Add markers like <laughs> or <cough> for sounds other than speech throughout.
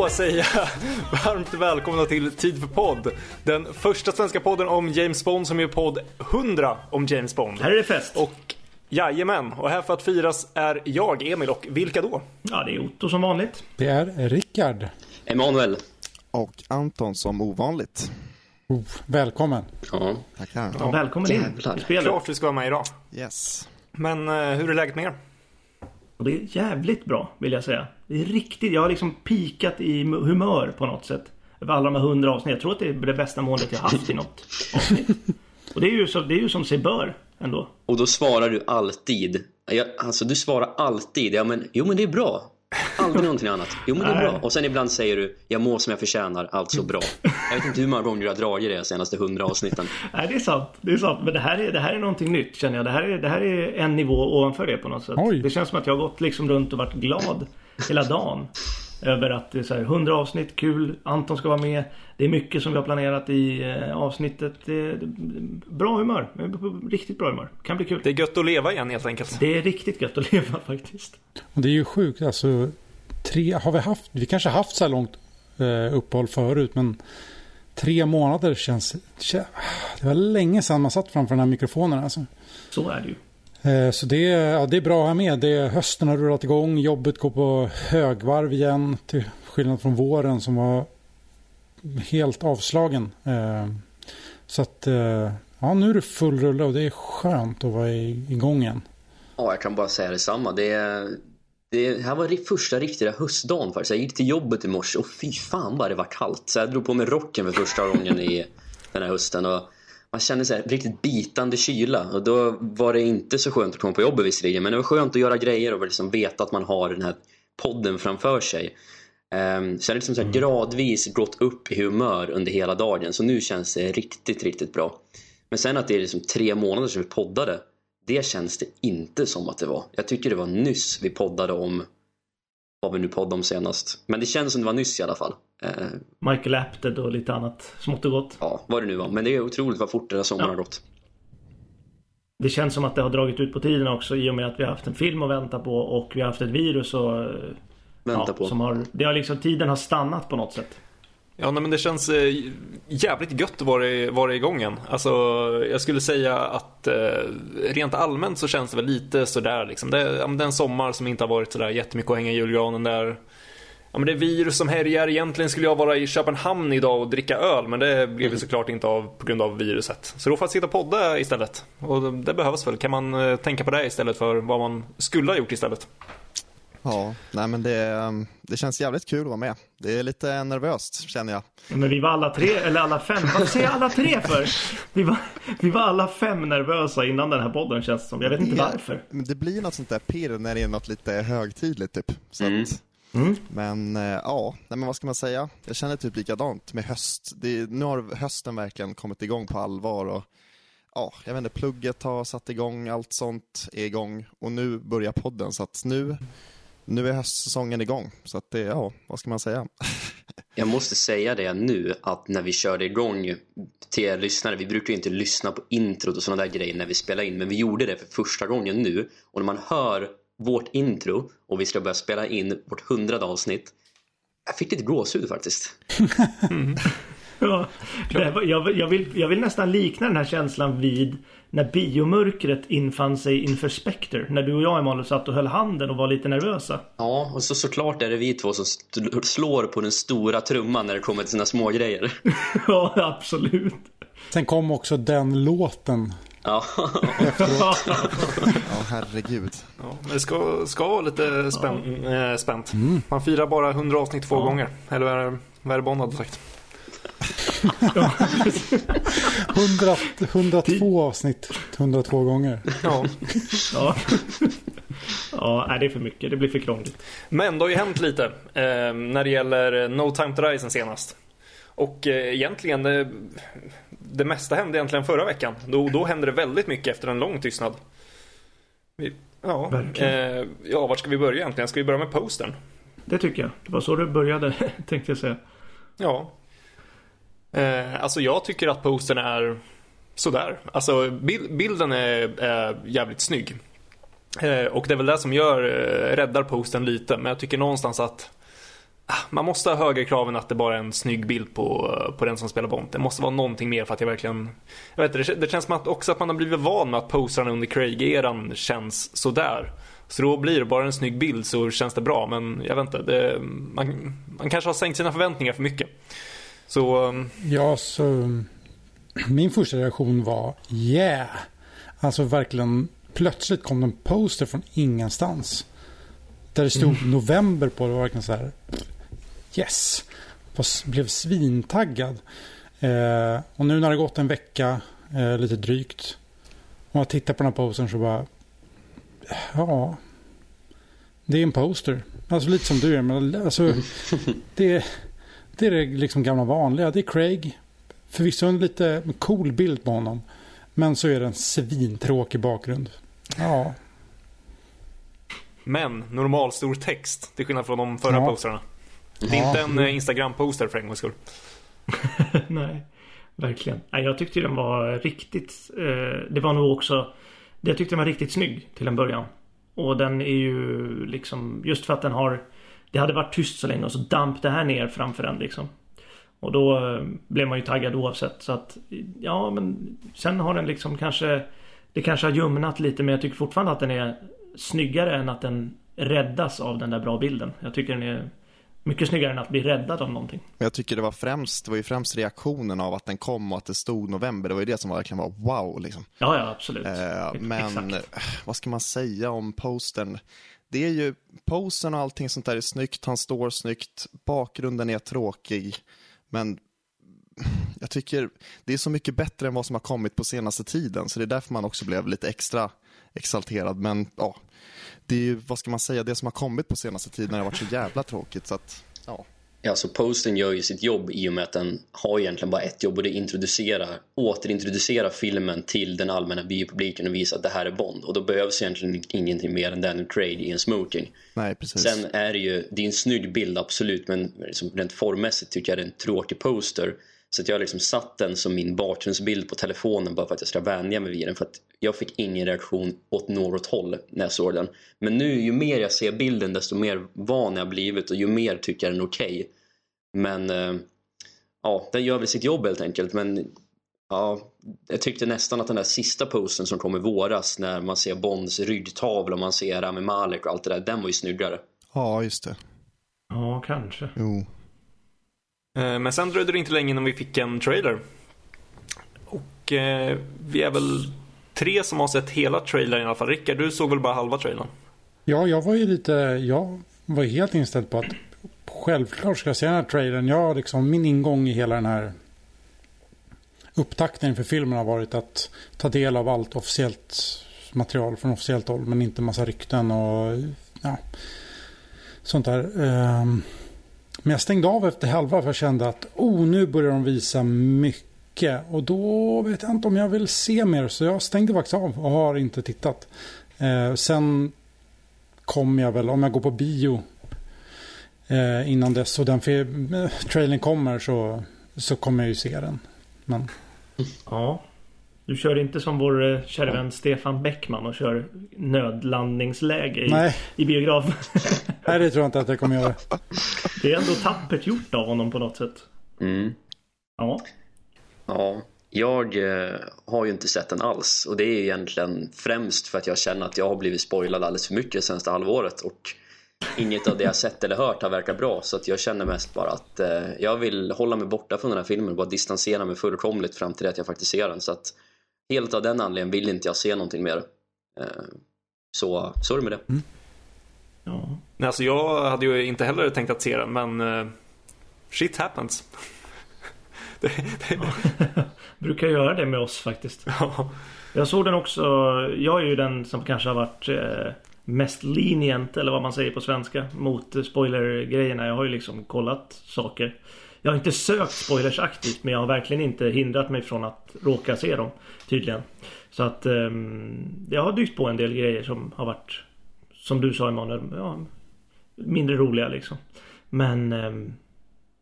Då säger jag <laughs> varmt välkomna till Tid för podd. Den första svenska podden om James Bond som är podd 100 om James Bond. Här är det fest. Och jajamän, och här för att firas är jag, Emil, och vilka då? Ja, det är Otto som vanligt. Det är Rickard. Emanuel. Och Anton som ovanligt. Oh, välkommen. Ja. Tackar. Ja, välkommen in Jävlar. Klart vi ska vara med idag. Yes. Men eh, hur är läget med er? Och det är jävligt bra, vill jag säga. Det är riktigt, jag har liksom pikat i humör på något sätt. Över alla de här hundra avsnitt. Jag tror att det är det bästa målet jag haft i något <laughs> avsnitt. Och det är ju, så, det är ju som sig bör ändå. Och då svarar du alltid. Ja, alltså du svarar alltid. Ja men, jo men det är bra. Aldrig någonting annat. Jo men det är bra. Och sen ibland säger du, jag mår som jag förtjänar, alltså bra. Jag vet inte hur många gånger du har dragit det de senaste hundra avsnitten. <laughs> Nej, det är sant. Det är sant. Men det här är, det här är någonting nytt känner jag. Det här är, det här är en nivå ovanför det på något sätt. Oj. Det känns som att jag har gått liksom runt och varit glad hela dagen. Över att det är så här 100 avsnitt, kul, Anton ska vara med. Det är mycket som vi har planerat i eh, avsnittet. Det det bra humör. Riktigt bra humör. Kan bli kul. Det är gött att leva igen helt enkelt. Det är riktigt gött att leva <laughs> faktiskt. Och det är ju sjukt. Alltså, tre, har vi haft, vi kanske haft så här långt eh, uppehåll förut, men tre månader känns... kä- Det var länge sedan man satt framför den här mikrofonen. Alltså. Så är det ju. Eh, så det, är- ja, det är bra här med. Det är, hösten har rullat igång. Jobbet går på högvarv igen. Till skillnad från våren som var helt avslagen. Eh, så att eh, ja, nu är det full rulle och det är skönt att vara igång igen. Ja, jag kan bara säga detsamma. Det, det här var det första riktiga höstdagen faktiskt. Jag gick till jobbet i morse och fy fan vad det var kallt. Så jag drog på mig rocken för första gången i den här hösten. Och man kände så här riktigt bitande kyla. Och då var det inte så skönt att komma på jobbet visserligen. Men det var skönt att göra grejer och liksom veta att man har den här podden framför sig. Um, så jag har liksom så här gradvis gått upp i humör under hela dagen. Så nu känns det riktigt, riktigt bra. Men sen att det är liksom tre månader sedan vi poddade. Det känns det inte som att det var. Jag tycker det var nyss vi poddade om vad vi nu poddade om senast. Men det känns som det var nyss i alla fall. Eh, Michael Apted och lite annat smått och gott. ja, vad det nu var. Men det är otroligt vad fort den här sommaren Ja. har gått. Det känns som att det har dragit ut på tiden också i och med att vi har haft en film att vänta på och vi har haft ett virus och... eh, Vänta ja, på. Som har, det har liksom, tiden har stannat på något sätt. Ja, nej, men det känns eh, jävligt gött att vara, vara igång igen. Alltså, jag skulle säga att eh, rent allmänt så känns det väl lite sådär liksom. Det, ja, det är en sommar som inte har varit sådär jättemycket att hänga i julgranen där. Ja, men det är virus som härjar. Egentligen skulle jag vara i Köpenhamn idag och dricka öl, men det blev ju såklart inte av på grund av viruset. Så då får jag sitta och podda istället. Och det, behövs väl. Kan man eh, tänka på det istället för vad man skulle ha gjort istället? Ja, nej men det, um, det känns jävligt kul att vara med. Det är lite nervöst känner jag. Ja, Men vi var alla tre, eller alla fem. Varför säger jag alla tre för? Vi var, vi var alla fem nervösa innan den här podden känns det som. Jag vet inte Det- varför. Men det blir något sånt där pirr när det är något lite högtidligt typ. Så Mm. att, Mm. Men eh, ja, nej, men vad ska man säga? Jag känner typ likadant med höst. Det, nu har hösten verkligen kommit igång på allvar och ja, jag vet inte, plugget har satt igång, allt sånt är igång och nu börjar podden så att nu, nu är höstsäsongen igång. Så att det, ja, vad ska man säga? <laughs> Jag måste säga det nu att när vi körde igång till er lyssnare, vi brukar ju inte lyssna på introt och sådana där grejer när vi spelar in, men vi gjorde det för första gången nu. Och när man hör vårt intro och vi ska börja spela in vårt hundrade avsnitt, jag fick lite gåshud faktiskt. <laughs> Ja, det här var- jag, vill- jag, vill, jag vill nästan likna den här känslan vid när biomörkret infann sig inför Spectre. När du och jag Emanuel satt och höll handen och var lite nervösa. Ja, och så såklart är det vi två som slår på den stora trumman när det kommer till sina små grejer. <laughs> ja, absolut. Sen kom också den låten. Ja, <laughs> Ja, herregud. Ja, men det ska, ska vara lite spän, eh, spänt. Man firar bara 100 avsnitt två Ja. gånger. Eller vad är, det Bond hade sagt? <laughs> 100, 102 avsnitt, 102 gånger. Ja. <laughs> Ja. ja, det är för mycket. Det blir för krångligt. Men det har ju hänt lite eh, när det gäller No Time To Die sen senast. Och eh, egentligen, eh, det mesta hände egentligen förra veckan. Då, då hände det väldigt mycket efter en lång tystnad. Vi, ja, Verkligen. eh, ja, vart ska vi börja egentligen? Ska vi börja med postern? Det tycker jag. Det var så det började, <laughs> tänkte jag säga. Ja. Eh, alltså jag tycker att postern är sådär. Alltså bil- bilden är, är jävligt snygg. Eh, och det är väl det som gör, eh, räddar posten lite. Men jag tycker någonstans att man måste ha högre krav än att det bara är en snygg bild på, på den som spelar Bond. Det måste vara någonting mer för att jag verkligen... Jag vet, det, det känns som att också att man har blivit van med att postrarna under Craig-eran känns sådär. Så då blir det bara en snygg bild så känns det bra, men jag vet inte. Det, man, man kanske har sänkt sina förväntningar för mycket. Så... Ja, så... <clears throat> Min första reaktion var yeah. Alltså verkligen plötsligt kom det en poster från ingenstans. Där det stod mm. november på det var verkligen så här yes. Jag blev svintaggad. Eh, och nu när det gått en vecka, eh, lite drygt. Och jag tittar på den här postern så bara ja. Det är en poster. Alltså lite som du är. Men alltså, <laughs> det, det är det liksom gamla vanliga. Det är Craig. Förvisso en lite cool bild på honom. Men så är det en svintråkig bakgrund. Ja. Men normal stor text. Till skillnad från de förra ja. posterna. Det är inte en eh, Instagram-poster för en gångs skull. <laughs> Nej, verkligen. Nej, jag tyckte den var riktigt... Eh, det var nog också... Jag tyckte den var riktigt snygg till en början. Och den är ju liksom... Just för att den har... Det hade varit tyst så länge och så damp det här ner framför den liksom. Och då eh, blev man ju taggad oavsett. Så att ja men sen har den liksom kanske Det kanske har ljumnat lite men jag tycker fortfarande att den är Snyggare än att den räddas av den där bra bilden. Jag tycker den är mycket snyggare än att bli räddad av någonting. Jag tycker det var främst, det var ju främst reaktionen av att den kom och att det stod november. Det var ju det som verkligen var wow liksom. Ja, ja absolut. Eh, men Exakt. vad ska man säga om postern? Det är ju, posen och allting sånt där är snyggt, han står snyggt, bakgrunden är tråkig. Men jag tycker det är så mycket bättre än vad som har kommit på senaste tiden. Så det är därför man också blev lite extra exalterad. Men ja, det är ju, vad ska man säga, det som har kommit på senaste tiden har varit så jävla tråkigt. Så att, ja. Ja, så posten gör ju sitt jobb i och med att den har egentligen bara ett jobb och det är introducera, återintroducera filmen till den allmänna biopubliken och visa att det här är Bond. Och då behövs egentligen ingenting mer än Daniel Craig i en smoking. Nej, precis. Sen är det ju, det är en snygg bild absolut men liksom rent formmässigt tycker jag det är en tråkig poster. Så att jag har liksom satt den som min bakgrundsbild på telefonen bara för att jag ska vänja mig vid den. För att jag fick ingen reaktion åt något håll när jag såg den. Men nu ju mer jag ser bilden desto mer van jag blivit och ju mer tycker jag den är okej. Okay. Men eh, ja, den gör väl sitt jobb helt enkelt. Men ja, jag tyckte nästan att den där sista posten som kom i våras när man ser Bonds ryggtavla och man ser Rami Malek och allt det där, den var ju snyggare. Ja, just det. Ja, kanske. Jo. Eh, men sen dröjde det inte länge innan vi fick en trailer. Och eh, vi är väl tre som har sett hela trailern i alla fall. Rickard, du såg väl bara halva trailern? Ja, jag var ju lite, jag var helt inställd på att självklart ska jag se den här trailern. Jag liksom, min ingång i hela den här upptakten för filmen har varit att ta del av allt officiellt material från officiellt håll. Men inte massa rykten och ja, sånt där. Um, men jag stängde av efter halva för jag kände att oh, nu börjar de visa mycket. Och då vet jag inte om jag vill se mer. Så jag stängde faktiskt av och har inte tittat. Eh, sen kommer jag väl, om jag går på bio eh, innan dess och den eh, trailern kommer så, så kommer jag ju se den. Men... Ja. Du kör inte som vår eh, kära vän Stefan Bäckman och kör nödlandningsläge i, Nej. i biograf. <laughs> Nej, det tror jag inte att jag kommer göra. Det är ändå tappert gjort av honom på något sätt. Mm. Ja. Ja, jag eh, har ju inte sett den alls och det är egentligen främst för att jag känner att jag har blivit spoilad alldeles för mycket senaste halvåret och inget av det jag sett eller hört har verkat bra så att jag känner mest bara att eh, jag vill hålla mig borta från den här filmen och bara distansera mig fullkomligt fram till det att jag faktiskt ser den så att helt av den anledningen vill inte jag se någonting mer. Eh, så, så är det med det. Mm. Ja. Nej, alltså jag hade ju inte heller tänkt att se den men uh, shit happens. <laughs> det, det... Ja. <laughs> Brukar göra det med oss faktiskt. Ja. Jag såg den också. Jag är ju den som kanske har varit eh, mest lenient eller vad man säger på svenska mot spoiler-grejerna. Jag har ju liksom kollat saker. Jag har inte sökt spoilers aktivt men jag har verkligen inte hindrat mig från att råka se dem tydligen. Så att ehm, um, jag har dykt på en del grejer som har varit som du sa Emanuel, ja, mindre roliga liksom. Men um,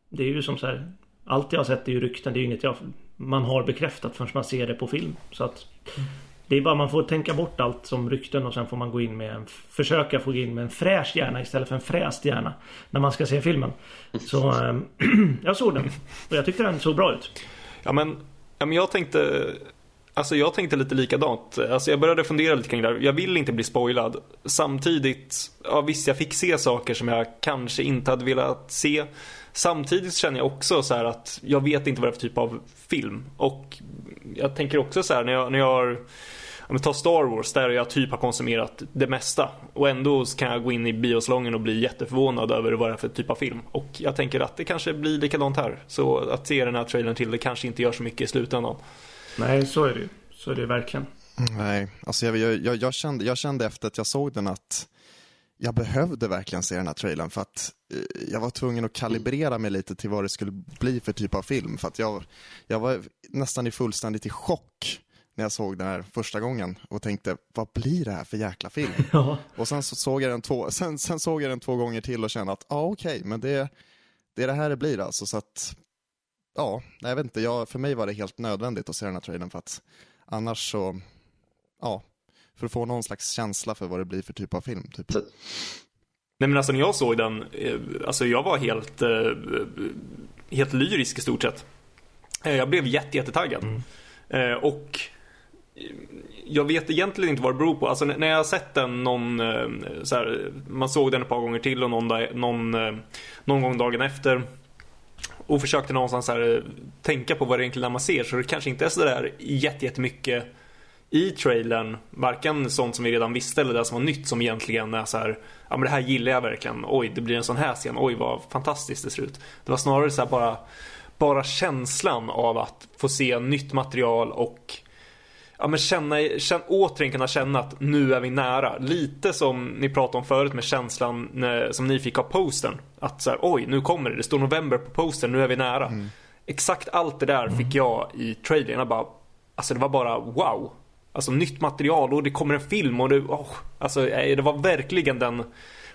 det är ju som så här allt jag har sett är ju rykten. Det är ju inget jag, man har bekräftat förrän man ser det på film. Så att mm. Det är bara man får tänka bort allt som rykten och sen får man gå in med en, försöka få in med en fräsch hjärna istället för en fräst hjärna. När man ska se filmen. Så äh, <clears throat> jag såg den och jag tyckte den såg bra ut. Ja men, ja, men jag tänkte Alltså jag tänkte lite likadant. Alltså jag började fundera lite kring det här. Jag vill inte bli spoilad. Samtidigt, ja visst jag fick se saker som jag kanske inte hade velat se. Samtidigt känner jag också så att jag vet inte vad det är för typ av film. Och jag tänker också så här när jag, när jag har om vi tar Star Wars, där jag typ har konsumerat det mesta. Och ändå kan jag gå in i biosalongen och bli jätteförvånad över vad det är för typ av film. Och jag tänker att det kanske blir likadant här. Så att se den här trailern till det kanske inte gör så mycket i slutändan. Nej, så är det ju. Så är det verkligen. Nej, alltså jag, jag, jag, kände, jag kände efter att jag såg den att jag behövde verkligen se den här trailern för att eh, jag var tvungen att kalibrera mig lite till vad det skulle bli för typ av film. För att jag, jag var nästan i fullständigt i chock när jag såg den här första gången och tänkte, vad blir det här för jäkla film? <laughs> Ja. Och sen så såg jag den två, sen, sen såg jag den två gånger till och kände att, ja ah, okej, okay, men det, det är det här det blir alltså. Så att, ja, jag vet inte, jag, för mig var det helt nödvändigt att se den här trailern för att annars så, ja, för att få någon slags känsla för vad det blir för typ av film. Typ. Nej men alltså när jag såg den, eh, alltså jag var helt, eh, helt lyrisk i stort sett. Eh, jag blev jättetaggad. Mm. Och jag vet egentligen inte vad det beror på. Alltså när jag har sett den någon, eh, så här, man såg den ett par gånger till och någon, någon, eh, någon gång dagen efter och försökte någonstans här, eh, tänka på vad det egentligen är man ser så det kanske inte är sådär jättemycket i trailern, varken sånt som vi redan visste eller det som var nytt som egentligen är så här, ja men det här gillar jag verkligen, oj det blir en sån här scen, oj vad fantastiskt det ser ut. Det var snarare så bara, bara känslan av att få se nytt material och ja, men känna, känna, återigen kunna känna att nu är vi nära. Lite som ni pratade om förut med känslan när, som ni fick av postern. Att så här, oj nu kommer det, det står november på postern, nu är vi nära. Mm. Exakt allt det där fick jag i trailern. Jag bara, alltså det var bara wow. Alltså nytt material och det kommer en film och det, oh, alltså, det var verkligen den,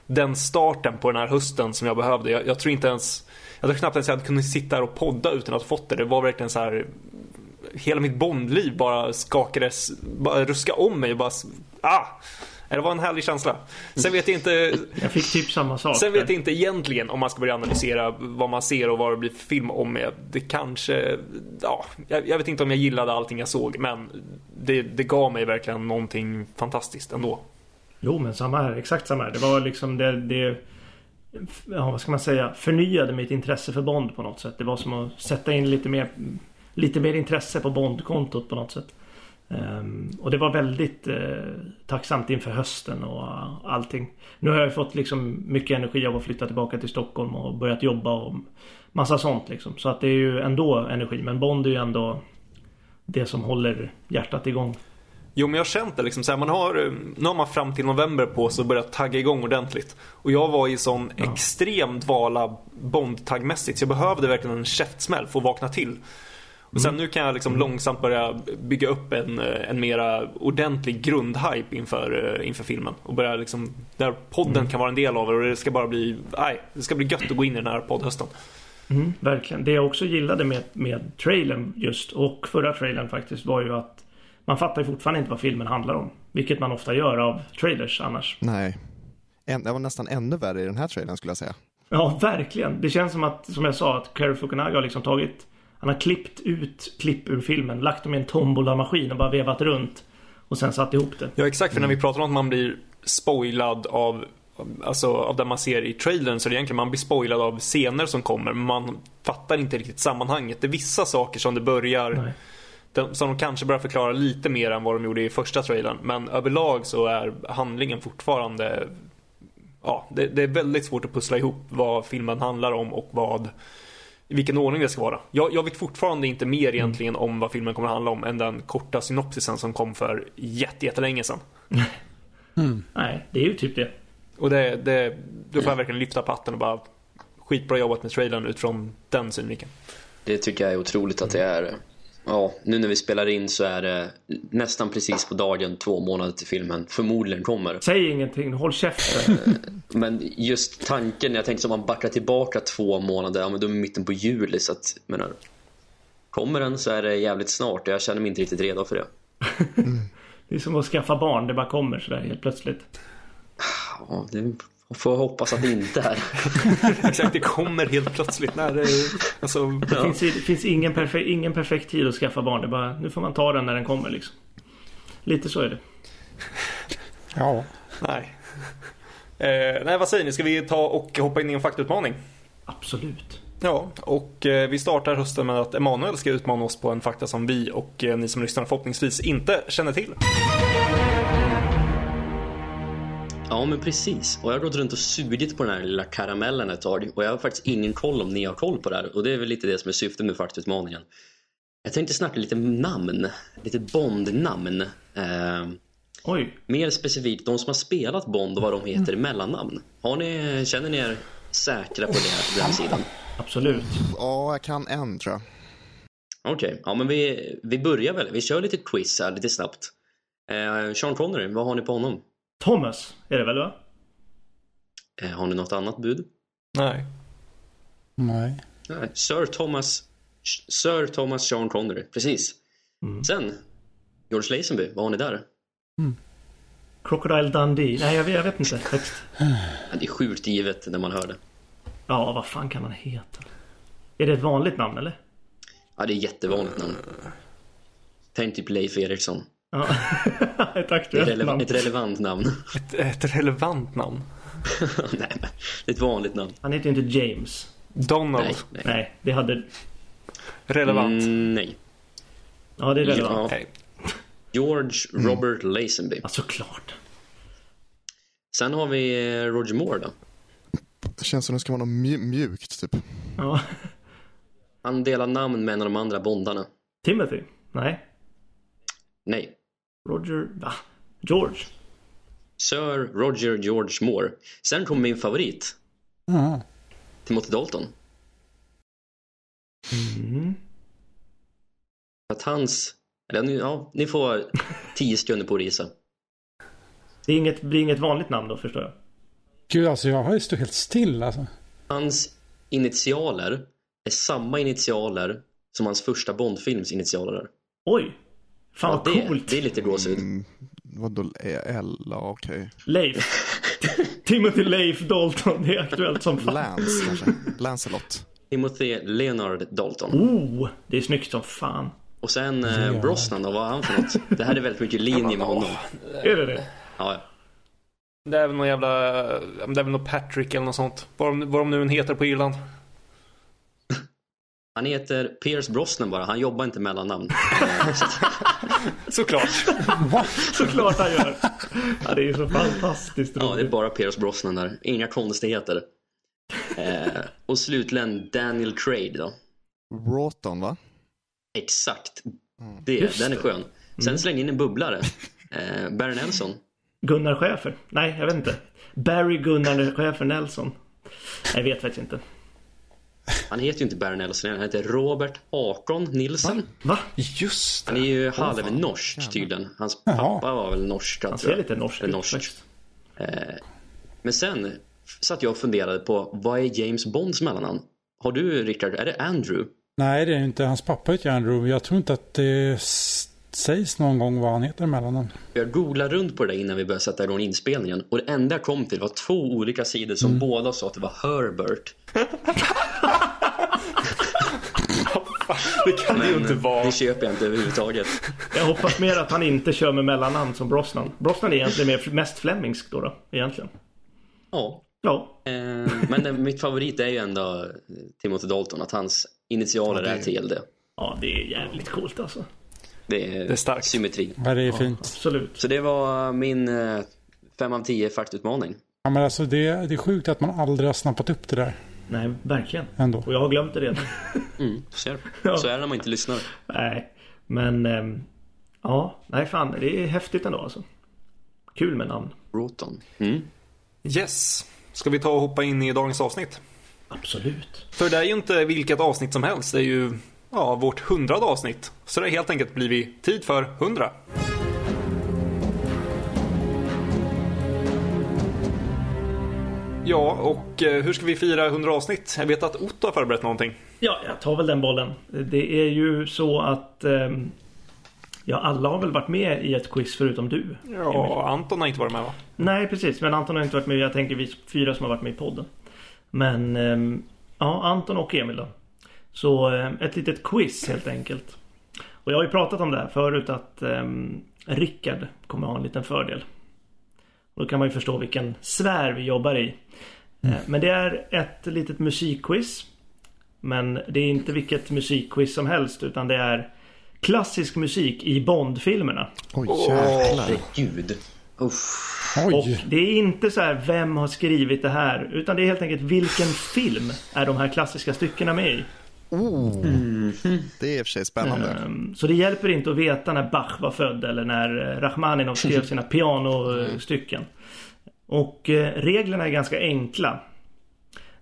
den starten på den här hösten som jag behövde. Jag, jag tror inte ens, jag tror knappt ens jag hade kunnat sitta här och podda utan att fått det. Det var verkligen så här hela mitt Bondliv bara skakades, bara ruska om mig och bara, ah! Det var en härlig känsla. Sen vet jag inte... Jag fick typ samma sak. Sen vet jag inte egentligen om man ska börja analysera vad man ser och vad det blir för film om. Det kanske... Ja, jag vet inte om jag gillade allting jag såg, men det, det gav mig verkligen någonting fantastiskt ändå. Jo, men samma här. Exakt samma här. Det var liksom det... det ja, vad ska man säga? Förnyade mitt intresse för Bond på något sätt. Det var som att sätta in lite mer lite mer intresse på Bondkontot på något sätt. Um, och det var väldigt uh, tacksamt inför hösten och allting. Nu har jag fått liksom mycket energi av att flytta tillbaka till Stockholm och börjat jobba och massa sånt liksom. Så att det är ju ändå energi. Men Bond är ju ändå det som håller hjärtat igång. Jo men jag har känt det liksom så här, man har, eh, nu har man fram till november på sig att börja tagga igång ordentligt. Och jag var i sån ja. extrem dvala Bond-taggmässigt så jag behövde verkligen en käftsmäll för att vakna till. Och sen nu kan jag liksom långsamt börja bygga upp en, eh, en mera ordentlig grundhype inför, eh, inför filmen. Och börja liksom, där podden mm. kan vara en del av det och det ska bara bli, nej, det ska bli gött att gå in i den här poddhösten. Mm, verkligen. Det jag också gillade med, med trailern just och förra trailern faktiskt var ju att man fattar ju fortfarande inte vad filmen handlar om. Vilket man ofta gör av trailers annars. Nej. Det var nästan ännu värre i den här trailern skulle jag säga. Ja, verkligen. Det känns som att, som jag sa, att Cary Fukunaga har liksom tagit han har klippt ut klipp ur filmen, lagt dem i en tombola-maskin och bara vevat runt. Och sen satt ihop det. Ja exakt, för när vi pratar om att man blir spoilad av Alltså av det man ser i trailern så är det egentligen man blir spoilad av scener som kommer men man fattar inte riktigt sammanhanget. Det är vissa saker som det börjar de, som de kanske börjar förklara lite mer än vad de gjorde i första trailern. Men överlag så är handlingen fortfarande Ja, det, det är väldigt svårt att pussla ihop vad filmen handlar om och vad vilken ordning det ska vara. Jag, jag vet fortfarande inte mer mm. egentligen om vad filmen kommer att handla om än den korta synopsisen som kom för jättelänge sedan. <laughs> Mm. Nej, det är ju typ det. Och det, det, då får jag verkligen lyfta patten och bara skitbra jobbat med trailern utifrån den synvinkeln. Det tycker jag är otroligt att det är. Ja, nu när vi spelar in så är det nästan precis på dagen två månader till filmen förmodligen kommer. Säg ingenting, håll käften. Eh, men just tanken, jag tänkte om man backar tillbaka två månader, ja men då är mitten på juli så att, menar, kommer den så är det jävligt snart och jag känner mig inte riktigt redo för det. <laughs> Det är som att skaffa barn, det bara kommer sådär helt plötsligt. Ja, det får hoppas att det inte är. <laughs> Exakt, det kommer helt plötsligt när det alltså, Det finns, det finns ingen, perfekt, ingen perfekt tid att skaffa barn. Det bara, nu får man ta den när den kommer liksom. Lite så är det. <laughs> Ja, nej. Eh, nej, vad säger ni? Ska vi ta och hoppa in i en faktautmaning? Absolut. Ja, och eh, vi startar hösten med att Emanuel ska utmana oss på en fakta som vi och eh, ni som lyssnar förhoppningsvis inte känner till. Ja, men precis. Och jag har gått runt och sugit på den här lilla karamellen ett tag och jag har faktiskt ingen koll om ni har koll på det här. Och det är väl lite det som är syftet med faktautmaningen. Jag tänkte snacka lite namn, lite Bond-namn. Eh, Oj. mer specifikt, de som har spelat Bond och vad de heter i mellannamn. Har ni, känner ni er säkra på det, den sidan? Absolut. Ja, jag kan en tror jag. Okej, ja men vi, vi börjar väl. Vi kör lite quiz här lite snabbt. Eh, Sean Connery, vad har ni på honom? Thomas är det väl va? Eh, har ni något annat bud? Nej. nej. Nej, Sir Thomas Sir Thomas Sean Connery, precis. Sen, George Lazenby, vad har ni där? Crocodile Dundee. Nej, jag vet, jag vet inte. Högst. Det är sjukt givet när man hör det. Ja, vad fan kan han heta? Är det ett vanligt namn eller? Ja, det är jättevanligt namn. Tänk typ Leif Eriksson. Ja. ett <laughs> Ett, aktuellt releva- namn. ett relevant namn. Ett, ett relevant namn. <laughs> Nej, men ett vanligt namn. Han heter ju inte James. Donald. Nej, nej. Nej, det hade... Relevant. Mm, nej. Ja, det är relevant. Ja. Okej. George Robert Lazenby. Ja, såklart. Sen har vi eh, Roger Moore då. Det känns som det ska vara något mju- mjukt typ. Ja. Han delar namn med en av de andra bondarna. Timothy? Nej. Nej. Roger? Va? George? Sir Roger George Moore. Sen kommer min favorit. Ja. Timothy Dalton. Mm. Att hans... Eller, ni- ja, ni får <laughs> tio sekunder på att gissa. Det är inget, blir inget vanligt namn då, förstår jag. Gud, alltså jag har ju stått helt still alltså. Hans initialer är samma initialer som hans första Bondfilms initialer är. Oj! Fan Ja, vad det, coolt! det är lite gåshud. Mm, vadå L? Ja, okej. Leif. <laughs> Timothy Leif Dalton. Det är aktuellt som fan. Lance kanske? Lancelot. Timothy Leonard Dalton. Oh! Det är snyggt som fan. Och sen eh, Brosnan då, vad har han för något? Det här är väldigt mycket linje med honom. <laughs> Är det det? Ja, ja. Det är väl någon jävla... Det är väl någon Patrick eller något sånt. Vad de, vad de nu än heter på Irland. Han heter Pierce Brosnan bara, han jobbar inte mellannamn. <laughs> Såklart. Såklart han gör. Ja, det är ju så fantastiskt Ja, det är roligt. bara Pierce Brosnan där. Inga konstigheter. Eh, och slutligen Daniel Craig då. Broughton va? Exakt. Det, Just den är det. skön. Sen släng in en bubblare. Eh, Barry Nelson. Gunnar Schäfer? Nej, jag vet inte. Barry Gunnar Schäfer Nelson. Jag vet faktiskt inte. Han heter ju inte Barry Nelson, han heter Robert Hakon Nilsen. Va? Just Han är ju halvnorsk tydligen. Hans Jaha. pappa var väl norsk. Han ser lite norsk ut faktiskt. Men sen satt jag och funderade på vad är James Bonds mellannamn? Har du Rickard, är det Andrew? Nej, det är inte. Hans pappa heter Andrew. Jag tror inte att det sägs någon gång vad han heter emellan. Jag googlade runt på det innan vi började sätta igång inspelningen och det enda jag kom till var två olika sidor som båda sa att det var Herbert. <laughs> Det kan det ju inte vara. Det köper jag inte överhuvudtaget. Jag hoppas mer att han inte kör med mellannamn som Brosnan. Brosnan är egentligen mer, mest flemingsk då, då egentligen. Ja. Ja, Eh, men eh, mitt favorit är ju ändå eh, Timothy Dalton, att hans initialer Ja, det- är TLD. ja det är jävligt coolt alltså. Det är, är starkt. symmetri. Ja, det är fint. Absolut. Så det var min 5 av 10 faktutmaning. Ja, men alltså det, det är sjukt att man aldrig har snappat upp det där Nej, verkligen. ändå. Och jag har glömt det redan. <laughs> Mm, ser. <laughs> Ja. Så är det när man inte lyssnar. Nej, men ehm, ja, nej fan, det är häftigt ändå alltså. Kul med namn. Broughton. Mm. Yes. Ska vi ta och hoppa in i dagens avsnitt? Absolut. För det är ju inte vilket avsnitt som helst. Det är ju ja, vårt hundrade avsnitt. Så det har helt enkelt blivit tid för hundra. Ja, och eh, hur ska vi fira 100 avsnitt? Jag vet att Otto har förberett någonting. Ja, jag tar väl den bollen. Det är ju så att ehm, Ja, alla har väl varit med i ett quiz förutom du? Ja, Anton har inte varit med va? Nej, precis. Men Anton har inte varit med. Jag tänker vi fyra som har varit med i podden. Men ehm, ja, Anton och Emil då. Så ehm, ett litet quiz helt enkelt. Och jag har ju pratat om det här förut att Rickard kommer ha en liten fördel. Och då kan man ju förstå vilken sfär vi jobbar i. Mm. Men det är ett litet musikquiz. Men det är inte vilket musikquiz som helst utan det är klassisk musik i Bond-filmerna. Oj, jävlar. Herregud. Oj. Och det är inte så här vem har skrivit det här utan det är helt enkelt vilken film är de här klassiska styckena med i. Oh, mm. Det är i och för sig spännande. Um, så det hjälper inte att veta när Bach var född eller när Rachmaninov <laughs> skrev sina pianostycken. Och uh, reglerna är ganska enkla.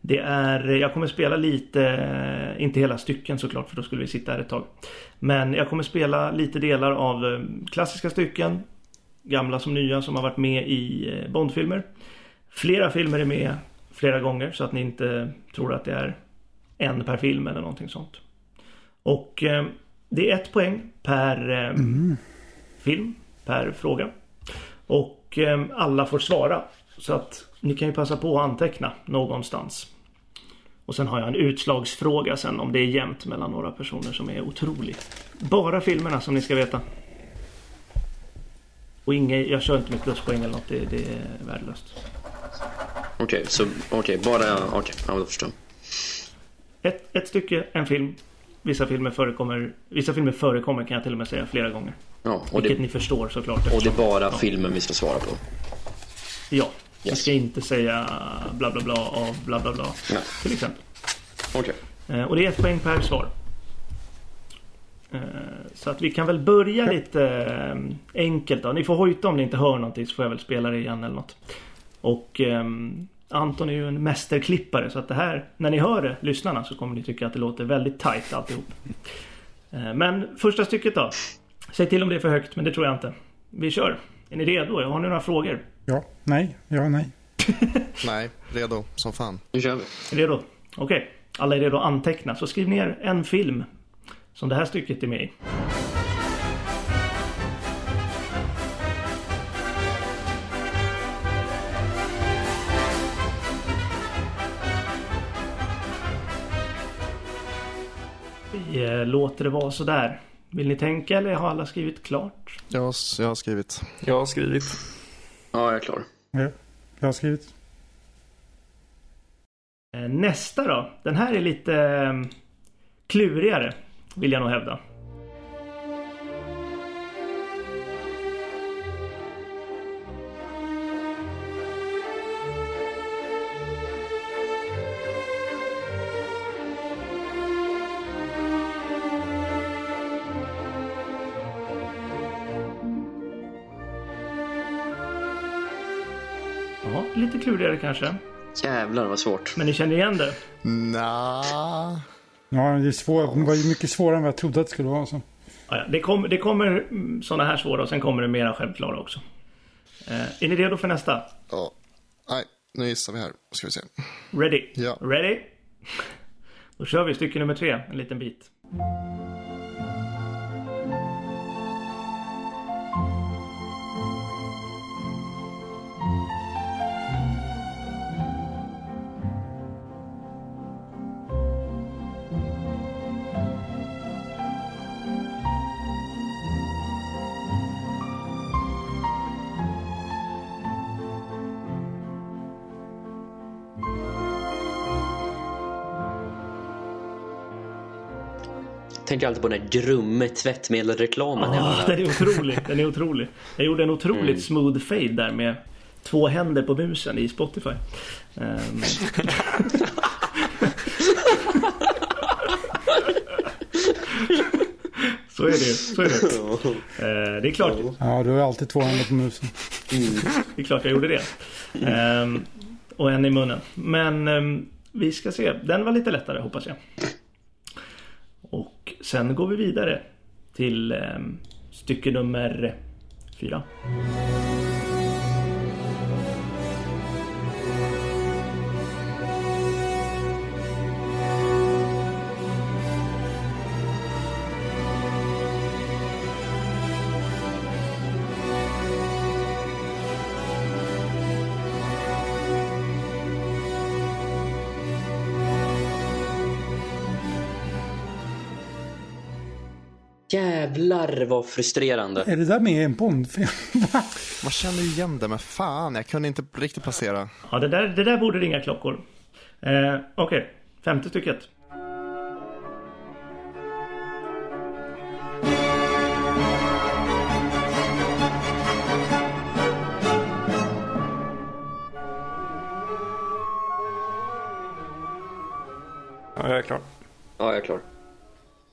Det är, jag kommer spela lite, inte hela stycken såklart för då skulle vi sitta här ett tag. Men jag kommer spela lite delar av klassiska stycken. Gamla som nya som har varit med i Bondfilmer. Flera filmer är med flera gånger så att ni inte tror att det är en per film eller någonting sånt. Och eh, det är ett poäng per eh, mm. film, per fråga. Och eh, alla får svara. Så att ni kan ju passa på att anteckna någonstans. Och sen har jag en utslagsfråga sen om det är jämnt mellan några personer som är otrolig. Bara filmerna som ni ska veta. Och inget, jag kör inte med pluspoäng eller något, det, det är värdelöst. Okej, okay, så okej, okay, bara, okej, okay, ja, då förstår jag. Ett, ett stycke, en film. Vissa filmer förekommer Vissa filmer förekommer kan jag till och med säga flera gånger. Ja, och Vilket det, ni förstår såklart. Och det är bara ja. filmen vi ska svara på? Ja. Yes. Vi ska inte säga bla bla bla av bla bla bla. Nej. Till exempel. Okej. Okay. Eh, och det är ett poäng per svar. Eh, så att vi kan väl börja lite eh, enkelt då. Ni får hojta om ni inte hör någonting så får jag väl spela det igen eller något. Och ehm, Anton är ju en mästerklippare så att det här, när ni hör det, lyssnarna, så kommer ni tycka att det låter väldigt tight alltihop. Eh, men första stycket då. Säg till om det är för högt, men det tror jag inte. Vi kör. Är ni redo? Har ni några frågor? Ja, nej, ja, nej. <laughs> nej, redo som fan. Nu kör vi. Redo? Okej. Okay. Alla är redo att anteckna. Så skriv ner en film som det här stycket är med i. Eh, låter det vara sådär. Vill ni tänka eller har alla skrivit klart? Ja, jag har skrivit. Jag har skrivit. Ja, jag är klar. Ja, jag har skrivit. Eh, nästa då. Den här är lite eh, klurigare, vill jag nog hävda. Klurigare kanske. Jävlar vad svårt. Men ni känner igen det? Nah. Ja, det, är svår, det var ju mycket svårare än vad jag trodde att det skulle vara. Så. Ja, det, kom, det kommer sådana här svåra och sen kommer det mera självklara också. Eh, är ni redo för nästa? Ja. Nej, nu gissar vi här. Ska vi se. Ready? Ja. Ready? Då kör vi stycke nummer tre, en liten bit. Tänker alltid på den här Grumme tvättmedelreklamen. Ja, den är otrolig. Den är otrolig. Jag gjorde en otroligt mm. smooth fade där med två händer på musen i Spotify. Um... <laughs> Så är det Så är det. Uh, det är klart. Ja, du har alltid två händer på musen. Mm. Det är klart jag gjorde det. Um, och en i munnen. Men um, vi ska se. Den var lite lättare hoppas jag. Sen går vi vidare till eh, stycke nummer fyra. Jävlar vad frustrerande. Är det där med i en Bondfilm? <laughs> Man känner ju igen det, men fan, jag kunde inte riktigt placera. Ja, det där, det där borde ringa klockor. Eh, Okej, femte stycket. Ja, jag är klar. Ja, jag är klar.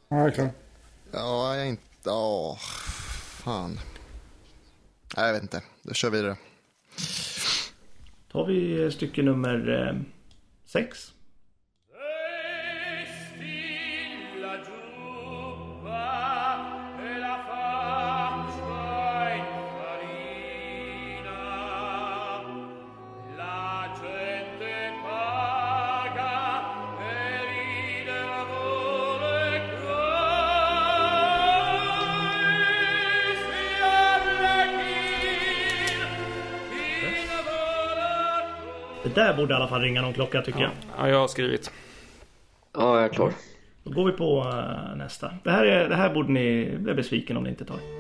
ja, jag är klar. Ja, jag är inte... Åh, fan. Nej, jag vet inte. Då kör vi vidare. Tar vi eh, stycke nummer eh, sex. Borde i alla fall ringa någon klocka tycker jag. Ja, jag har skrivit. Ja, jag är klar. Då går vi på eh, nästa. Det här, är, det här borde ni bli besviken om ni inte tar.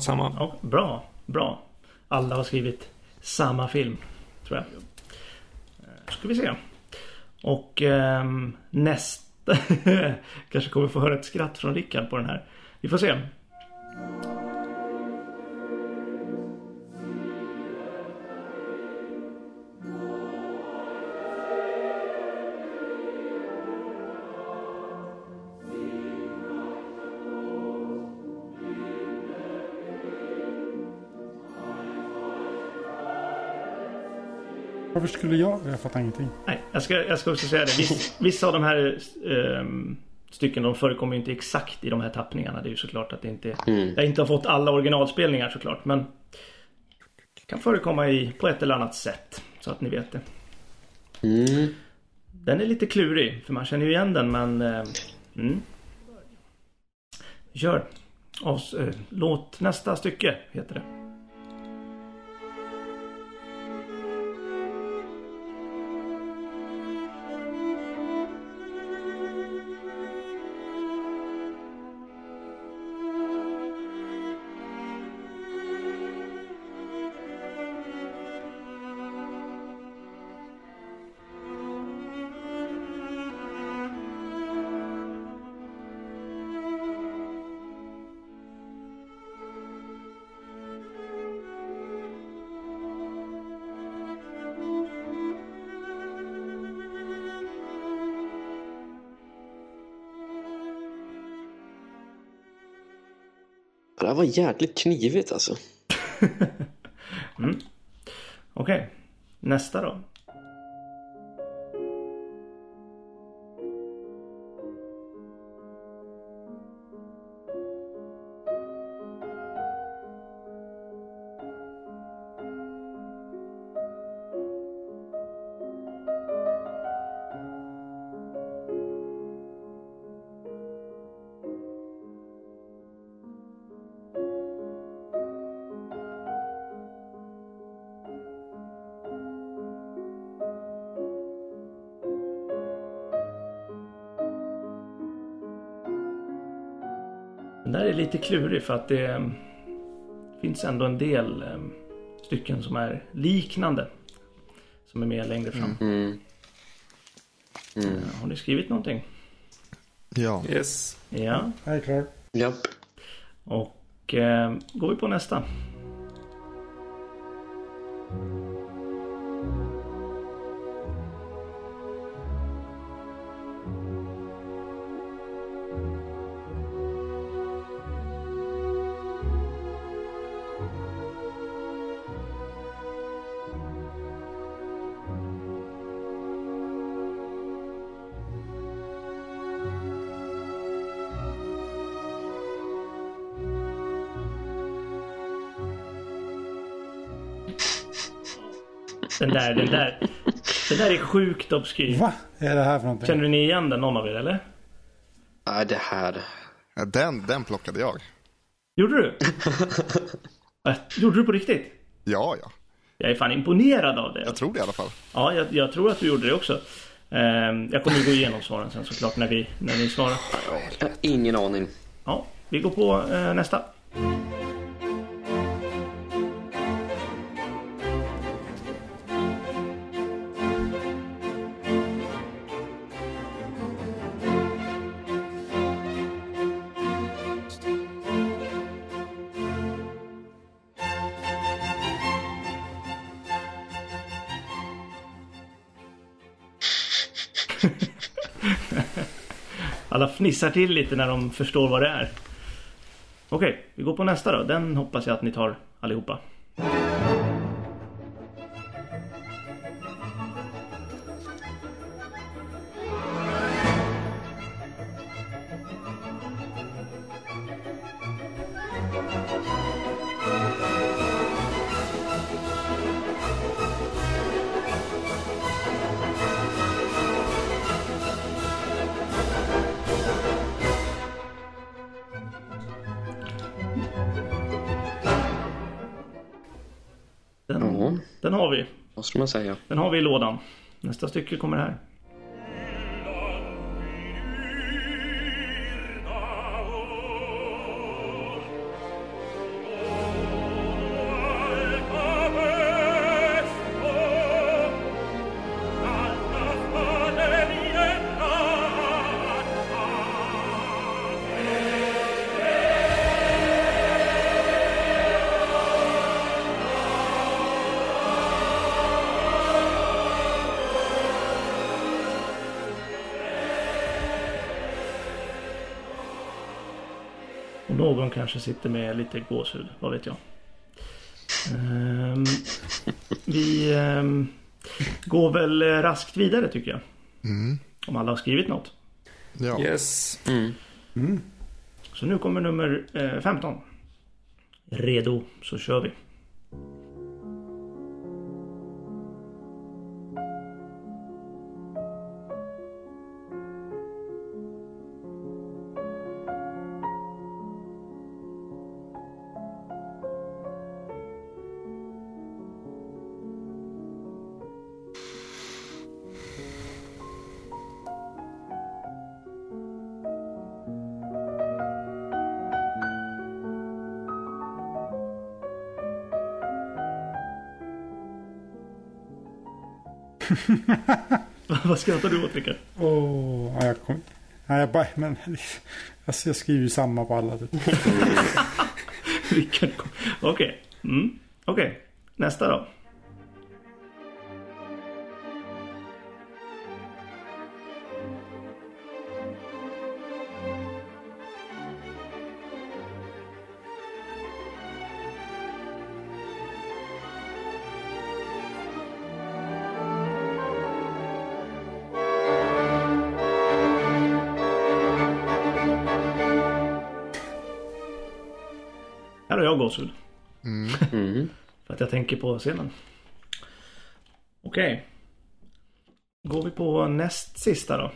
Ja, samma. ja. Bra, bra. Alla har skrivit samma film. Tror jag. Eh, ska vi se. Och ehm, nästa... <laughs> Kanske kommer få höra ett skratt från Rickard på den här. Vi får se. Varför skulle jag? Jag fattar ingenting. Nej, jag ska, jag ska också säga det. Viss, <laughs> vissa av de här ehm, stycken de förekommer ju inte exakt i de här tappningarna. Det är ju såklart att det inte... Jag inte har fått alla originalspelningar såklart. Men kan förekomma i, på ett eller annat sätt. Så att ni vet det. Mm. Den är lite klurig. För man känner ju igen den men... Eh, mm. Kör. Avs, eh, låt nästa stycke heter det. Var jäkligt knivigt alltså. <laughs> Mm. Okej. Nästa då. Den där är lite klurig för att det eh, finns ändå en del eh, stycken som är liknande. Som är med längre fram. Mm. Eh, Har ni skrivit någonting? Ja. Yes. Ja. Jag är klar. Japp. Och eh, går vi på nästa. Sjukt obskyr. Va? är det här för någonting? Känner ni igen den någon av er eller? Nej, det här. Ja, Den, den plockade jag. Gjorde du? <laughs> Äh, Gjorde du på riktigt? Ja, ja. Jag är fan imponerad av det. Jag tror det i alla fall. Ja, jag, jag tror att du gjorde det också. Ehm, jag kommer ju gå igenom svaren sen såklart när vi, när ni svarar. Jag har ingen aning. Ja, vi går på eh, nästa. Fnissar till lite när de förstår vad det är. Okej, vi går på nästa då. Den hoppas jag att ni tar allihopa. Man säga? Den har vi i lådan. Nästa stycke kommer här. Någon kanske sitter med lite gåshud, vad vet jag. Ehm, vi ehm, går väl raskt vidare tycker jag. Om alla har skrivit något. Ja. Yes. Mm. Så nu kommer nummer eh, 15. Redo, så kör vi. <laughs> Vad skrattar du åt Rickard? Ja, jag kom... Nej, jag bara... Men... Alltså, jag skriver ju samma på alla. Typ. <laughs> Rickard Okej. Mm. Okej. Nästa då. Jag tänker på scenen. Okej. Går vi på näst sista då.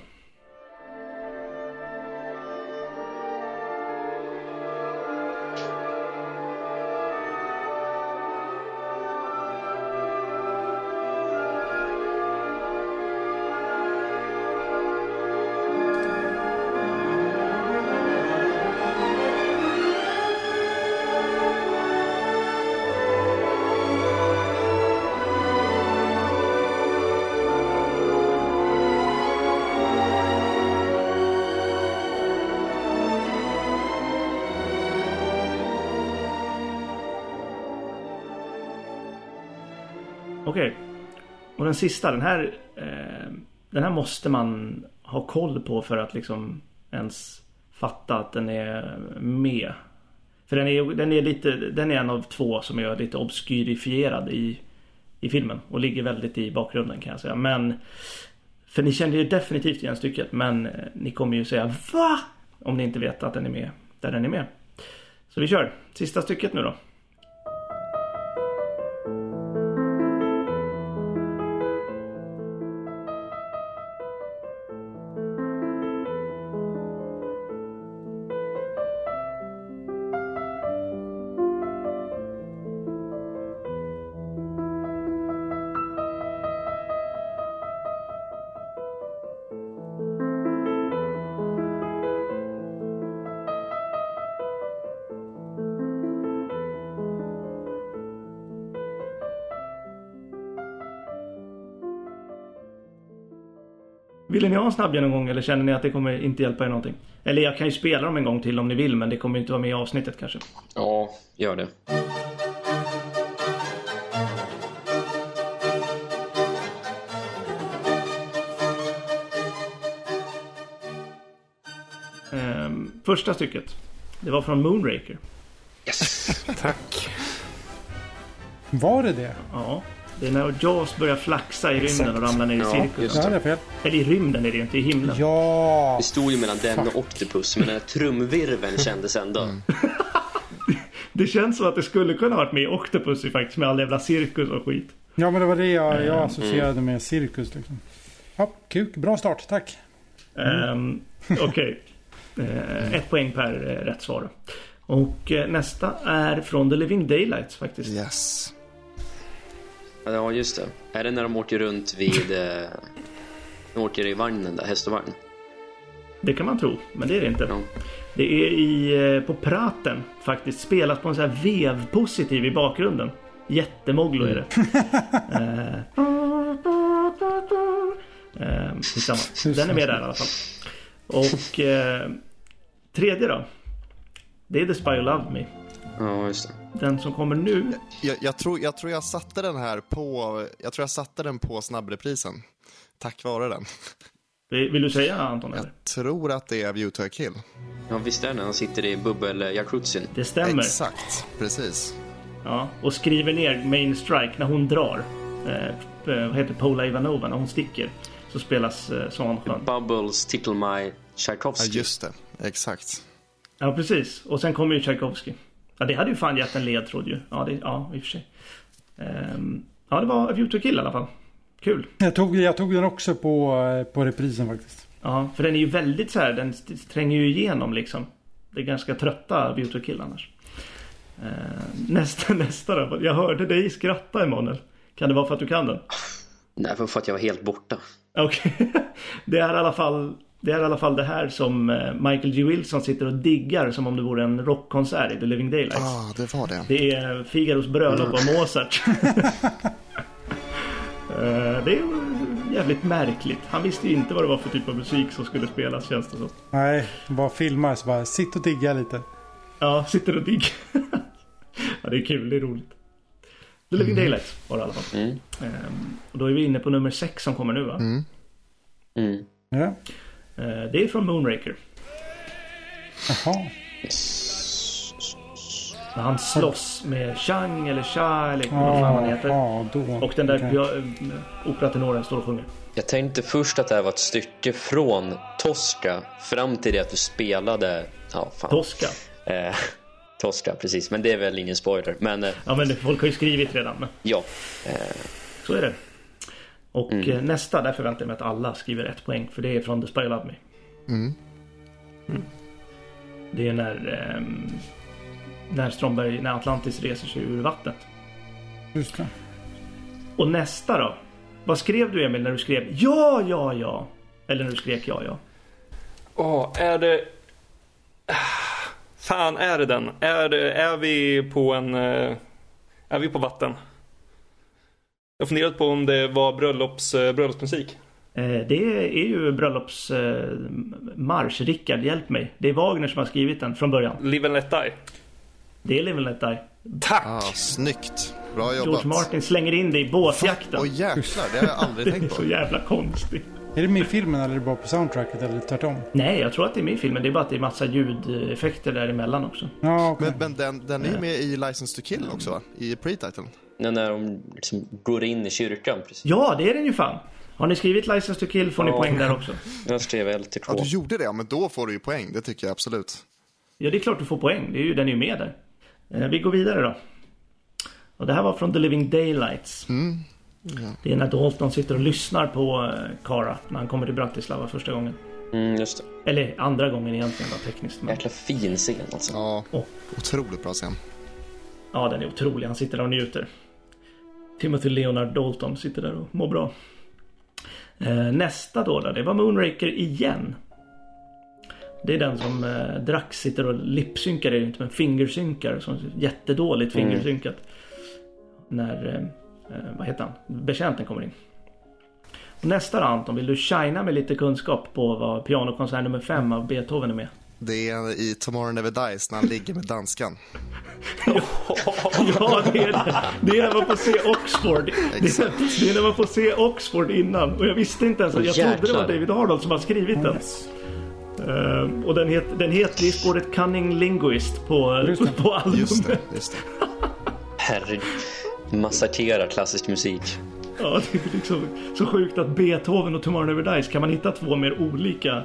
Den sista, den här, eh, den här måste man ha koll på för att liksom ens fatta att den är med. För den är, den är lite, den är en av två som är lite obskyrifierad i, i filmen och ligger väldigt i bakgrunden kan jag säga. Men för ni känner ju definitivt igen stycket men eh, ni kommer ju säga VA? Om ni inte vet att den är med där den är med. Så vi kör. Sista stycket nu då. Ha en snabb genomgång eller känner ni att det kommer inte hjälpa er någonting? Eller jag kan ju spela dem en gång till om ni vill men det kommer inte vara med i avsnittet kanske. Ja, gör det. Ehm, första stycket. Det var från Moonraker. Yes! Tack. Var det det? Ja. Det är när Jaws börjar flaxa i rymden Exakt. och ramlar ner i Ja, cirkus. just Ja, det fel. Eller i rymden är det ju inte, i himlen. Ja! Det stod ju mellan den och Octopus, men den här trumvirveln kändes ändå... <laughs> Det känns som att det skulle kunna varit med i Octopussy faktiskt med all jävla cirkus och skit. Ja, men det var det jag, jag associerade med cirkus. Liksom. Ja, kuk. Bra start, tack. Ehm, Okej. Eh, ett poäng per eh, rätt svar. Och eh, nästa är från The Living Daylights faktiskt. Yes. Ja, just det. Är det när de åker runt vid... Eh, de åker i vagnen där, häst och vagn? Det kan man tro, men det är det inte. Ja. Det är i, eh, på praten faktiskt. Spelas på en sån här vevpositiv i bakgrunden. Jättemoglo är det. Eh, eh, skitsamma. <laughs> Den är med där i alla fall. Och eh, tredje då. Det är The Spy Who Loved Me. Ja, just det. Den som kommer nu. Jag, jag, tror, jag tror jag satte den här på, jag tror jag satte den på snabbreprisen. Tack vare den. Vill du säga Anton? Eller? Jag tror att det är View to a Kill. Ja, visst är det när han sitter i bubbel-jacuzzin. Det stämmer. Exakt, precis. Ja, och skriver ner Main Strike när hon drar. Eh, eh, vad heter Paula Ivanova när hon sticker. Så spelas eh, Svansjön. Bubbles, Tickle My, Ja, Tchaikovsky. just det. Exakt. Ja, precis. Och sen kommer ju Tchaikovsky. Ja, det hade ju fan gett en ledtråd ju. Ja, det, ja i och för sig. Ehm, ja, det var A View to Kill i alla fall. Kul. Jag tog, jag tog den också på, eh, på reprisen faktiskt. Ja, för den är ju väldigt så här, den tränger ju igenom liksom. Det är ganska trötta View to Kill annars. Ehm, nästa, <laughs> nästa då. Jag hörde dig skratta Emanuel. Kan det vara för att du kan den? Nej, för att jag var helt borta. Okej. <laughs> Det är i alla fall det är i alla fall det här som eh, Michael G. Wilson sitter och diggar som om det vore en rockkonsert i The Living Daylights. Ah, det var det. Det är Figaros bröllop av Mozart. <laughs> Eh, det är jävligt märkligt. Han visste ju inte vad det var för typ av musik som skulle spelas känns det som. Nej, bara filmar så bara sitt och digga lite. Ja, sitter och diggar. <laughs> ja, det är kul. Det är roligt. The Living Daylights var det i alla fall. Mm. Ehm, och då är vi inne på nummer sex som kommer nu va? Mm. Ja. Eh, det är från Moonraker. Jaha. När han slåss med Chang eller Cha eller vad fan han heter. ja, då. Och den där okay. operatenoren står och sjunger. Jag tänkte först att det här var ett stycke från Tosca fram till det att du spelade... Ja, fan. Tosca. Eh, Tosca, precis. Men det är väl ingen spoiler. Men eh, Ja men det- folk har ju skrivit redan. Ja. så är det. Och eh, nästa, där förväntar jag mig att alla skriver ett poäng. För det är från The Spy Who Loved Me. Mm. Det är när, ehm, när Stromberg, när Atlantis reser sig ur vattnet. Just det. Och nästa då? Vad skrev du Emil när du skrev ja, ja, ja? Eller när du skrek ja, ja? Åh, är det... Fan, är det den? Är, det, är vi på en... eh, Är vi på vatten? Jag har funderat på om det var bröllops, eh, bröllopsmusik. Eh, det är ju bröllopsmarsch. Rickard, hjälp mig. Det är Wagner som har skrivit den från början. Live and let die. Det är Live and Let Die. Tack! Ah, snyggt. Bra George jobbat. Martin slänger in det i båtjakten. Åh jäklar, det har jag aldrig <laughs> Det är tänkt på. så jävla konstigt. Är det med i filmen eller är det bara på soundtracket eller tvärtom? Nej, jag tror att det är med i filmen. Det är bara att det är massa ljudeffekter däremellan också. Ja, okej. Men, men den, den är ju med i License to Kill också va? I pre-titeln. När de liksom går in i kyrkan. Precis. Ja, det är den ju fan. Har ni skrivit License to Kill får ni Ja. poäng där också. <laughs> Jag skrev LT2. Ja, du gjorde det, ja, men då får du ju poäng. Det tycker jag absolut. Ja, det är klart du får poäng. Det är ju, den är ju med där. Eh, vi går vidare då. Och det här var från The Living Daylights. Det är när Dalton sitter och lyssnar på eh, Kara när han kommer till Bratislava första gången. Mm, just det. Eller andra gången egentligen då tekniskt. Men, Jäkla fin scen alltså. Ja, Åh. otroligt bra scen. ja, den är otrolig. Han sitter där och njuter. Timothy Leonard Dalton sitter där och mår bra. Eh, nästa då, det var Moonraker igen. Det är den som eh, Drax sitter och lipsynkar, det är inte men fingersynkar. Som jättedåligt fingersynkat. När, eh, eh, vad heter han, betjänten kommer in. Nästa då Anton, vill du shina med lite kunskap på vad pianokonsert nummer 5 av Beethoven är med? Det är i Tomorrow Never Dies när han ligger med danskan. <laughs> Ja, det är det. Det är när man får se Oxford. Det är, det är när man får se Oxford innan. Och jag visste inte ens. Åh, Jag trodde det var. David Arnold som har skrivit den. Eh, och den, het, den heter, det är spåret Cunning Linguist på, Just på albumet. Just det, just det. Herregud. Massakrerar klassisk musik. Ja, det är liksom så sjukt att Beethoven och Tomorrow Never Dies kan man hitta två mer olika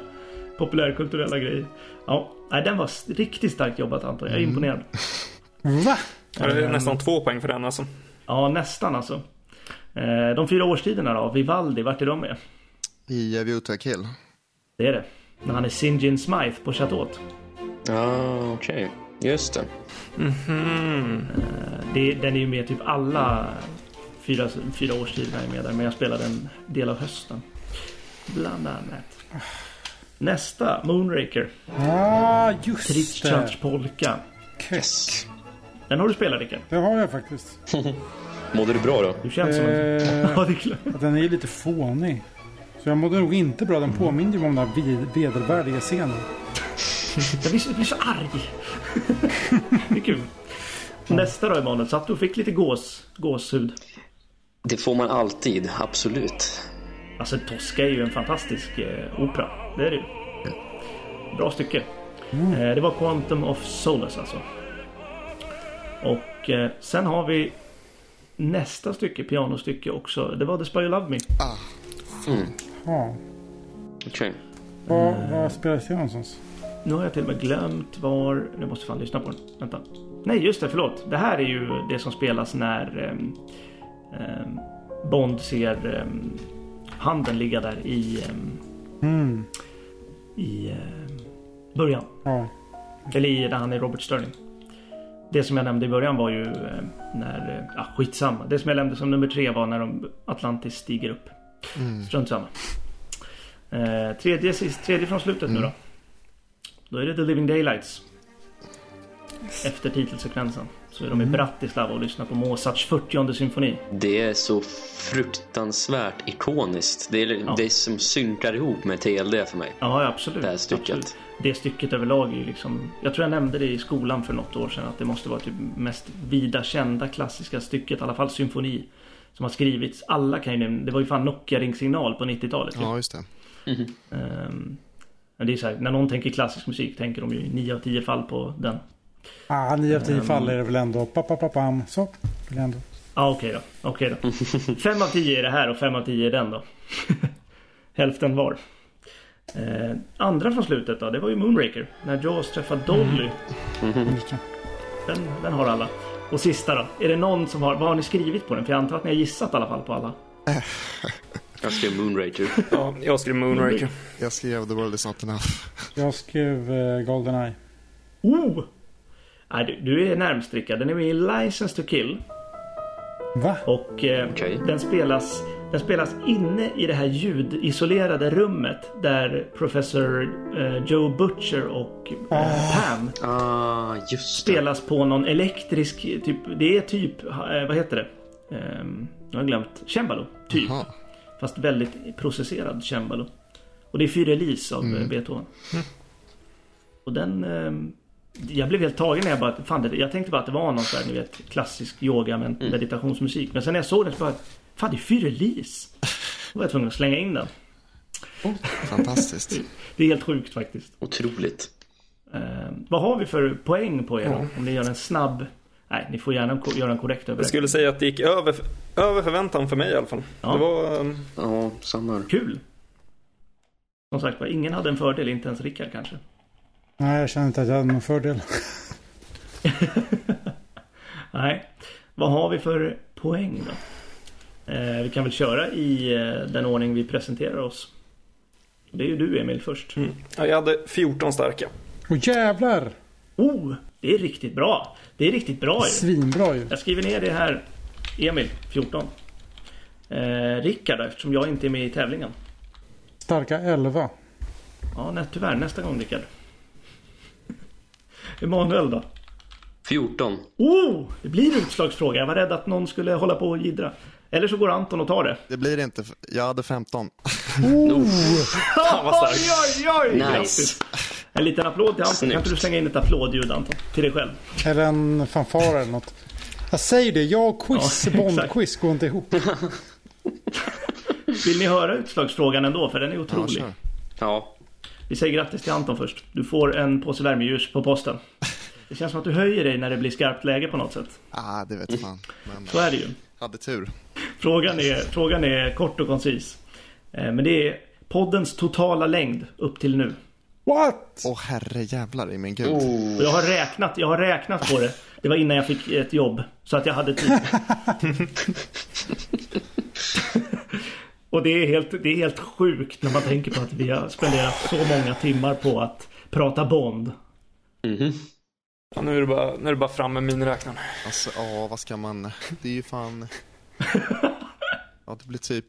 populärkulturella grejer. Ja, nej, den var riktigt starkt jobbat Anton. Jag är imponerad. <laughs> Va? Ja, det är nästan två poäng för den alltså. Ja, nästan alltså. Eh, De fyra årstiderna då, Vivaldi, vart är de med? I uh, View to a Kill. Det är det. När han är. John Smythe på Chateauet. Ja, okej. Just det. Det, den är ju med typ alla fyra, fyra årstiderna är med där. Men jag spelade en del av hösten. Bland annat. Nästa, Moonraker. Ah, just Tritschans det. polka. Yes. Den har du spelat Rickard. Det har jag faktiskt. <laughs> Mådde du bra då? Du känns som en... Eh, <laughs> Ja, det är klart. att den är ju lite fånig. Så jag mådde nog inte bra. Den påminner ju om den där vedervärdiga scenen. <laughs> Jag blir, så- jag blir så arg. det är kul. Nästa då Emanuel, så att du fick lite gås, gåshud. Det får man alltid, absolut. Alltså Tosca är ju en fantastisk eh, opera. Det är det ju. Bra stycke. Eh, det var Quantum of Solace alltså. Och eh, sen har vi nästa stycke, pianostycke också. Det var The Spy You Love Me. Ja. Okej. Vad, vad spelas det någonstans? Nu har jag till och med glömt var... Nu måste jag fan lyssna på den. Vänta. Nej, just det. Förlåt. Det här är ju det som spelas när ehm, ehm, Bond ser um, handen ligga där i, ehm, Mm. i ehm, början. Ja. Eller i, när han är Robert Sterling. Det som jag nämnde i början var ju eh, när... Ja, skitsamma. Det som jag nämnde som nummer tre var när de Atlantis stiger upp. Strunt samma. Eh, tredje, sist, tredje från slutet nu då. Då är det The Living Daylights. Efter titelsekvensen. Så är de i Bratislava och lyssnar på Mozarts 40 symfoni. Det är så fruktansvärt ikoniskt. Det är det som synkar ihop med TLD för mig. Ja, absolut. Det här stycket. Absolut. Det stycket överlag är ju liksom... Jag tror jag nämnde det i skolan för något år sedan. Att det måste vara typ mest vida kända klassiska stycket. I alla fall symfoni. Som har skrivits. Alla kan ju nämna. Det var ju fan Nokia-ringsignal på 90-talet. ju. Ja, just det. Ehm, men det är så här, när någon tänker klassisk musik tänker de ju i 9 av 10 fall på den. Ah, 9 av 10 fall är det väl ändå. Papapapam. Så. Vill jag ändå. Ja, okej då. Okej då. 5 av 10 är det här och 5 av 10 är den då. <laughs> Hälften var. Eh, andra från slutet då, det var ju Moonraker. När Jaws träffar Dolly. Just det. Den, den har alla. Och sista då. Är det någon som har... Vad har ni skrivit på den? För jag antar att ni har gissat i alla fall på alla. <laughs> Jag skrev Moonraker. <laughs> Ja, jag skrev Moonraker. Jag skrev The World Is Not Enough. Jag skrev uh, Goldeneye. Oh! Nej, du, du är närmst Rickard. Den är med i License to Kill. Va? Och eh, Okej. den, spelas, den spelas inne i det här ljudisolerade rummet där professor eh, Joe Butcher och eh, Pam Ah, just det. spelas på någon elektrisk typ. Det är typ, eh, vad heter det? Ehm, jag har glömt. Cembalo, typ. Jaha. Fast väldigt processerad cembalo. Och det är Fyrelise av mm. Beethoven. Och den... jag blev helt tagen när jag bara... Fan, det, jag tänkte bara att det var någon sån här, ni vet, klassisk yoga med meditationsmusik. Men sen när jag såg den så bara... Fan, det är Fyrelise! Då var jag tvungen att slänga in den. Fantastiskt. <laughs> Det är helt sjukt faktiskt. Otroligt. Ehm, vad har vi för poäng på er då? Om ni gör en snabb... Nej, ni får gärna göra en korrekt Jag överräkning. skulle säga att det gick över, över förväntan för mig i alla fall. Ja. Det var... um, Ja, samma här. Kul! Som sagt var, ingen hade en fördel, inte ens Rickard kanske. Nej, jag känner inte att jag hade någon fördel. <laughs> Nej. Vad har vi för poäng då? Eh, vi kan väl köra i eh, den ordning vi presenterar oss. Det är ju du Emil först. mm. ja, jag hade 14 starka. Åh jävlar! Oh, det är riktigt bra. Det är riktigt bra ju. Svinbra ju. Jag skriver ner det här. Emil, 14. Eh, Rickard eftersom jag inte är med i tävlingen. Starka 11. Ja, nej, tyvärr. Nästa gång Rickard. Emanuel då? 14. Oh, det blir utslagsfråga. Jag var rädd att någon skulle hålla på och jiddra. Eller så går Anton och tar det. Det blir inte, f- jag hade 15. Fan vad starkt. Oj, oj, oj! Nice. Grattis. En liten applåd till Anton. Snyggt. Kan inte du slänga in ett applådljud Anton? Till dig själv. Eller en fanfar eller något. Jag säger det, jag och quiz, Ja, <laughs> Bond-quiz går inte ihop. Vill ni höra utslagsfrågan ändå? För den är Ja, otrolig. kör. Ja. Vi säger grattis till Anton först. Du får en påse värmeljus på posten. Det känns som att du höjer dig när det blir skarpt läge på något sätt. Ah, det vet fan. Men Så är det ju. hade tur. Frågan är, frågan är kort och koncis. Eh, Men det är poddens totala längd upp till nu. What? Åh herre jävlar i min gud. Och jag har räknat, jag har räknat på det. Det var innan jag fick ett jobb. Så att jag hade tid. <laughs> <laughs> Och det är, helt, det är helt sjukt när man tänker på att vi har spenderat så många timmar på att prata Bond. Mhm. Ja, nu, är det bara, nu är det bara fram med miniräknaren. Alltså, ja, vad ska man... Det är ju fan... <laughs> Ja, det blir typ...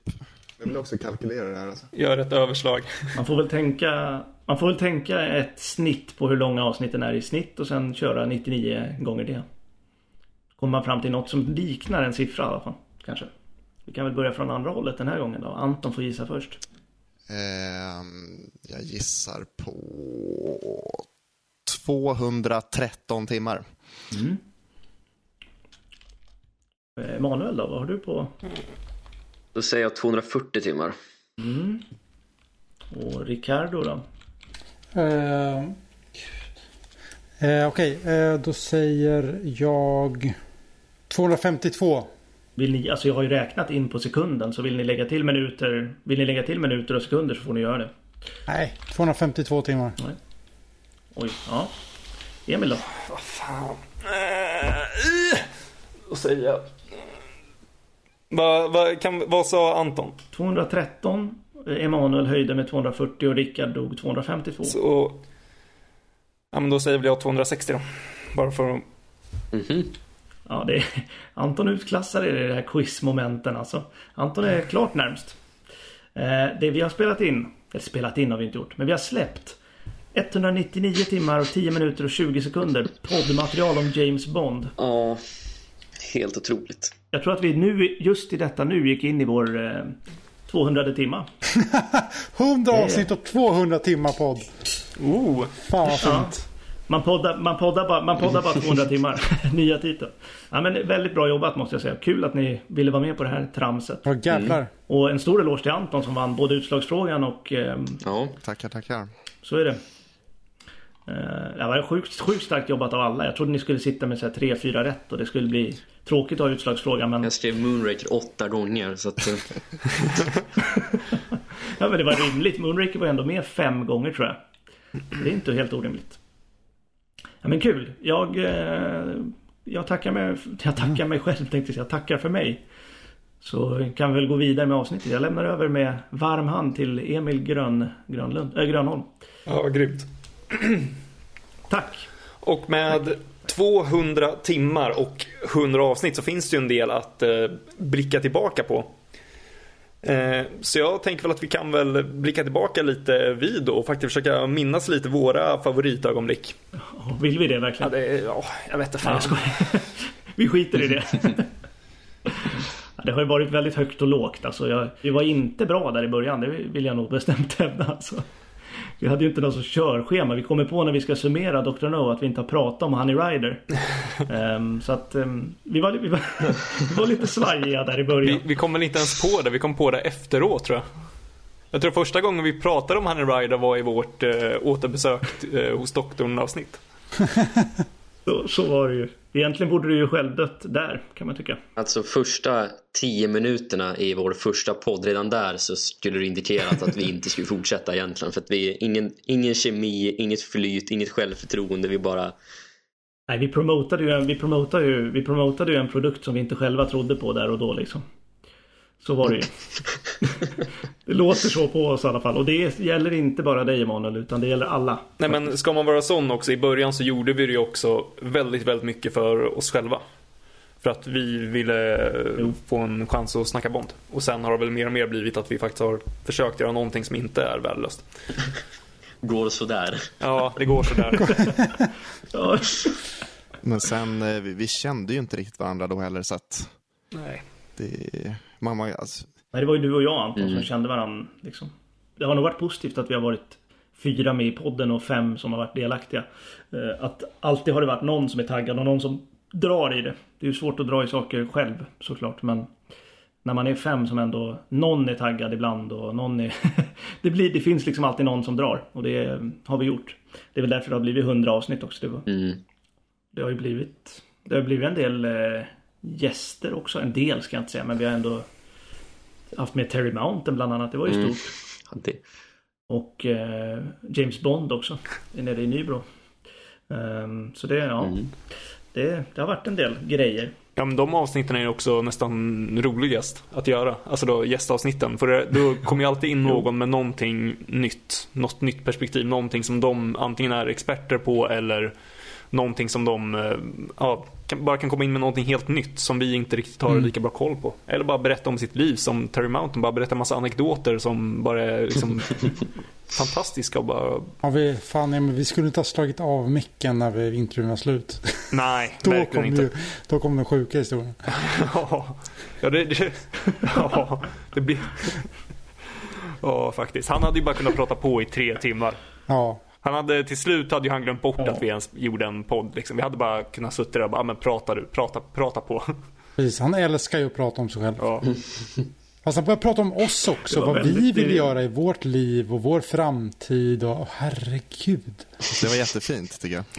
Jag vill också kalkylera det här alltså. Gör ett överslag. Man får väl tänka, man får väl tänka ett snitt på hur långa avsnitten är i snitt och sen köra 99 gånger det. Kommer man fram till något som liknar en siffra i alla fall. Kanske. Vi kan väl börja från andra hållet den här gången då. Anton får gissa först. Ehm, jag gissar på 213 timmar. Eh, Manuel då, vad har du på? Då säger jag 240 timmar. Och Ricardo då? Eh, eh, Okej, eh, då säger jag 252. Vill ni, alltså jag har ju räknat in på sekunden så vill ni lägga till minuter Vill ni lägga till minuter och sekunder så får ni göra det. Nej, 252 timmar. Oj, ja. Emil då? Vad fan. Eh, Då säger jag... Vad, vad, kan, vad sa Anton? 213 Emanuel höjde med 240 och Rickard dog 252. Så... Ja, men då säger väl jag 260 då. Bara för att... Mhm. Ja, det är, Anton utklassar i det här quizmomenten alltså. Anton är klart närmst. Eh, det vi har spelat in, eller spelat in har vi inte gjort, men vi har släppt 199 timmar och 10 minuter och 20 sekunder poddmaterial om James Bond. Ja. Helt otroligt. Jag tror att vi nu, just i detta nu, gick in i vår eh, 200 timma. <laughs> 100 Det- avsnitt och 200 timmar podd. Oh! Fan vad fint. Man poddar, man poddar, bara, man poddar bara 200 <laughs> timmar. Nya titeln. Ja, men väldigt bra jobbat måste jag säga. Kul att ni ville vara med på det här tramset. Vad jävlar. Och en stor eloge till Anton som vann både utslagsfrågan och ehm, Ja. Tackar, tackar. så är det. Eh, det var sjukt, sjukt starkt jobbat av alla. Jag trodde ni skulle sitta med så här 3-4 rätt och det skulle bli tråkigt att ha utslagsfrågan. Men, Jag skrev Moonraker åtta gånger så att... eh, <laughs> ja, men det var rimligt. Moonraker var ändå med fem gånger tror jag. Det är inte helt orimligt. Ja, men kul. Jag, eh, jag tackar mig, jag tackar mig själv tänkte jag säga. Jag tackar för mig. Så kan vi väl gå vidare med avsnittet. Jag lämnar över med varm hand till Emil Grön, Grönlund, äh, Grönholm. Ja, grymt. <clears throat> Tack! Och med 200 timmar och 100 avsnitt så finns det ju en del att eh, blicka tillbaka på. Eh, så jag tänker väl att vi kan väl blicka tillbaka lite vid och faktiskt försöka minnas lite våra favoritögonblick. Ja, Vill vi det Ja, verkligen? det är, ja, jag vet inte Nej, fan. skojar. <laughs> Vi skiter i det. <laughs> Ja, Det har ju varit väldigt högt och lågt. Alltså jag, vi var inte bra där i början, det vill jag nog bestämt hävda. Alltså. Vi hade ju inte något körschema. Vi kommer på när vi ska summera Dr. No att vi inte har pratat om Honey Rider. <laughs> Ehm, så att ehm, vi, var, vi, var, vi var lite svajiga där i början. Vi, vi kom väl inte ens på det, vi kom på det efteråt tror jag. Jag tror första gången vi pratade om Honey Rider var i vårt eh, återbesök eh, hos doktorn avsnitt. <laughs> Så, så var det ju. Egentligen borde det ju självdött där kan man tycka. Alltså första tio minuterna i vår första podd, redan där så skulle det indikerat att vi inte skulle fortsätta egentligen. För att vi ingen, ingen kemi, inget flyt, inget självförtroende. Vi bara... Nej, vi promotade ju, en- vi promotade ju, vi promotade ju en produkt som vi inte själva trodde på där och då liksom. Så var det ju. <laughs> det låter så på oss i alla fall. Och det gäller inte bara dig Emanuel, utan det gäller alla. Nej men ska man vara sån också, i början så gjorde vi det ju också väldigt, väldigt mycket för oss själva. För att vi ville Jo. få en chans att snacka Bond. Och sen har det väl mer och mer blivit att vi faktiskt har försökt göra någonting som inte är värdelöst. Går sådär. Ja, det går sådär. <laughs> Ja, Men sen, eh, vi, vi kände ju inte riktigt varandra då heller så att Nej. Det, man, man, alltså, Nej, det var ju du och jag Anton Mm. som kände varandra. Liksom. Det har nog varit positivt att vi har varit fyra med i podden och fem som har varit delaktiga. Eh, Att alltid har det varit någon som är taggad och någon som drar i det. Det är ju svårt att dra i saker själv såklart men när man är fem som ändå någon är taggad ibland och någon är <laughs> det, blir, det finns liksom alltid någon som drar och det har vi gjort. Det är väl därför det har blivit 100 avsnitt också. Det, var, Mm. det har ju blivit Det har blivit en del eh, gäster också. En del ska jag inte säga men vi har ändå haft med Terry Mountain bland annat. Det var ju Mm. stort. <laughs> Det, Och eh, James Bond också. är Nere i Nybro. Ehm, så det, ja. Mm. Det, det har varit en del grejer. Ja men de avsnitten är ju också nästan roligast att göra. Alltså då gästavsnitten. För det, då kommer ju alltid in <laughs> någon med någonting nytt. Något nytt perspektiv. Någonting som de antingen är experter på eller någonting som de eh, ja, kan, bara kan komma in med någonting helt nytt som vi inte riktigt har lika bra koll på. Eller bara berätta om sitt liv som Terry Mountain. Bara berätta en massa anekdoter som bara är liksom <laughs> fantastiska bara Ja, vi, fan, ja, men vi skulle inte ha slagit av micken när vi intervjun var slut. <laughs> Nej, <laughs> Då verkligen kom, inte. ju, då kom den sjuka historien. Ja, ja det, det, ja, det blir... Ja, faktiskt. Han hade ju bara kunnat prata på i tre timmar. Ja, Han hade, till slut hade ju han glömt bort att vi ens gjorde en podd. Liksom. Vi hade bara kunnat sitta där och bara, ah, men prata du, prata, prata på. <laughs> precis. Han älskar ju att prata om sig själv. Ja, <laughs> Fast han börjar prata om oss också. Vad vi vill göra i vårt liv och vår framtid. Och, åh, herregud. det var jättefint tycker jag. <laughs>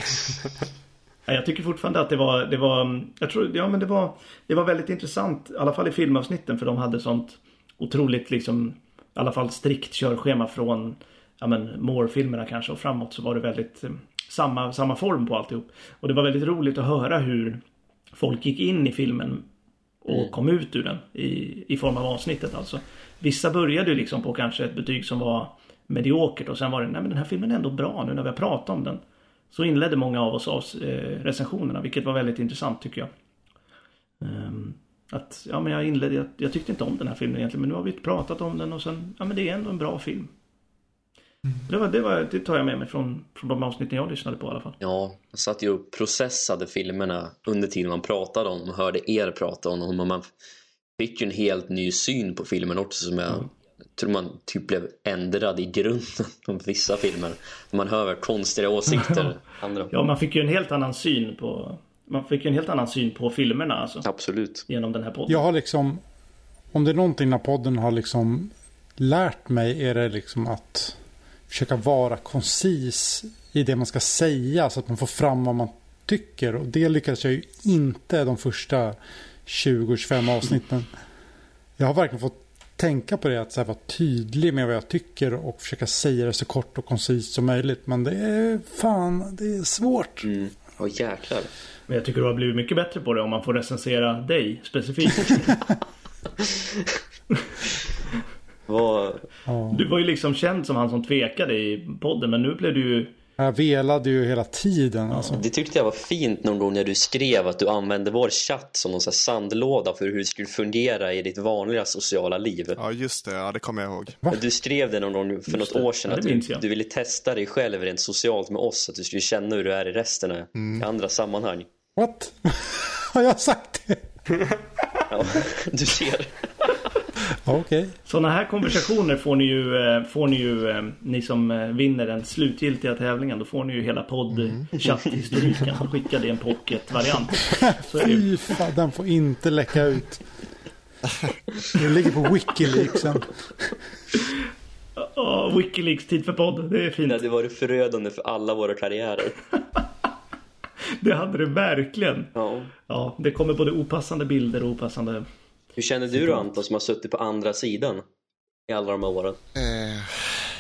Ja, Jag tycker fortfarande att det var, det var, jag tror, ja men det var, det var väldigt intressant. I alla fall i filmavsnitten för de hade sånt otroligt liksom, i alla fall strikt körschema från, ja men Moore-filmerna kanske och framåt så var det väldigt eh, samma, samma form på alltihop. Och det var väldigt roligt att höra hur folk gick in i filmen och kom ut ur den i, i form av avsnittet alltså. Vissa började ju liksom på kanske ett betyg som var mediokert och sen var det, nej men den här filmen är ändå bra nu när vi har pratat om den. Så inledde många av oss av eh, recensionerna, vilket var väldigt intressant tycker jag. Ehm, att, ja men jag inledde, jag, jag tyckte inte om den här filmen egentligen, men nu har vi pratat om den och sen, ja men det är ändå en bra film. Det, var, det, var, det tar jag med mig från, från de avsnitten jag lyssnade på i alla fall. Ja, jag satt ju och processade filmerna under tiden man pratade om dem och hörde er prata om dem och man fick ju en helt ny syn på filmen också som jag tror man typ blev ändrad i grunden <laughs> om vissa filmer. Man hör konstiga åsikter. <laughs> Andra. Ja, man fick ju en helt annan syn på, man fick ju en helt annan syn på filmerna alltså. Absolut. Genom den här podden. Jag har liksom, om det är någonting den här podden har liksom lärt mig är det liksom att försöka vara koncis i det man ska säga så att man får fram vad man tycker. Och det lyckades jag ju inte de första 20-25 avsnitten. Jag har verkligen fått tänka på det att så här, vara tydlig med vad jag tycker och försöka säga det så kort och koncist som möjligt. Men det är fan, det är svårt. Mm. Åh jäklar. Men jag tycker du har blivit mycket bättre på det om man får recensera dig specifikt. <laughs> <laughs> Vad... Ja. Du var ju liksom känd som han som tvekade i podden, men nu blev du ju... Jag velade ju hela tiden. Alltså. Det tyckte jag var fint någon gång när du skrev att du använde vår chatt som någon sandlåda för hur det skulle fungera i ditt vanliga sociala liv. Ja, just det. Ja, det kommer jag ihåg. Du skrev det någon gång för något det. år sedan Ja, att du, du ville testa dig själv rent socialt med oss, att du skulle känna hur du är i resten av i andra sammanhang. What? <laughs> har jag sagt det? Ja, <laughs> du ser. Okej. Sådana här konversationer får ni ju, eh, får ni ju, eh, ni som eh, vinner den slutgiltiga tävlingen, då får ni ju hela podd-chatthistoriken skickad i en pocket-variant. <laughs> Det. Fy fan, den får inte läcka ut. Det ligger på Wikileaksen. Ja, Wikileaks tid för podd, det är Det fint. hade varit förödande för alla våra karriärer. <laughs> Det hade det verkligen. Ja. Ja, det kommer både opassande bilder och opassande... Hur känner du då Anton som har suttit på andra sidan i alla de här åren? Eh,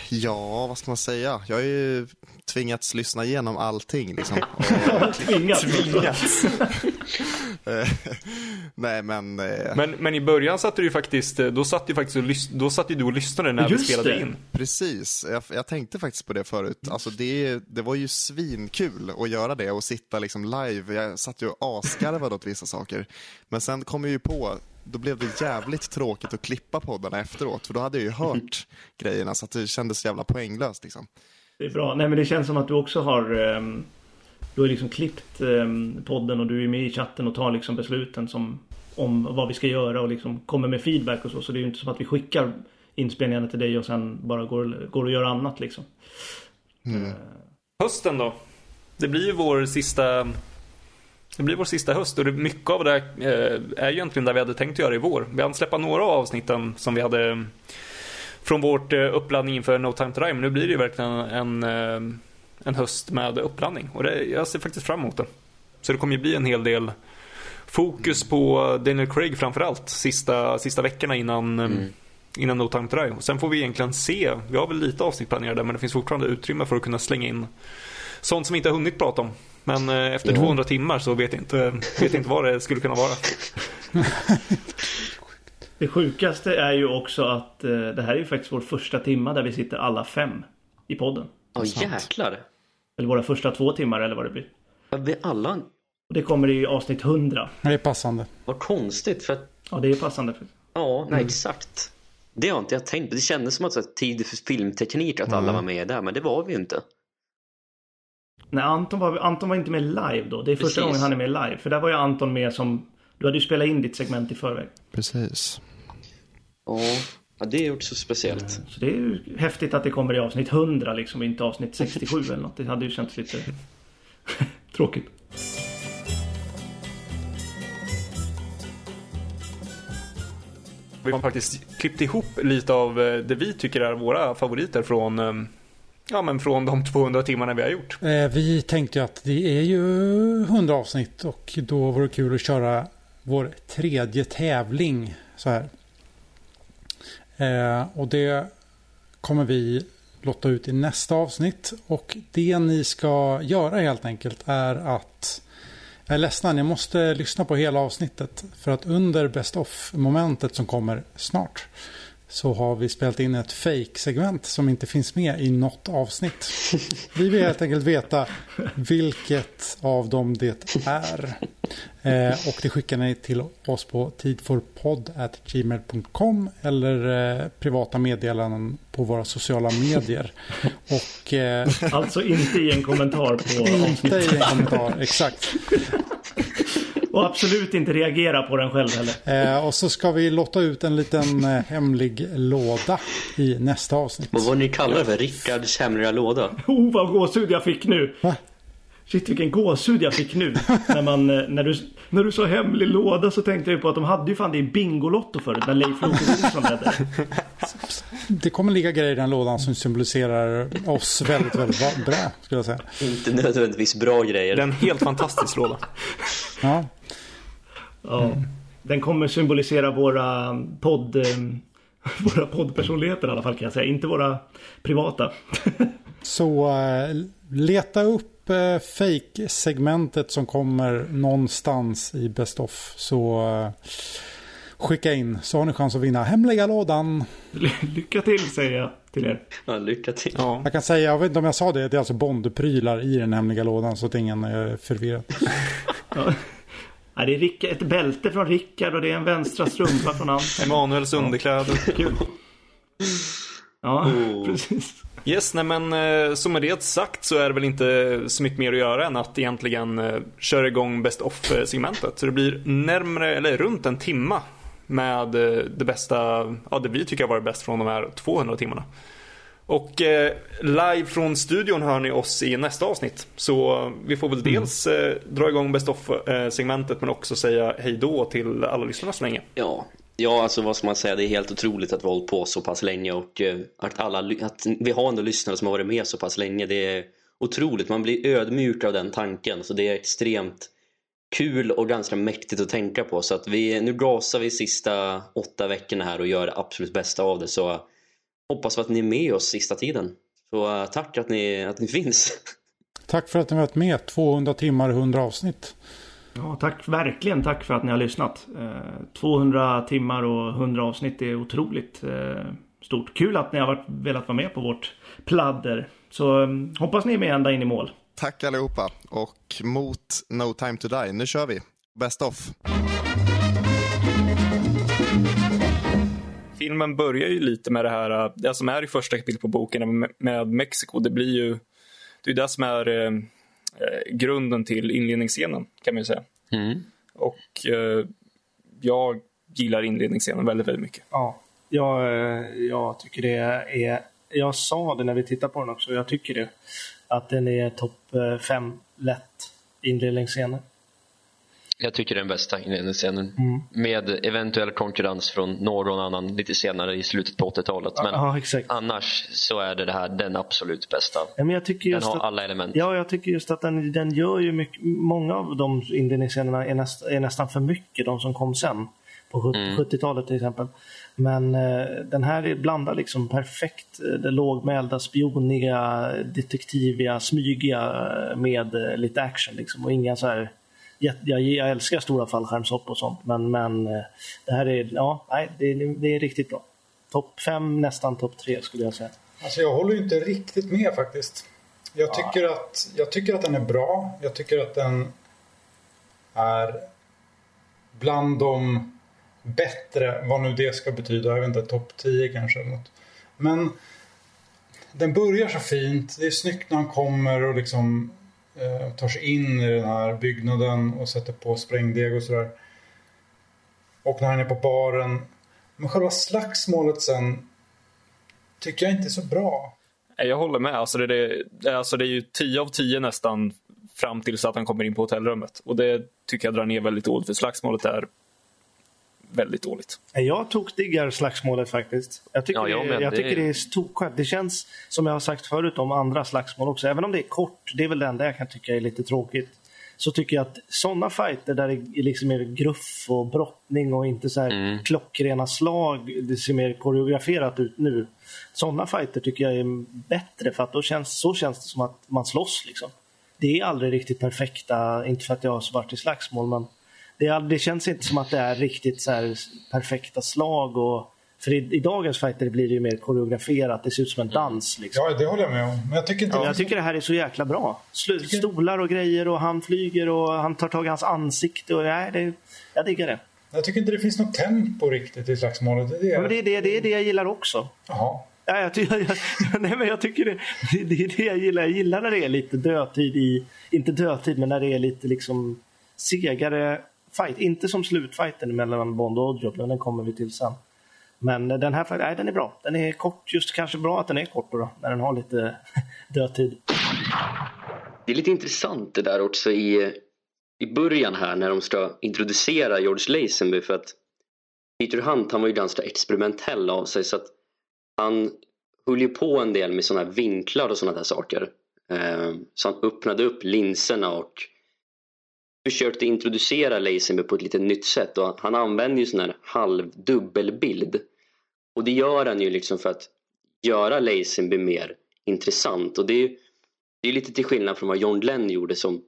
ja, vad ska man säga? Jag har ju tvingats lyssna igenom allting. Liksom. <laughs> Och, Tvingat. eh, nej, men... Eh, Men, men i början satt du ju faktiskt, då satt ju faktiskt och, lys, då satt ju du och lyssnade när Just vi spelade det. in. Precis, jag, jag tänkte faktiskt på det förut. Alltså det, det var ju svinkul att göra det och sitta liksom live. Jag satt ju och asgarvade åt vissa saker. Men sen kom jag ju på, då blev det jävligt tråkigt att klippa poddarna efteråt. För då hade jag ju hört <laughs> grejerna så att det kändes jävla poänglöst liksom. Det är bra. Nej men det känns som att du också har ehm, du har liksom klippt eh, podden och du är med i chatten och tar liksom besluten som om vad vi ska göra och liksom kommer med feedback och så. Så det är ju inte som att vi skickar inspelningarna till dig och sen bara går, går och gör annat liksom. Hösten då? Det blir ju vår sista det blir vår sista höst och mycket av det eh, är ju egentligen det vi hade tänkt göra i vår. Vi hade släppa några av avsnitten som vi hade eh, från vårt eh, uppladdning inför No Time To Die. Men nu blir det ju verkligen en, en höst med uppladdning och det, jag ser faktiskt fram emot det. Så det kommer ju bli en hel del fokus på Daniel Craig framförallt sista, sista veckorna innan, eh, innan No Time To Die. Och sen får vi egentligen se, vi har väl lite avsnitt planerade men det finns fortfarande utrymme för att kunna slänga in sånt som vi inte har hunnit prata om. Men eh, efter 200 timmar så vet jag inte, vet inte vad det skulle kunna vara. <laughs> Det sjukaste är ju också att eh, det här är ju faktiskt vår första timma där vi sitter alla fem i podden. Ja, jäklar. Eller våra första två timmar eller vad det blir. Ja, Vi alla, Och det kommer i avsnitt 100. Det är passande. vad konstigt för att, Ja, det är passande. ja, nej exakt. Det har inte jag tänkt på. Det kändes som att så här, tid för filmteknik att alla var med där, men det var vi ju inte. Nej, Anton var, Anton var inte med live då. Det är första Precis. gången han är med live. För där var ju Anton med som... Du hade ju spelat in ditt segment i förväg. Precis. Ja, det är gjort så speciellt. Så det är ju häftigt att det kommer i avsnitt 100 liksom, inte avsnitt 67 eller något. Det hade ju känts lite <laughs> tråkigt. Vi har faktiskt klippt ihop lite av eh, det vi tycker är våra favoriter från, eh, ja, men från de 200 timmarna vi har gjort. Eh, vi tänkte ju att det är ju 100 avsnitt och då vore det kul att köra vår tredje tävling så här. Eh, och det kommer vi lotta ut i nästa avsnitt. Och det ni ska göra helt enkelt är att jag är ledsen, ni måste lyssna på hela avsnittet. För att under Best of-momentet som kommer snart så har vi spelat in ett fake-segment som inte finns med i något avsnitt. Vi vill helt enkelt veta vilket av dem det är. Eh, och det skickar ni till oss på tidforpodd.gmail.com eller eh, privata meddelanden på våra sociala medier. Och eh, Alltså inte i en kommentar på inte i en kommentar, exakt. <laughs> Och absolut inte reagera på den själv heller. Eh, och så ska vi lotta ut en liten eh, hemlig låda i nästa avsnitt. Vad var ni kallar det för? Rickards hemliga låda? Oh vad gåshud jag fick nu! Va? Shit vilken gåshud jag fick nu. <laughs> när, man, eh, när, du, när du sa hemlig låda så tänkte jag på att de hade ju fan det i Bingolotto förut när Leif Loke ledde. Det kommer ligga grejer i den lådan som symboliserar oss väldigt, väldigt bra, bra skulle jag säga. Inte nödvändigtvis bra grejer. Det är en helt fantastisk låda. Ja, Ja. Den kommer symbolisera våra podd... eh, <laughs> Våra poddpersonligheter i alla fall kan jag säga. Inte våra privata. <laughs> så eh, leta upp eh, fake-segmentet som kommer någonstans i Best of. Så eh, skicka in så har ni chans att vinna hemliga lådan. <laughs> Lycka till säger jag till er. Ja, lycka till. Ja. Jag kan säga, jag vet inte om jag sa det, det är alltså Bondprylar i den hemliga lådan så att ingen är förvirrad. <laughs> Ja. Ja, det är Rick, ett bälte från Rickard och det är en vänstra strumpa från Anton. Emanuels underkläder. Kul. Ja, Oh. <laughs> precis. Yes, nej men eh, som med det sagt så är det väl inte så mycket mer att göra än att egentligen eh, köra igång Best of-segmentet. Så det blir närmre, eller runt en timma med eh, det bästa, ja det vi tycker har varit bäst från de här 200 timmarna. Och eh, live från studion hör ni oss i nästa avsnitt. Så vi får väl dels eh, dra igång Best of-segmentet men också säga hej då till alla lyssnarna så länge. Ja ja, alltså vad ska man säga? Det är helt otroligt att vi har hållit på så pass länge och eh, att, alla, att vi har ändå lyssnare som har varit med så pass länge. Det är otroligt. Man blir ödmjuk av den tanken. Så det är extremt kul och ganska mäktigt att tänka på. Så att vi, nu gasar vi sista åtta veckorna här och gör det absolut bästa av det. Så hoppas vi att ni är med oss sista tiden. Så eh, tack att ni, att ni finns. <laughs> Tack för att ni har varit med. 200 timmar, 100 avsnitt. Ja, tack verkligen tack för att ni har lyssnat. Eh, 200 timmar och 100 avsnitt är otroligt eh, stort. Kul att ni har varit, velat vara med på vårt pladder. Så eh, hoppas ni är med ända in i mål. Tack allihopa och mot No Time To Die. Nu kör vi. Best of. Filmen börjar ju lite med det här, äh, det som är i första kapitlet på boken med, med Mexiko. Det blir ju, det är det som är, eh, eh, grunden till inledningsscenen kan man ju säga. Mm. Och eh, jag gillar inledningsscenen väldigt, väldigt mycket. Ja, jag, eh, jag tycker det är... Jag sa det när vi tittade på den också, jag tycker det. Att den är topp eh, fem lätt inledningsscener. Jag tycker det är den bästa inledningsscenen. Mm. Med eventuell konkurrens från någon annan lite senare i slutet på 80-talet. Men Ja, annars så är det, det här den absolut bästa. Ja, men jag tycker Den just har att, alla element. Ja, jag tycker just att den, den gör ju mycket, många av de inledningsscenerna är, näst, är nästan för mycket, de som kom sen. På 70 Mm. 70-talet till exempel. Men eh, den här är- blandar liksom perfekt eh, det lågmälda, spioniga, detektiviga, smygiga eh, med eh, lite action liksom. Och inga så här jag, jag älskar stora fallskärmshopp och sånt, men, men eh, det här är, ja, nej, det, är- det är riktigt bra. Topp fem, nästan topp tre skulle jag säga. Alltså jag håller ju inte riktigt med faktiskt. Jag tycker, att, jag tycker att den är bra. Jag tycker att den är bland de bättre, vad nu det ska betyda. Jag vet inte, topp 10 kanske eller något. Men den börjar så fint. Det är snyggt när han kommer och liksom eh, tar sig in i den här byggnaden och sätter på sprängdeg och sådär. Och när han är på baren. Men själva slagsmålet sen tycker jag inte är så bra. Jag håller med. Alltså det, det, alltså det är ju 10 av 10 nästan fram tills att han kommer in på hotellrummet. Och det tycker jag drar ner väldigt dåligt, för slagsmålet är väldigt dåligt. Jag tokdiggar slagsmålet faktiskt. Jag tycker, Ja, jag det, jag Det- tycker det är tokskönt. Det känns som jag har sagt förut om andra slagsmål också. Även om det är kort, det är väl det enda jag kan tycka är lite tråkigt. Så tycker jag att sådana fighter där det liksom är gruff och brottning och inte så här Mm. klockrena slag, det ser mer koreograferat ut nu. Sådana fighter tycker jag är bättre för att då känns, så känns det som att man slåss liksom. Det är aldrig riktigt perfekta, inte för att jag har varit i slagsmål men det, det känns inte som att det är riktigt så här perfekta slag. Och, för i, i dagens fighter blir det ju mer koreograferat, det ser ut som en dans. Liksom. Ja, det håller jag med om. Men jag tycker inte... Jag tycker det här är så jäkla bra. Stolar och grejer och han flyger och han tar tag i hans ansikte. Och, nej, det, jag diggar det. Jag tycker inte det finns något tempo riktigt i slagsmålet. Det är. Ja, men det, är det, det är det jag gillar också. Jaha. Ja, jag, ty- <laughs> jag, nej, men jag tycker det, det, det är det jag gillar. Jag gillar när det är lite dödtid i, inte dödtid, men när det är lite liksom segare fight. Inte som slutfighten mellan Bond och Oddjob, men den kommer vi till sen. Men den här fighten, nej, den är bra. Den är kort, just kanske bra att den är kort då, när den har lite <laughs> dödtid. Det är lite intressant det där också i, i början här när de ska introducera George Lazenby för att Peter Hunt han var ju ganska experimentell av sig så att han höll ju på en del med sådana här vinklar och sådana där saker. Eh, så han öppnade upp linserna och försökte introducera Lazenby på ett lite nytt sätt och han använder ju sån här halvdubbelbild. Och det gör han ju liksom för att göra Lazenby mer intressant och det är ju det är lite till skillnad från vad John Glenn gjorde som,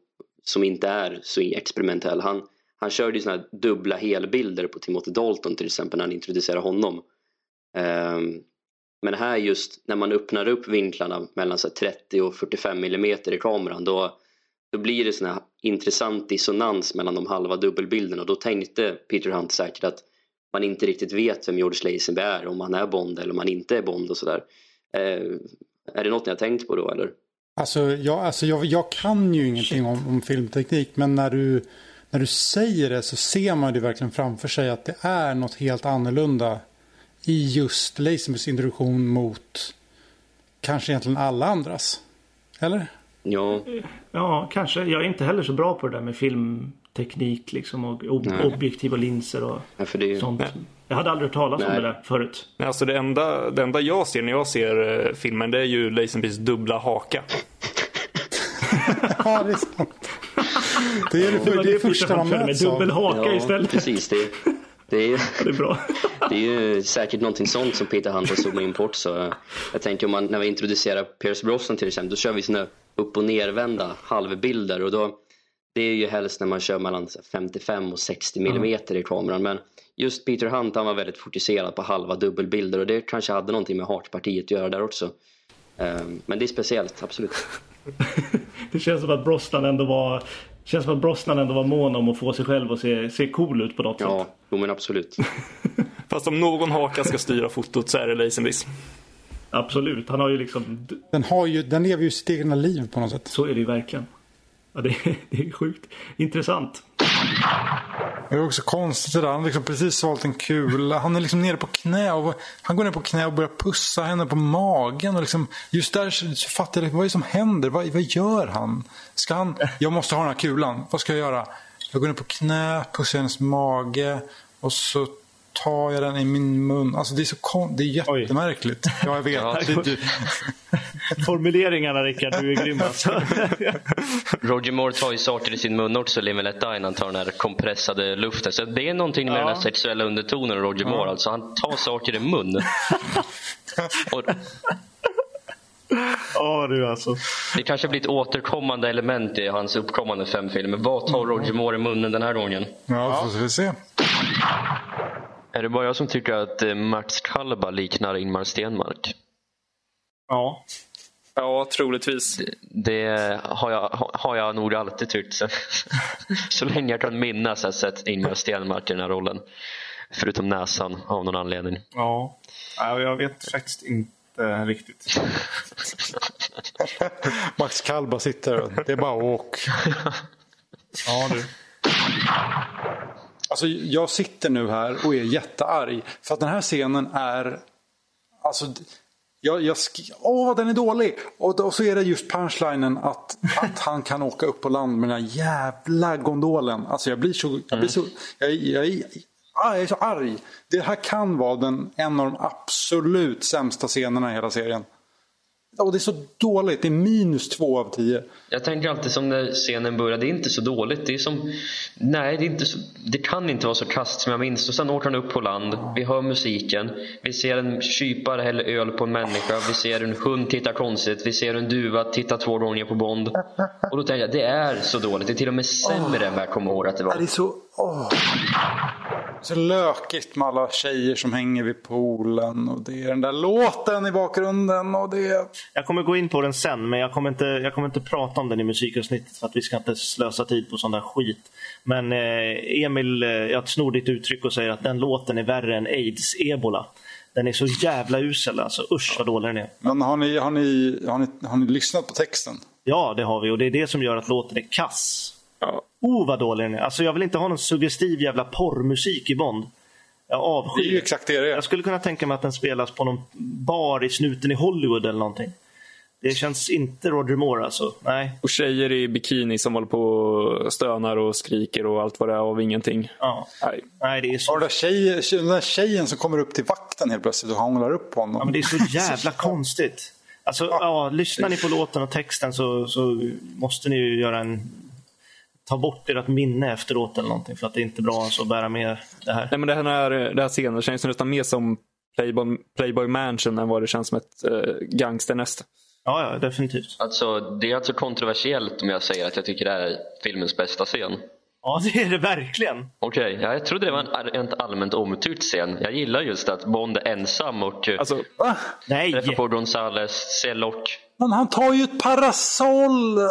som inte är så experimentell. Han, han körde ju såna här dubbla helbilder på Timothy Dalton till exempel när han introducerade honom. Um, men här just när man öppnar upp vinklarna mellan så här 30 och 45 millimeter i kameran då, då blir det sån här intressant dissonans mellan de halva dubbelbilderna och då tänkte Peter Hunt säkert att man inte riktigt vet vem George Lazenby är, om han är Bond eller om han inte är Bond och sådär. Eh, är det något ni har tänkt på då eller? Alltså, jag, alltså jag, jag kan ju ingenting om, om filmteknik men när du, när du säger det så ser man det verkligen framför sig att det är något helt annorlunda i just Lazenbys introduktion mot kanske egentligen alla andras. Eller? Ja, Ja, kanske. Jag är inte heller så bra på det där med filmteknik liksom och ob- Nej. objektiv och linser och Ja, för det är ju- sånt. Jag hade aldrig hört talas om Nej. det där förut. Men alltså det enda, det enda jag ser när jag ser eh, filmen det är ju Lazenbys dubbla haka. Ja, det är sant. Det är det, för, det, är första med möts dubbel av. haka ja istället. precis. Det, det, är, Det är bra. <laughs> det är ju säkert någonting sånt som Peter Hunt har zoomat in på. Jag tänker om man, när vi introducerar Pierce Brosnan till exempel, då kör vi såna upp och nervända halvbilder och då det är ju helst när man kör mellan så här 55 och 60 millimeter i kameran men just Peter Hunt han var väldigt fokuserad på halva dubbelbilder och det kanske hade någonting med Heartpartiet att göra där också. Ehm, Men det är speciellt, absolut. <laughs> Det känns som att Brosnan ändå var känns som att Brosnan ändå var mån om att få sig själv att se, se cool ut på något Ja, sätt. jo men absolut. <laughs> Fast om någon haka ska styra fotot så är det Lazenbys. Absolut. Han har ju liksom... Den, har ju, den lever ju sitt egna liv på något sätt. Så är det ju verkligen. Ja, det, är- <laughs> det är sjukt intressant. Det är också konstigt det där. Han har liksom precis valt en kula. Han är liksom nere på knä. Och, han går ner på knä och börjar pussa henne på magen. Och liksom, just där så, så fattar jag vad är det som händer. Vad, vad gör han? Ska han? Jag måste ha den här kulan. Vad ska jag göra? Jag går ner på knä, pussar hennes mage. Och så tar jag den i min mun. Alltså det är så kon- det är Oj. jättemärkligt. Ja, jag vet. Ja. Det, <laughs> Formuleringarna Rickard, du är grym alltså. <laughs> Roger Moore tar ju saker i sin mun också, Limeletta, innan han tar den här kompressade luften. Så det är någonting med Ja. den här sexuella undertonen Roger Moore. Alltså, han tar saker i mun. <laughs> och Ja du alltså. det kanske blir ett återkommande element i hans uppkommande fem filmer. Vad tar Roger Moore i munnen den här gången? ja, får vi se. Är det bara jag som tycker att eh, Max Kalba liknar Ingmar Stenmark? Ja. Ja, troligtvis. Det har jag, har jag nog alltid tyckt. Så, <laughs> så länge jag kan minnas har jag sett Ingmar Stenmark i den här rollen. Förutom näsan av någon anledning. Ja. ja. Jag vet faktiskt inte riktigt. <laughs> Max Kalba sitter och det är bara åk. Ja du. Alltså, jag sitter nu här och är jättearg. För att den här scenen är... Alltså, jag, jag sk- Åh, den är dålig! Och, och så är det just punchlinen att, att han kan åka upp på land med den här jävla gondolen. Alltså jag blir så... Jag, blir så jag, jag, jag, ah, jag är så arg. Det här kan vara den, en av de absolut sämsta scenerna i hela serien. Och det är så dåligt. Det är minus två av tio. Jag tänker alltid som när scenen börjar, det är inte så dåligt. Det är som, nej det, är inte så, det kan inte vara så kast som jag minns. Och sen åker han upp på land, vi hör musiken, vi ser en kypare hälla öl på en människa, vi ser en hund titta konstigt, vi ser en duva titta två gånger på Bond. Och då tänker jag, det är så dåligt. Det är till och med sämre än vad jag kommer ihåg att det Ja, Det är var. så... Åh. Så lökigt med alla tjejer som hänger vid poolen. Och det är den där låten i bakgrunden. Och det är... Jag kommer gå in på den sen, men jag kommer inte, jag kommer inte prata om den i musikavsnittet för att vi ska inte slösa tid på sån där skit. Men eh, Emil, eh, jag snor ditt uttryck och säger att den låten är värre än aids-ebola. Den är så jävla usel alltså. Usch vad dålig den är. Men har ni, har, ni, har, ni, har ni lyssnat på texten? Ja, det har vi och det är det som gör att låten är kass. Ja. Oh vad dålig den är. Alltså jag vill inte ha någon suggestiv jävla porrmusik i Bond. Jag Det är avskyr ju exakt det det är. Jag skulle kunna tänka mig att den spelas på någon bar i snuten i Hollywood eller någonting. Det känns inte Roger Moore alltså. Nej. Och tjejer i bikini som håller på och stönar och skriker och allt vad det är av ingenting. Ja. Nej. Nej, det är så, den där, tjej, den där tjejen som kommer upp till vakten helt plötsligt och hånglar upp på honom. ja, men det är så jävla <laughs> konstigt. Alltså, ja, lyssnar ni på låten och texten så, så måste ni ju göra en... Ta bort ert minne efteråt eller någonting för att det är inte bra alltså, att bära med det här. Nej, men det här, det här scenen känns nästan mer som Playboy, Playboy Mansion än vad det känns som ett uh, gangsternäste. Ja, ja, definitivt. Alltså, det är alltså kontroversiellt om jag säger att jag tycker det här är filmens bästa scen. Ja, det är det verkligen. Okej, ja, jag trodde det var en en allmänt omtyckt scen. Jag gillar just att Bond är ensam och eh, Alltså, Va? Nej! träffar på Gonzales, ser lock. Men han tar ju ett parasoll! <laughs>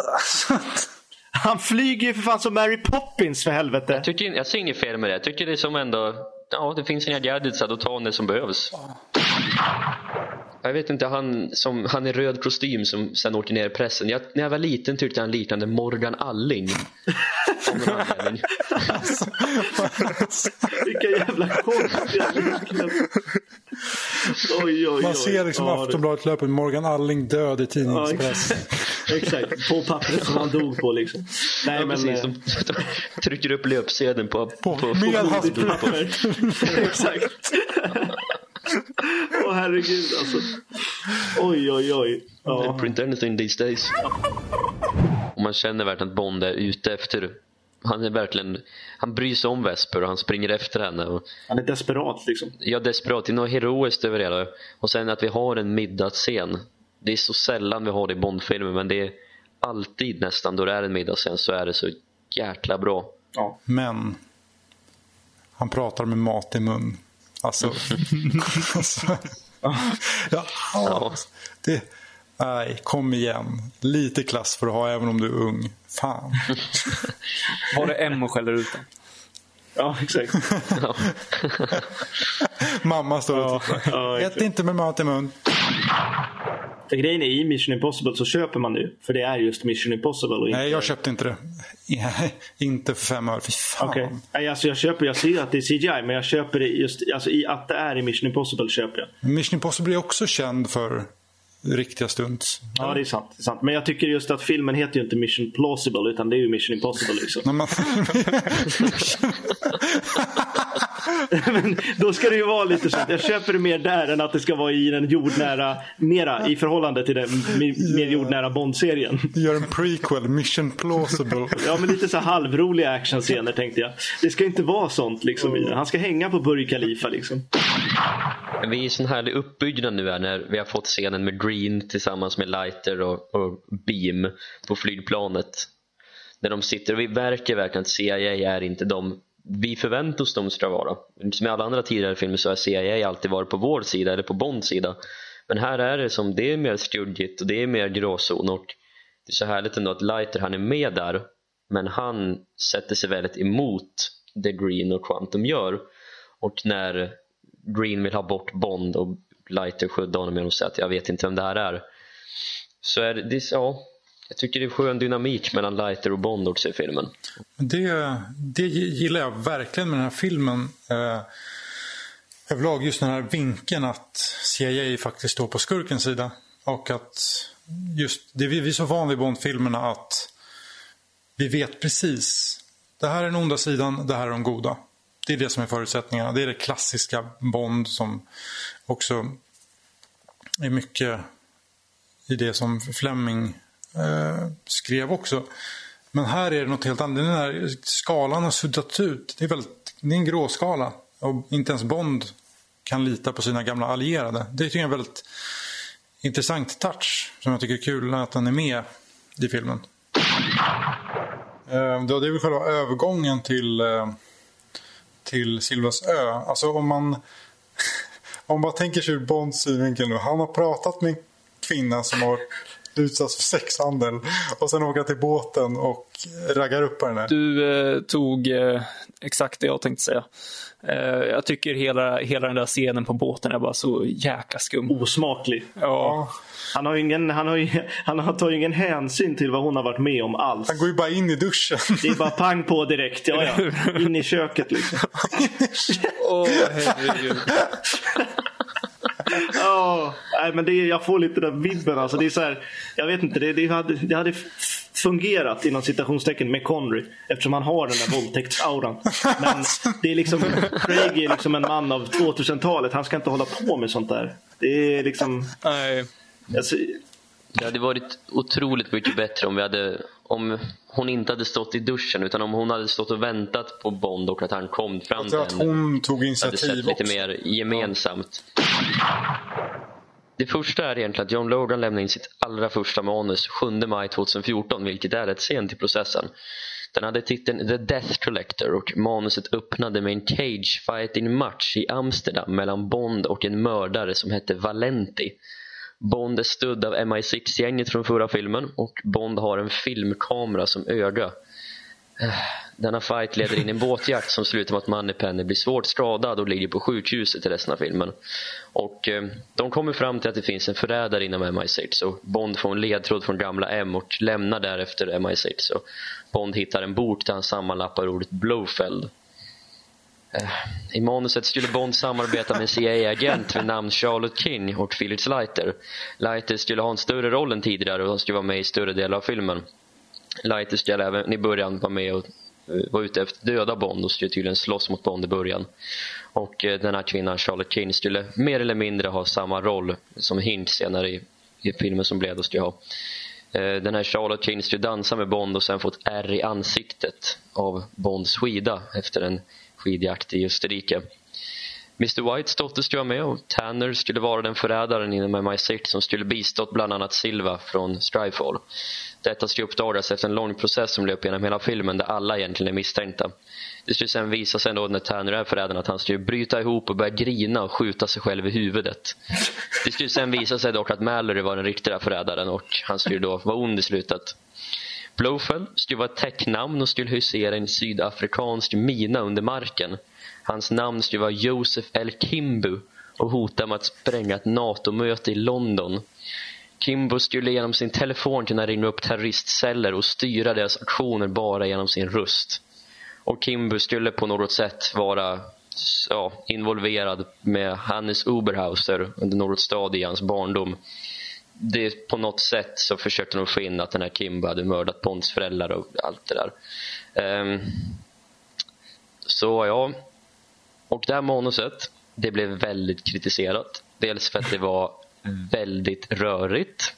Han flyger ju för fan som Mary Poppins för helvete. Jag, tycker, jag ser inget fel med det. Jag tycker det är som ändå, ja det finns inga gadgets, tar hon det som behövs. Jag vet inte, han, som, han i röd kostym som sen åker ner i pressen. Jag, när jag var liten tyckte jag han liknade Morgan Alling. Anledning. Vilka jävla konstiga. Oj, oj, oj. Man ser liksom Ja, det- Aftonbladet löper Morgan Alling död i Ja, tidningspress. exakt. På pappret som han dog på liksom. Nej, Ja, men... precis, eh, de, de <laughs> trycker upp löpsedeln på, på, på, hans <laughs> papper. exakt. Herregud alltså. Oj, oj, oj. Ja. Print anything these days. Och man känner verkligen att Bond är ute efter han är verkligen, han bryr sig om Vesper och han springer efter henne. Och Han är desperat liksom. Ja, desperat. Det är något heroiskt över det hela. Och sen att vi har en middagsscen. Det är så sällan vi har det i Bondfilmer, men det är alltid nästan då det är en middagsscen så är det så jäkla bra. Ja. Men han pratar med mat i mun. Alltså, <laughs> alltså ja, ja, det, nej, kom igen. Lite klass får du ha även om du är ung. Fan. <laughs> var det M och skäller ut den? Ja, exakt. Ja. <laughs> Mamma står och tittar. ja, Ät inte med mat i mun. Grejen är i Mission Impossible så köper man nu. För det är just Mission Impossible. Och inte... Nej, jag köpte inte det. <laughs> inte för fem öre. Fy fan. Okej. Nej, Alltså jag köper, jag ser att det är CGI men jag köper det just alltså i att det är i Mission Impossible köper jag. Mission Impossible är också känd för riktiga stunts. Ja det är sant, det är sant. Men jag tycker just att filmen heter ju inte Mission Plausible utan det är ju Mission Impossible liksom. <laughs> <laughs> <laughs> Men, då ska det ju vara lite så jag köper det mer där än att det ska vara i den jordnära, mera i förhållande till den mer jordnära Bond-serien. gör en prequel, Mission Plausible. <laughs> Ja men lite så halvroliga actionscener tänkte jag. Det ska inte vara sånt liksom i den. Han ska hänga på Burj Khalifa liksom. Vi är i sån härlig uppbyggnad nu här när vi har fått scenen med Green tillsammans med Lighter och, och Beam på flygplanet. När de sitter och vi märker verkligen att CIA är inte de vi förväntar oss de ska vara. Som i alla andra tidigare filmer så har CIA alltid varit på vår sida eller på Bonds sida. Men här är det som det är mer skuggigt och det är mer gråzon och det är så härligt ändå att Lighter han är med där men han sätter sig väldigt emot det Green och Quantum gör. Och när Green vill ha bort Bond och Lighter skyddar honom genom att säga att jag vet inte vem det här är. Så är det, ja, jag tycker det är skön dynamik mellan Lighter och Bond också i filmen. Det, det gillar jag verkligen med den här filmen. Eh, överlag just den här vinkeln att CIA faktiskt står på skurkens sida. Och att just, det, vi vi är så vana vid Bond-filmerna att vi vet precis. Det här är den onda sidan, det här är de goda. Det är det som är förutsättningarna. Det är det klassiska Bond som också är mycket i det som Fleming eh, skrev också. Men här är det något helt annat. Den här skalan har suddats ut. Det är, väldigt, det är en gråskala. Och inte ens Bond kan lita på sina gamla allierade. Det tycker jag är en väldigt intressant touch som jag tycker är kul att den är med i filmen. Eh, då Det är väl själva övergången till, eh, till Silvas ö. Alltså om man, <laughs> om man tänker sig ur Bonds synvinkel nu. Han har pratat med en kvinna som har utsatts för sexhandel och sen åka till båten och raggar upp på den här. Du eh, tog eh, exakt det jag tänkte säga. Eh, jag tycker hela, hela den där scenen på båten är bara så jäkla skum. Osmaklig. Ja, Han, har ju ingen, han, har <laughs> han har tar ju ingen hänsyn till vad hon har varit med om alls. Han går ju bara in i duschen. Det är bara pang på direkt. Ja, ja. <laughs> In i köket liksom. Åh, herregud. <laughs> Ja, nej, men det är, jag får lite den vibben. Alltså, det är så här, jag vet inte, det, det, hade, det hade fungerat inom citationstecken med Connery eftersom han har den där våldtäktsauran. Men det är liksom, Craig är liksom en man av 2000-talet. Han ska inte hålla på med sånt där. Det är liksom... Nej. Alltså, Det hade varit otroligt mycket bättre om vi hade om hon inte hade stått i duschen utan om hon hade stått och väntat på Bond och att han kom fram till tror att henne. hon tog hade sett initiativ lite också. mer gemensamt. Det första är egentligen att John Logan lämnade in sitt allra första manus 7 maj 2014 vilket är rätt sent i processen. Den hade titeln The Death Collector och manuset öppnade med en cage fighting match i Amsterdam mellan Bond och en mördare som hette Valenti. Bond är stödd av MI6-gänget från förra filmen och Bond har en filmkamera som öga. Eh, denna fight leder in i en båtjakt som slutar med att Moneypenny blir svårt skadad och ligger på sjukhuset i resten av filmen. Och eh, De kommer fram till att det finns en förrädare inom MI6 och Bond får en ledtråd från gamla M och lämnar därefter MI6. Och Bond hittar en bok där han sammanlappar ordet Blowfeld. Eh, I manuset skulle Bond samarbeta med en CIA-agent vid namn Charlotte King och Felix Leiter. Leiter skulle ha en större roll än tidigare och han skulle vara med i större delar av filmen. Leiter skulle även i början vara med och eh, vara ute efter döda Bond och skulle tydligen slåss mot Bond i början. Och eh, den här kvinnan, Charlotte King, skulle mer eller mindre ha samma roll som Hint senare i, i filmen som blev då skulle ha. Den här Charlotte King skulle dansa med Bond och sen få ett ärr i ansiktet av Bonds skida efter en skidjakt i Österrike. Mr Whites dotter skulle vara med och Tanner skulle vara den förrädaren inom MI6 som skulle bistått bland annat Silva från Strifall. Detta skulle uppdagas efter en lång process som löper genom hela filmen där alla egentligen är misstänkta. Det skulle sen visa sig då när Tanner är förrädaren att han skulle bryta ihop och börja grina och skjuta sig själv i huvudet. Det skulle sen visa sig dock att Mallory var den riktiga förrädaren och han skulle då vara ond i slutet. Blofeld skulle vara ett täcknamn och skulle husera i en sydafrikansk mina under marken. Hans namn skulle vara Joseph L. Kimbu och hota med att spränga ett NATO-möte i London. Kimbo skulle genom sin telefon kunna ringa upp terroristceller och styra deras aktioner bara genom sin röst. Och Kimbo skulle på något sätt vara ja, involverad med Hannes Oberhauser under något stadie i hans barndom. Det, på något sätt så försökte de få in att den här Kimbo hade mördat Ponts föräldrar och allt det där. Um, så ja, och det här manuset, det blev väldigt kritiserat. Dels för att det var väldigt rörigt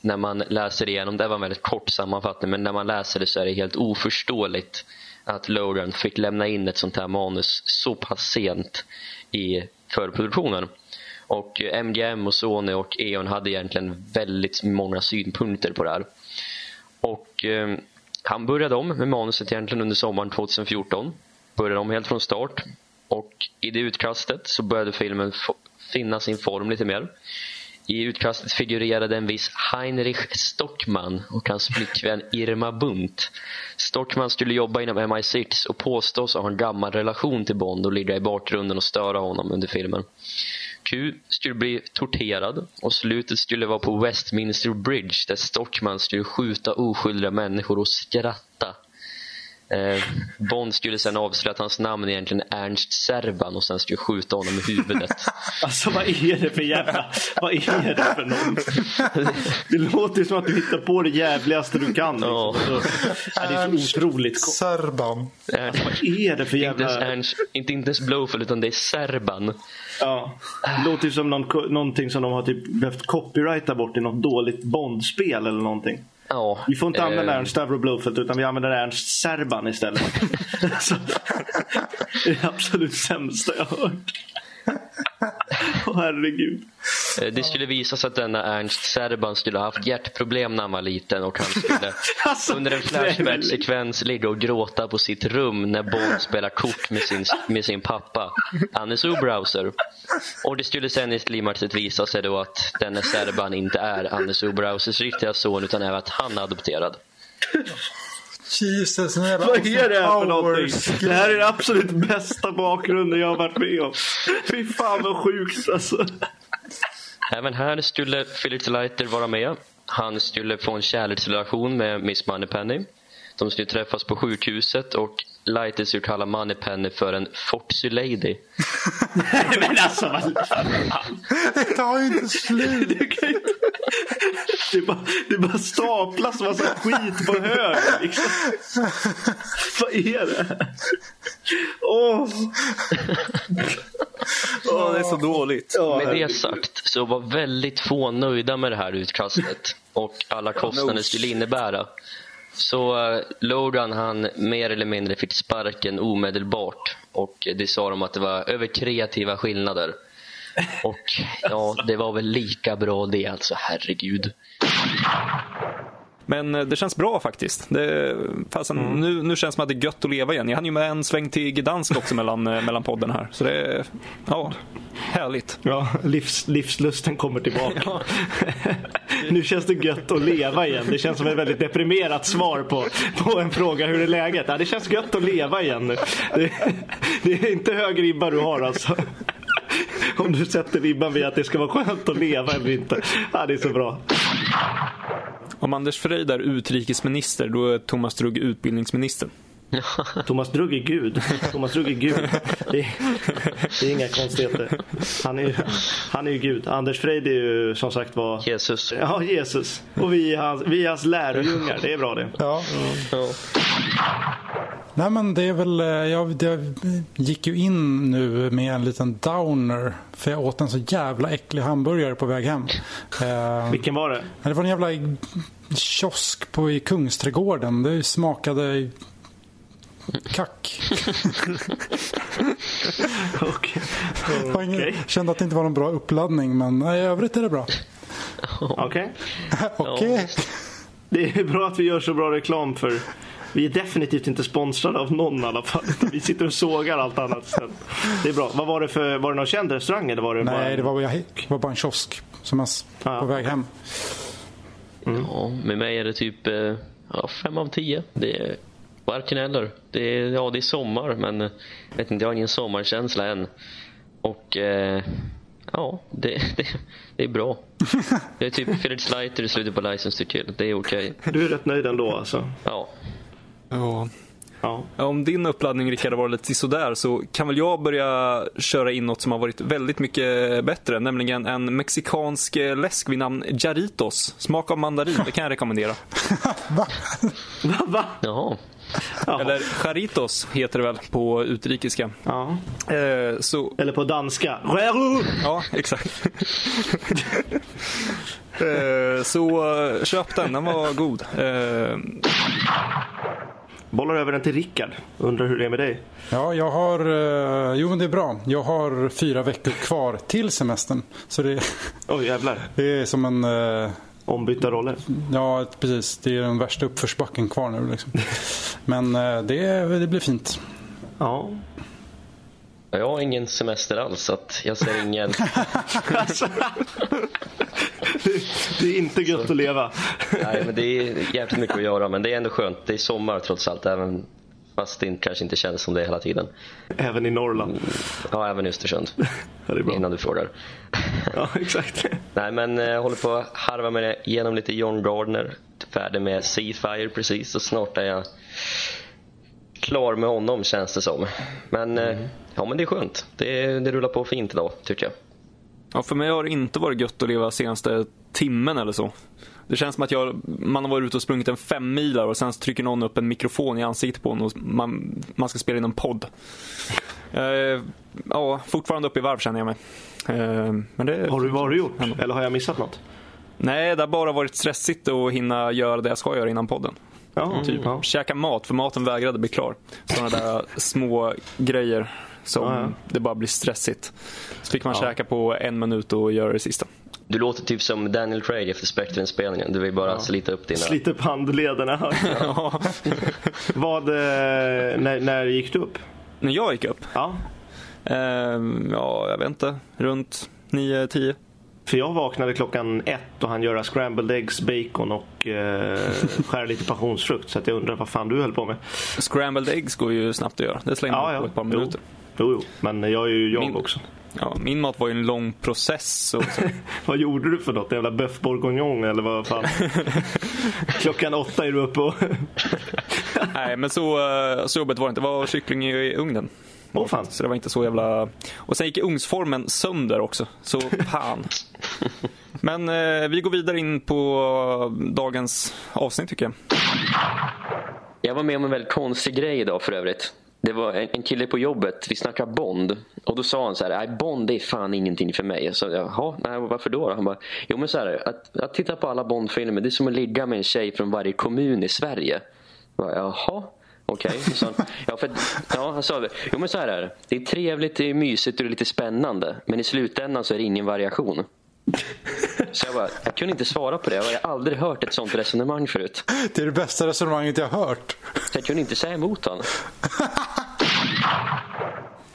när man läser igenom. Det var en väldigt kort sammanfattning men när man läser det så är det helt oförståeligt att Logan fick lämna in ett sånt här manus så pass sent i förproduktionen. Och eh, MGM och Sony och E.ON hade egentligen väldigt många synpunkter på det här. Och eh, han började om med manuset egentligen under sommaren 2014. Började om helt från start. Och i det utkastet så började filmen finna sin form lite mer. I utkastet figurerade en viss Heinrich Stockman och hans flickvän Irma Bunt. Stockman skulle jobba inom MI6 och påstås ha en gammal relation till Bond och ligga i bakgrunden och störa honom under filmen. Q skulle bli torterad och slutet skulle vara på Westminster Bridge där Stockman skulle skjuta oskyldiga människor och skratta. Eh, Bond skulle sen avslöja att hans namn egentligen är Ernst Serban och sen skulle skjuta honom i huvudet. <laughs> Alltså vad är det för jävla... Vad är det för något? Det låter som att du hittar på det jävligaste du kan. Liksom. Ja. Så, ja, det är så otroligt. Serban. Ernst, Vad är det för inte, ens jävla... Ernst, inte, inte ens Blowfield utan det är Serban. Ja. Det låter som någon, någonting som de har typ behövt copyrighta bort i något dåligt Bondspel eller någonting. Ja, Vi får inte använda eh, Ernst Stavro Blowfelt utan vi använder Ernst Serban istället. <laughs> <laughs> <laughs> Det är det absolut sämsta jag har hört. Åh herregud. Eh, Det skulle visa sig att denna Ernst Serban skulle ha haft hjärtproblem när han var liten och han skulle <laughs> Alltså, under en flashback-sekvens ligga och gråta på sitt rum när Bond spelar kort med sin, med sin pappa, Hannes Oberhauser. Och det skulle sen i klimaxet visa sig då att denne Serban inte är Hannes Oberhausers riktiga son utan är att han är adopterad. Jesus, en jävla Vad är det här för någonting? Det här är den absolut bästa bakgrunden jag har varit med om. Fy fan vad sjukt alltså. Även här skulle Philip Leiter vara med. Han skulle få en kärleksrelation med Miss Moneypenny. De skulle träffas på sjukhuset och Leiter skulle kalla Moneypenny för en Foxy Lady. <laughs> Men alltså vad Det tar ju inte slut. Det, kan inte... det, bara, det bara staplas massa skit på hög. Liksom. Vad är det? Åh! Åh, det är så dåligt. Ja, Med det sagt så var väldigt få nöjda med det här utkastet och alla kostnader det skulle innebära. Så eh, Logan han mer eller mindre fick sparken omedelbart och det sa de att det var över kreativa skillnader. Och ja, <laughs> det var väl lika bra det alltså, herregud. Men eh, det känns bra faktiskt. Det, fasen, nu, nu känns det som att det är gött att leva igen. Jag hann ju med en sväng till Gdansk också mellan, eh, mellan podden här. Så det ja, härligt. Ja, livs, livslusten kommer tillbaka. <laughs> <laughs> nu känns det gött att leva igen. Det känns som ett väldigt deprimerat svar på, på en fråga hur är läget? Ja, det känns gött att leva igen nu. Det, det är inte hög ribba du har alltså. Om du sätter ribban vid att det ska vara skönt att leva eller inte. Ja, det är så bra. Om Anders Fröjd är utrikesminister, då är Thomas Drugg utbildningsminister. <laughs> Thomas Drugg är Gud. Thomas Drugg är Gud. Det är, det är inga konstigheter. Han är, ju- han är ju Gud. Anders Frejd är ju som sagt var Jesus. Ja, Jesus. Och vi är hans, vi är hans lärjungar. Det är bra det. Ja. Ja. Nej men det är väl, eh, jag, jag gick ju in nu med en liten downer. För jag åt en så jävla äcklig hamburgare på väg hem. Eh, Vilken var det? det var en jävla kiosk på, i Kungsträdgården. Det smakade kack. <laughs> Ingen- Okej. Kände att det inte var någon bra uppladdning men i övrigt är det bra. <laughs> Okej. <laughs> Okej. Det är bra att vi gör så bra reklam för vi är definitivt inte sponsrade av någon i alla fall. Vi sitter och sågar allt annat istället. Det är bra. Vad var det för, var det någon känd restaurang eller var det bara Nej, en- det var, jag, det var bara en kiosk som jag Ja, på väg hem. Ja, med mig är det typ eh, ja, fem av tio. Det är varken eller. Det är, ja, det är sommar, men eh, vet inte, jag har ingen sommarkänsla än. Och eh, Ja, det, <laughs> det, det är bra. <laughs> Det är typ Felix Leiter i slutet på License to Kill. Det är okej. Du är rätt nöjd ändå alltså? Ja. Ja. Ja. Om din uppladdning Rickard har varit lite sådär så kan väl jag börja köra in något som har varit väldigt mycket bättre. Nämligen en mexikansk läsk vid namn Jaritos. Smak av mandarin, det kan jag rekommendera. <laughs> Va? Jaha. Jaha. Eller Charitos heter det väl på utrikiska. Ja. Eh, så, Eller på danska. Ja, exakt. <laughs> eh, så eh, köp den, den var god. Eh, Bollar över den till Rickard. Undrar hur det är med dig? Ja, jag har... eh, jo, men det är bra. Jag har fyra veckor kvar till semestern. Så det, Oj jävlar. det är som en... Ombytta roller. ja, precis. Det är den värsta uppförsbacken kvar nu. Liksom. <laughs> Men eh, det, det blir fint. Ja. Jag har ingen semester alls, så att jag ser ingen... Det, det är inte gött att leva. Nej, men det är jävligt mycket att göra, men det är ändå skönt. Det är sommar trots allt, även fast det inte- kanske inte känns som det hela tiden. Även i Norrland. Ja, även i Östersund. <laughs> Ja, det är bra. Innan du frågar. <laughs> Ja, exakt. <laughs> Nej, men eh, jag håller på att harva med det igenom lite John Gardner. Färdig med Seafire precis, och snart är jag klar med honom känns det som. Men, eh, ja, men det är skönt. Det, det rullar på fint idag, tycker jag. Ja, för mig har det inte varit gött att leva senaste timmen eller så. Det känns som att jag, man har varit ute och sprungit en fem milar och sen trycker någon upp en mikrofon i ansiktet på en och man, man ska spela in en podd. Eh, ja, fortfarande uppe i varv känner jag mig. Eh, men det, Har du vad har du gjort? Eller har jag missat något? Nej, det har bara varit stressigt att hinna göra det jag ska göra innan podden. Ja, Typ ja. käka mat, för maten vägrade bli klar. Sådana där <laughs> små grejer som ja. det bara blir stressigt. Så fick man Ja. käka på en minut och göra det sista. Du låter typ som Daniel Craig efter Spectre-inspelningen. Du vill bara slita upp dina... Slita upp handlederna. <laughs> Ja. Vad, eh, när, när gick du upp? När jag gick upp? Ja. Ehm, ja, jag vet inte. Runt 9-10. För jag vaknade klockan ett och han göra scrambled eggs, bacon och eh, <laughs> skära lite passionsfrukt. Så att jag undrar vad fan du höll på med. Scrambled eggs går ju snabbt att göra. Det slänger man på ett par Jo. minuter. Jo, jo. Men jag är ju jag Min- också. Ja, min mat var ju en lång process. Och så. <laughs> Vad gjorde du för något? Jävla bœuf bourguignon eller vad fan? <laughs> klockan åtta är du uppe och... <laughs> Nej, men så, eh, så jobbigt var det inte. Det var kyckling i ugnen. Åh fan. Så det var inte så jävla... Och sen gick ugnsformen sönder också. Så fan. Men eh, vi går vidare in på dagens avsnitt tycker jag. Jag var med om en väldigt konstig grej idag för övrigt. Det var en, en kille på jobbet, vi snackade Bond. Och då sa han så här, nej Bond är fan ingenting för mig. Jag sa, nej, varför då? Han bara, jo men så här, att, att titta på alla Bond-filmer det är som att ligga med en tjej från varje kommun i Sverige. Jag bara, jaha, okej. Så Ja, för, ja, han sa det. Jo men så här är det. Det är trevligt, det är mysigt och det är lite spännande. Men i slutändan så är det ingen variation. Så jag bara, jag kunde inte svara på det. Jag har aldrig hört ett sånt resonemang förut. Det är det bästa resonemanget jag har hört. Så jag kunde inte säga emot honom. <laughs>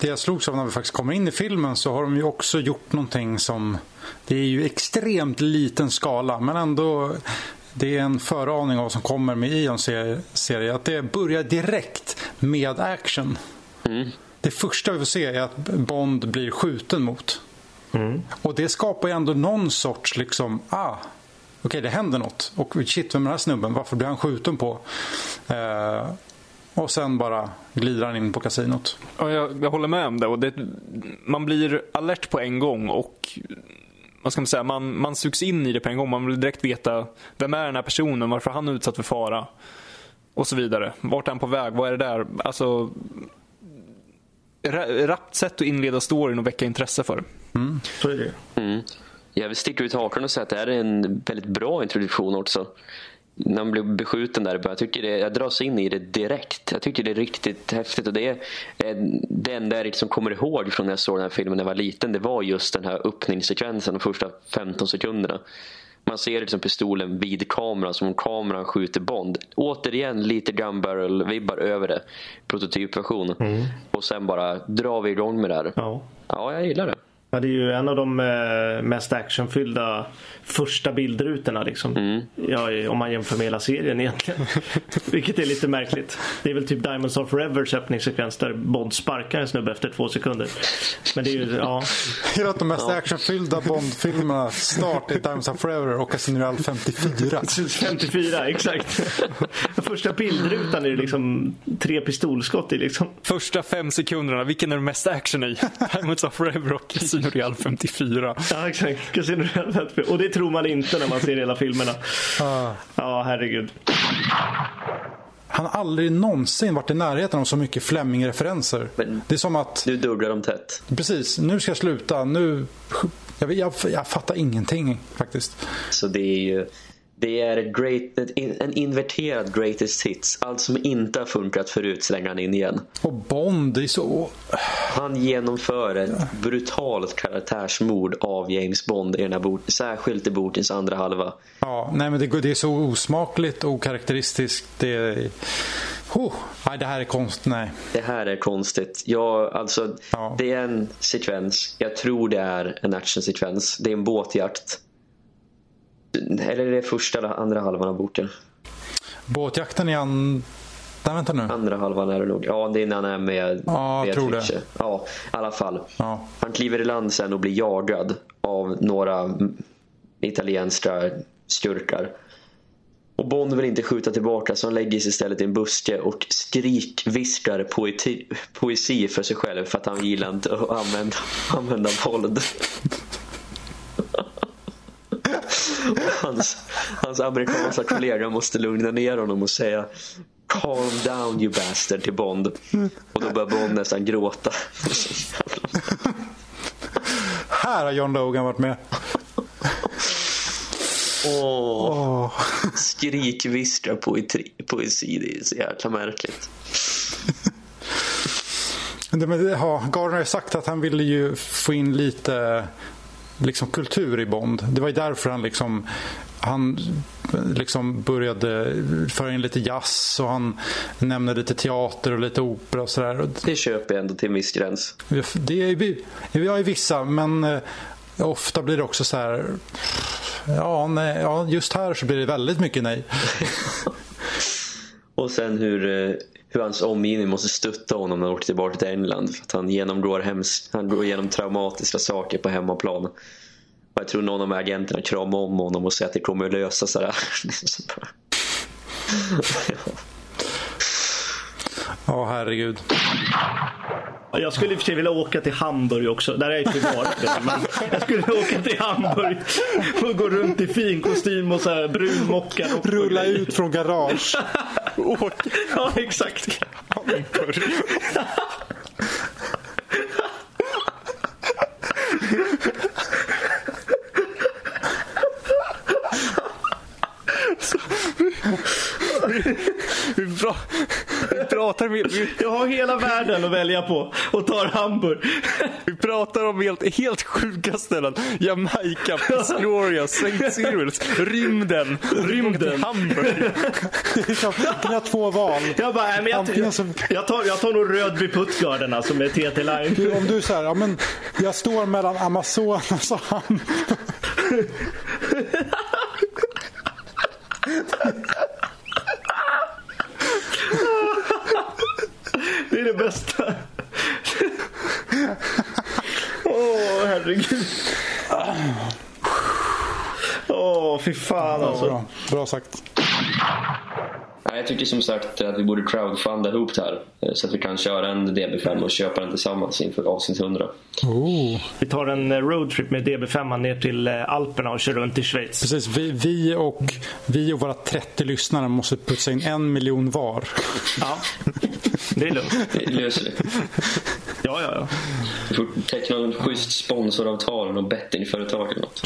Det jag slogs av när vi faktiskt kommer in i filmen så har de ju också gjort någonting som... Det är ju extremt liten skala men ändå... Det är en föraning av vad som kommer med Ions serie. Att det börjar direkt med action. Det första vi får se är att Bond blir skjuten mot. Och det skapar ju ändå någon sorts liksom... Ah, Okej, det händer något. Och shit, vem är den här snubben? Varför blir han skjuten på? Eh, och sen bara glider han in på kasinot. Ja, jag, jag håller med om det. Och det. Man blir alert på en gång och vad ska man säga, man, man sugs in i det på en gång. Man vill direkt veta vem är den här personen, varför han är utsatt för fara och så vidare. Vart är han på väg? Vad är det där? Alltså, rappt sätt att inleda storyn och väcka intresse för. Så är det Mm. Jag vill sticka ut hakan och säga att det här är en väldigt bra introduktion också. När man blir beskjuten där. Jag, tycker det, jag dras in i det direkt. Jag tycker det är riktigt häftigt. Och det är eh, det enda jag liksom kommer ihåg från när jag såg den här filmen när jag var liten. Det var just den här öppningssekvensen de första 15 sekunderna. Man ser liksom pistolen vid kameran som om kameran skjuter Bond. Återigen lite gun barrel-vibbar över det. Prototypversion. Och sen bara drar vi igång med det här. Ja. Ja, jag gillar det. Ja, det är ju en av de eh, mest actionfyllda första bildrutorna liksom. Mm. Ja, om man jämför med hela serien egentligen. <laughs> Vilket är lite märkligt. Det är väl typ Diamonds of Forevers öppningssekvens där Bond sparkar en snubbe efter två sekunder. Men det är ju, ja. Hela de mest actionfyllda Bond-filmerna start i Diamonds of Forever och Casino Royale 54. 54, <laughs> exakt. Första bildrutan är det liksom tre pistolskott i liksom. Första fem sekunderna, vilken är det mest action i? Diamonds of Forever och Casino Real 54. Ja, exakt. Casino Royale 54. Och det tror man inte när man ser hela filmerna. Ah. Ja, herregud. Han har aldrig någonsin varit i närheten av så mycket Fleming-referenser. Det är som att, Nu duggar de tätt. precis, nu ska jag sluta, nu... Jag, jag, jag fattar ingenting faktiskt. Så det är ju det är great, en inverterad greatest hits. Allt som inte har funkat förut slänger han in igen. Och Bond, är så... Han genomför ett brutalt karaktärsmord av James Bond i den här bok, särskilt i bokens andra halva. Ja, nej men det, det är så osmakligt och okaraktäristiskt. Det är... Oh, nej, det här är konst, nej. Det här är konstigt. Jag, alltså, Ja. Det är en sekvens. Jag tror det är en actionsekvens. Det är en båtjakt. Eller är det första eller andra halvan av boken? Båtjakten är an... Nej, vänta nu. Andra halvan är det nog. Ja, det är när han är med Ja, jag tror det. Ja, i alla fall. Ja. Han kliver i land sen och blir jagad av några italienska skurkar. Och Bond vill inte skjuta tillbaka så han lägger sig istället i en buske och skrikviskar poeti, poesi för sig själv för att han gillar inte att använda, använda våld. <laughs> Hans, hans amerikanska kollega måste lugna ner honom och säga Calm down you bastard till Bond. Och då börjar Bond nästan gråta. Här har John Logan varit med. Åh, Åh. skrikviskar poetri, poesi, det är så jäkla märkligt. Ja, Gardner har sagt att han ville ju få in lite liksom, kultur i Bond. Det var ju därför han liksom han liksom började föra in lite jazz och han nämnde lite teater och lite opera och sådär. Det köper jag ändå till en viss gräns. Det är, vi vi har ju vissa, men eh, ofta blir det också så här. Ja, nej, ja, just här så blir det väldigt mycket nej. <laughs> Och sen hur, eh, hur hans omgivning måste stötta honom när han åker tillbaka till England. För att han genomgår, hems, han går igenom traumatiska saker på hemmaplan. Och jag tror någon av agenterna kramar om honom och säger att det kommer att lösa sig. är. <laughs> Ja, herregud. Jag skulle i och för sig vilja åka till Hamburg också. Där har jag inte varit men jag skulle åka till Hamburg och gå runt i fin kostym och så här brun mocka. och- Rulla ut från garage. Ja, exakt. Vi, pra, vi, pratar, vi, <laughs> Jag har hela världen att välja på och tar Hamburg. <laughs> vi pratar om helt, helt sjuka ställen. Jamaica, <laughs> Piscloria, St. Cyrils, rymden. Rymden. Hamburg. Kan jag ha två val? Jag bara, men jag, jag, jag, tar, jag tar nog Rödby Puttgarden alltså med TT Line. Om du säger, ja men jag står mellan Amazonas och Hamburg. Det bästa. Åh, herregud. Åh, fy fan alltså. Bra, bra sagt. Jag tycker som sagt att vi borde crowdfunda ihop det här eh, så att vi kan köra en DB5 och köpa den tillsammans inför avsnitt 100. Oh. Vi tar en eh, roadtrip med DB5 ner till eh, Alperna och kör runt i Schweiz. Precis, vi, vi, och, vi och våra 30 lyssnare måste putsa in en miljon var. Ja, det är lugnt. <laughs> Det löser vi. Ja, ja, ja. Vi får teckna en schysst sponsoravtal något bettingföretag eller något.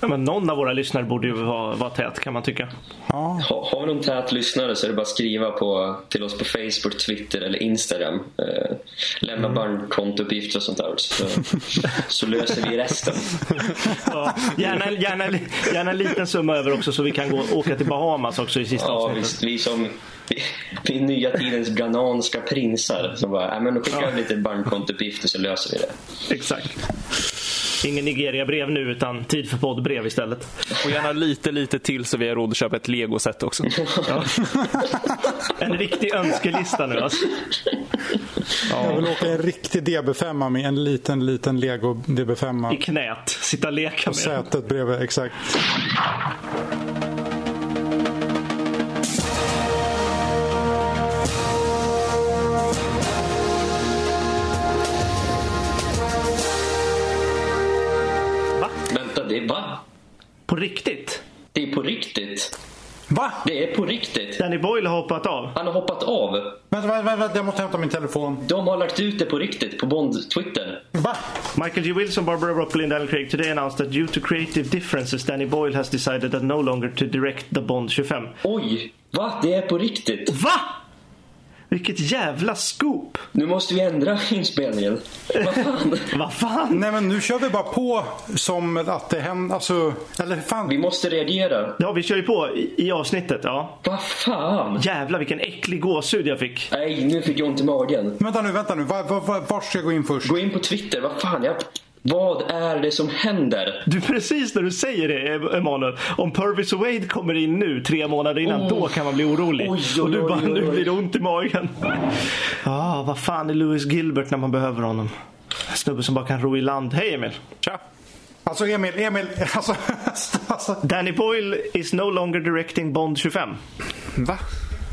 ja men någon av våra lyssnare borde ju vara, vara tät kan man tycka. Ja, Ha, har vi någon tät lyssnare så är det bara att skriva på, till oss på Facebook, Twitter eller Instagram. Eh, lämna bankkontouppgifter och sånt där. Så, så löser vi resten. Ja, gärna, gärna, gärna en liten summa över också så vi kan gå, åka till Bahamas också i sista Ja, avsnittet. visst, vi som Vi, vi är nya tidens ghananska prinsar som bara, "Nej, men då skickar vi lite bankkontouppgifter så löser vi det. Exakt. Ingen Nigeria-brev nu utan tid för poddbrev istället. Och gärna lite, lite till så vi har råd att köpa ett legoset också. <laughs> En riktig önskelista nu alltså. Jag vill åka en riktig DB5 med en liten, liten Lego I DB5. knät. Sitta och leka Och med den. sätet bredvid, exakt. Det är va? På riktigt? Det är på riktigt. Va? Det är på riktigt. Danny Boyle har hoppat av. Han har hoppat av. Vänta, vänta, vänta, jag måste hämta min telefon. De har lagt ut det på riktigt på Bond-Twitter. Va? Michael G. Wilson, Barbara Broccoli and Daniel Craig today announced that due to creative differences Danny Boyle has decided that no longer to direct the Bond 25. Oj! Va? Det är på riktigt. Va? Vilket jävla scoop! Nu måste vi ändra inspelningen. Vad fan? <laughs> Vad fan? Nej men nu kör vi bara på som att det händer, alltså, eller fan. Vi måste reagera. Ja, vi kör ju på i, i avsnittet. Ja. Vad fan? Jävlar vilken äcklig gåshud jag fick. Nej, nu fick jag ont i magen. Vänta nu, vänta nu, var, var, var, var ska jag gå in först? Gå in på Twitter. Vad fan? Jag... Vad är det som händer? Du precis när du säger det Emanuel. Om Purvis och Wade kommer in nu tre månader innan, Oh. då kan man bli orolig. Oj, oj, och du oj, bara, oj, nu blir det ont i magen. <laughs> Ja, vad fan är Lewis Gilbert när man behöver honom? En snubbe som bara kan ro i land. Hej Emil! Tja! Alltså Emil, Emil, <laughs> alltså, alltså. Danny Boyle is no longer directing Bond 25. Va?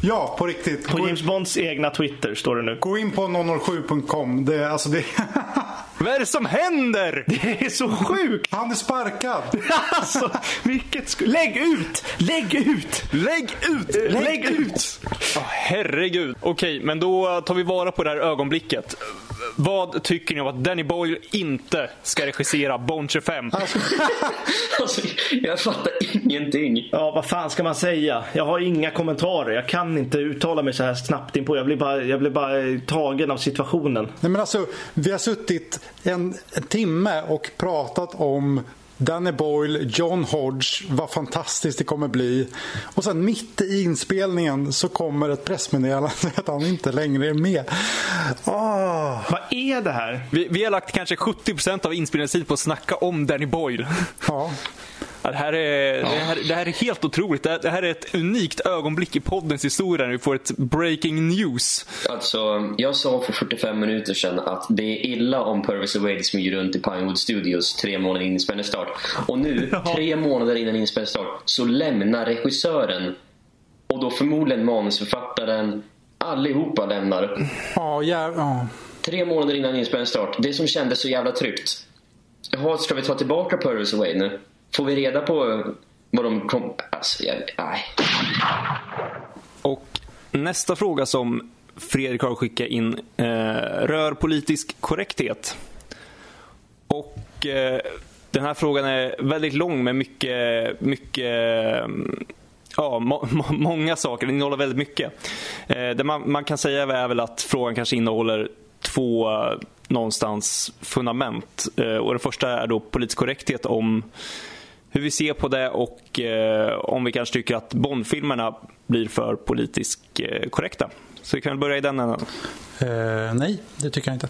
Ja, på riktigt. På James Bonds egna Twitter står det nu. gå in på 007.com. Det, alltså det, <laughs> Vad är det som händer? Det är så sjukt! han är sparkad. <laughs> Alltså, vilket sk- Lägg ut! Lägg ut! Lägg ut! Lägg ut! Åh, herregud. Okej, men då tar vi vara på det här ögonblicket. Vad tycker ni om att Danny Boyle inte ska regissera Bond 25? <laughs> Alltså, jag fattar ingenting. Ja, vad fan ska man säga? Jag har inga kommentarer. Jag kan inte uttala mig så här snabbt inpå. Jag blir bara, jag blir bara tagen av situationen. Nej, men alltså, vi har suttit en, en timme och pratat om Danny Boyle, John Hodge, vad fantastiskt det kommer bli. Och sen mitt i inspelningen så kommer ett pressmeddelande <laughs> att han inte längre är med. Åh. Vad är det här? Vi, vi har lagt kanske 70% av inspelningstid på att snacka om Danny Boyle. Ja. Ja, Det här, är, det, här, det här är helt otroligt. Det här, det här är ett unikt ögonblick i poddens historia när vi får ett breaking news. Alltså, jag sa för 45 minuter sedan att det är illa om Purvis och Wade smyger runt i Pinewood Studios tre månader innan inspelningsstart. Och nu, <laughs> tre månader innan inspelningsstart, så lämnar regissören och då förmodligen manusförfattaren, allihopa lämnar. Ja, ja. Tre månader innan inspelningsstart. Det som kändes så jävla tryggt. Jaha, ska vi ta tillbaka Purvis Wade nu? Får vi reda på vad de kom... Alltså, jag... Nej. Och nästa fråga som Fredrik har skickat in eh, rör politisk korrekthet. Och eh, den här frågan är väldigt lång med mycket, mycket Ja, må, må, många saker. Den innehåller väldigt mycket. Eh, det man, man kan säga är väl att frågan kanske innehåller två eh, någonstans fundament. Eh, och det första är då politisk korrekthet om hur vi ser på det och eh, om vi kanske tycker att Bondfilmerna blir för politiskt eh, korrekta. Så vi kan väl börja i den änden. Eh, nej, det tycker jag inte.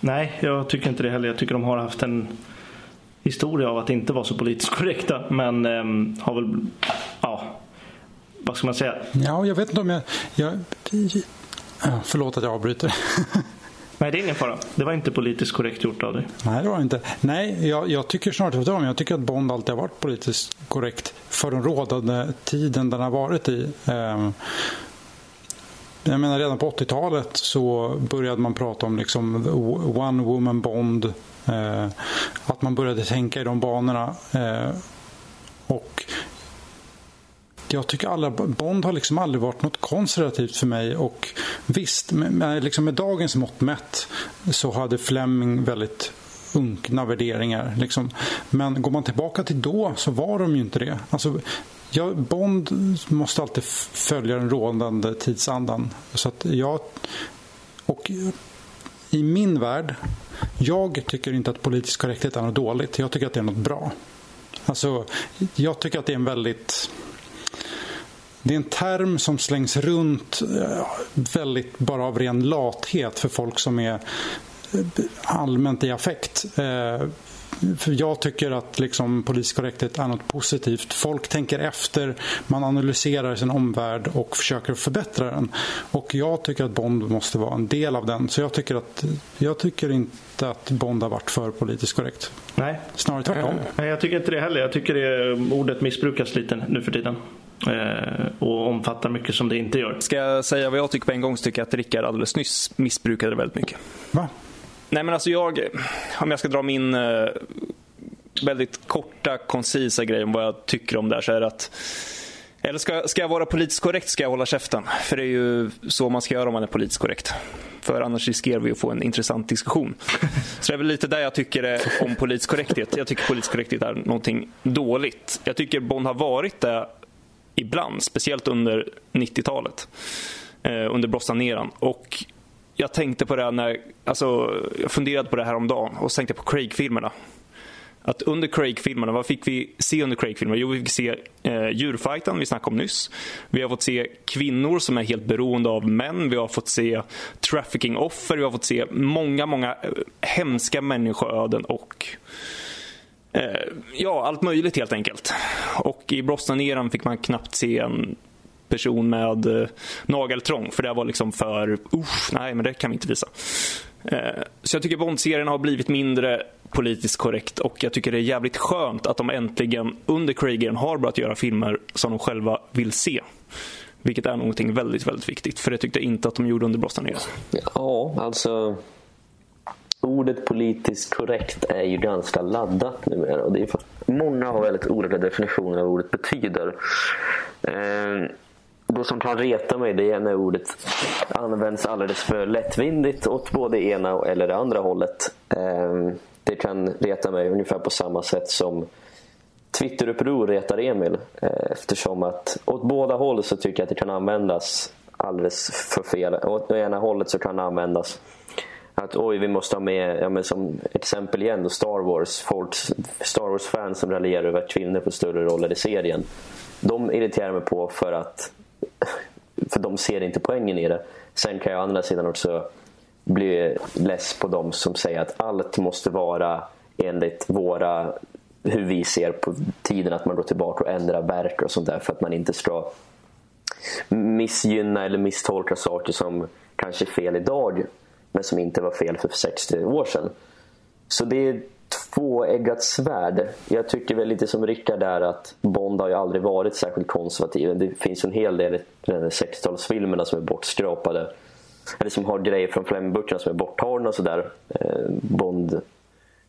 Nej, jag tycker inte det heller. Jag tycker de har haft en historia av att inte vara så politiskt korrekta. Men ehm, har väl, ja, vad ska man säga? Ja, jag vet inte om jag... jag ja, förlåt att jag avbryter. <laughs> Nej, det är ingen fara. Det var inte politiskt korrekt gjort av dig. Nej, det var det inte. Nej, jag, jag tycker snart tvärtom. Jag tycker att Bond alltid har varit politiskt korrekt för den rådande tiden den har varit i. Ehm, jag menar redan på 80-talet så började man prata om liksom One Woman Bond. Eh, att man började tänka i de banorna. Eh, och jag tycker alla, Bond har liksom aldrig varit något konservativt för mig och visst, med, med, liksom med dagens mått mätt så hade Fleming väldigt unkna värderingar. Liksom. Men går man tillbaka till då så var de ju inte det. Alltså, jag, Bond måste alltid följa den rådande tidsandan. Så att jag, och i min värld, jag tycker inte att politisk korrekthet är något dåligt. Jag tycker att det är något bra. Alltså, jag tycker att det är en väldigt det är en term som slängs runt eh, väldigt bara av ren lathet för folk som är eh, allmänt i affekt. Eh, för jag tycker att liksom, politisk korrekthet är något positivt. Folk tänker efter, man analyserar sin omvärld och försöker förbättra den. Och jag tycker att Bond måste vara en del av den. Så jag tycker, att, jag tycker inte att Bond har varit för politiskt korrekt. Nej. Snarare tvärtom. Nej, jag tycker inte det heller. Jag tycker det, ordet missbrukas lite nu för tiden. Eh, och omfattar mycket som det inte gör. Ska jag säga vad jag tycker på en gång så tycker jag att Rickard alldeles nyss missbrukade det väldigt mycket. Va? Nej men alltså jag, om jag ska dra min eh, väldigt korta, koncisa grej om vad jag tycker om det här så är det att eller ska, ska jag vara politiskt korrekt ska jag hålla käften. För det är ju så man ska göra om man är politiskt korrekt. För annars riskerar vi att få en intressant diskussion. Så det är väl lite där jag tycker det om politisk korrekthet. Jag tycker politisk korrekthet är någonting dåligt. Jag tycker Bond har varit det ibland, speciellt under 90-talet. Eh, under Brossaneran. Och jag tänkte på det när, alltså, jag funderade på det här om dagen och så tänkte jag på Craig-filmerna. Att under Craig-filmerna, vad fick vi se under Craig-filmerna? Jo, vi fick se eh, djurfighten vi snackade om nyss. Vi har fått se kvinnor som är helt beroende av män. Vi har fått se trafficking-offer. Vi har fått se många, många eh, hemska människoöden och Eh, ja, allt möjligt helt enkelt. Och i Brosnan-eran fick man knappt se en person med eh, nageltrång för det var liksom för, usch, nej men det kan vi inte visa. Eh, så jag tycker Bond-serien har blivit mindre politiskt korrekt och jag tycker det är jävligt skönt att de äntligen under Craigern har börjat göra filmer som de själva vill se. Vilket är någonting väldigt, väldigt viktigt. För det tyckte jag inte att de gjorde under Brosnan Ja, alltså ordet politiskt korrekt är ju ganska laddat numera. Och det är många har väldigt olika definitioner av vad ordet betyder. Eh, det som kan reta mig det är när ordet används alldeles för lättvindigt åt både ena eller det andra hållet. Eh, det kan reta mig ungefär på samma sätt som Twitteruppror retar Emil. Eh, eftersom att åt båda håll så tycker jag att det kan användas alldeles för fel. Åt det ena hållet så kan det användas att oj, vi måste ha med, ja, men som exempel igen då, Star Wars. Folk, Star Wars-fans som raljerar över att kvinnor får större roller i serien. De irriterar mig på för att <laughs> för de ser inte poängen i det. Sen kan jag å andra sidan också bli less på de som säger att allt måste vara enligt våra hur vi ser på tiden att man går tillbaka och ändrar verk och sånt där för att man inte ska missgynna eller misstolka saker som kanske är fel idag men som inte var fel för 60 år sedan. Så det är tvåeggat svärd. Jag tycker väl lite som Rickard där att Bond har ju aldrig varit särskilt konservativ. Det finns en hel del i 60-talsfilmerna som är bortskrapade. Eller som har grejer från Flemmingböckerna som är borttagna och sådär. Eh, Bond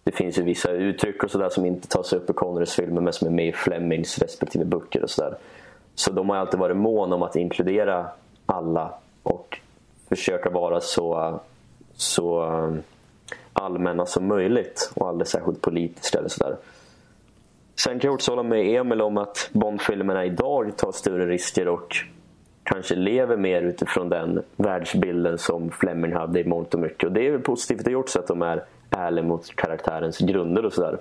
det finns ju vissa uttryck och sådär som inte tas upp i Connerys filmer men som är med i Flemings respektive böcker och sådär. Så de har alltid varit mån om att inkludera alla och försöka vara så, så um, allmänna som möjligt och aldrig särskilt politiska eller sådär. Sen kan jag också hålla med Emil om att Bondfilmerna idag tar större risker och kanske lever mer utifrån den världsbilden som Fleming hade i mångt och mycket. Och det är väl positivt det också att de är ärliga mot karaktärens grunder och sådär.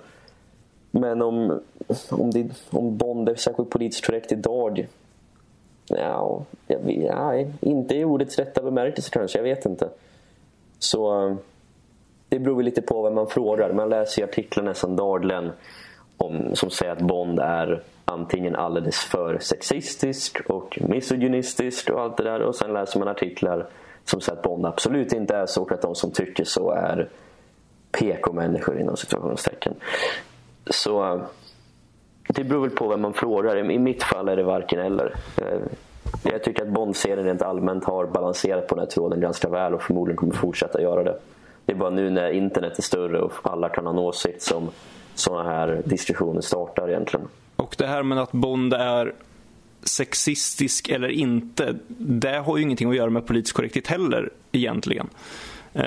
Men om, om, det, om Bond är särskilt politiskt korrekt idag Ja, jag, nej, inte i ordets rätta bemärkelse kanske, jag vet inte. Så eh, det beror väl lite på vem man frågar. Man läser ju artiklar nästan dagligen om, som säger att Bond är antingen alldeles för sexistisk och misogynistisk och allt det där. Och sen läser man artiklar som säger att Bond absolut inte är så och att de som tycker så är PK-människor inom situationstecken. Så eh, det beror väl på vem man frågar. I mitt fall är det varken eller. Eh, Eh, jag tycker att Bond-serien rent allmänt har balanserat på den här tråden ganska väl och förmodligen kommer fortsätta göra det. Det är bara nu när internet är större och alla kan ha en åsikt som sådana här diskussioner startar egentligen. Och det här med att Bond är sexistisk eller inte, det har ju ingenting att göra med politisk korrekthet heller egentligen. Eh,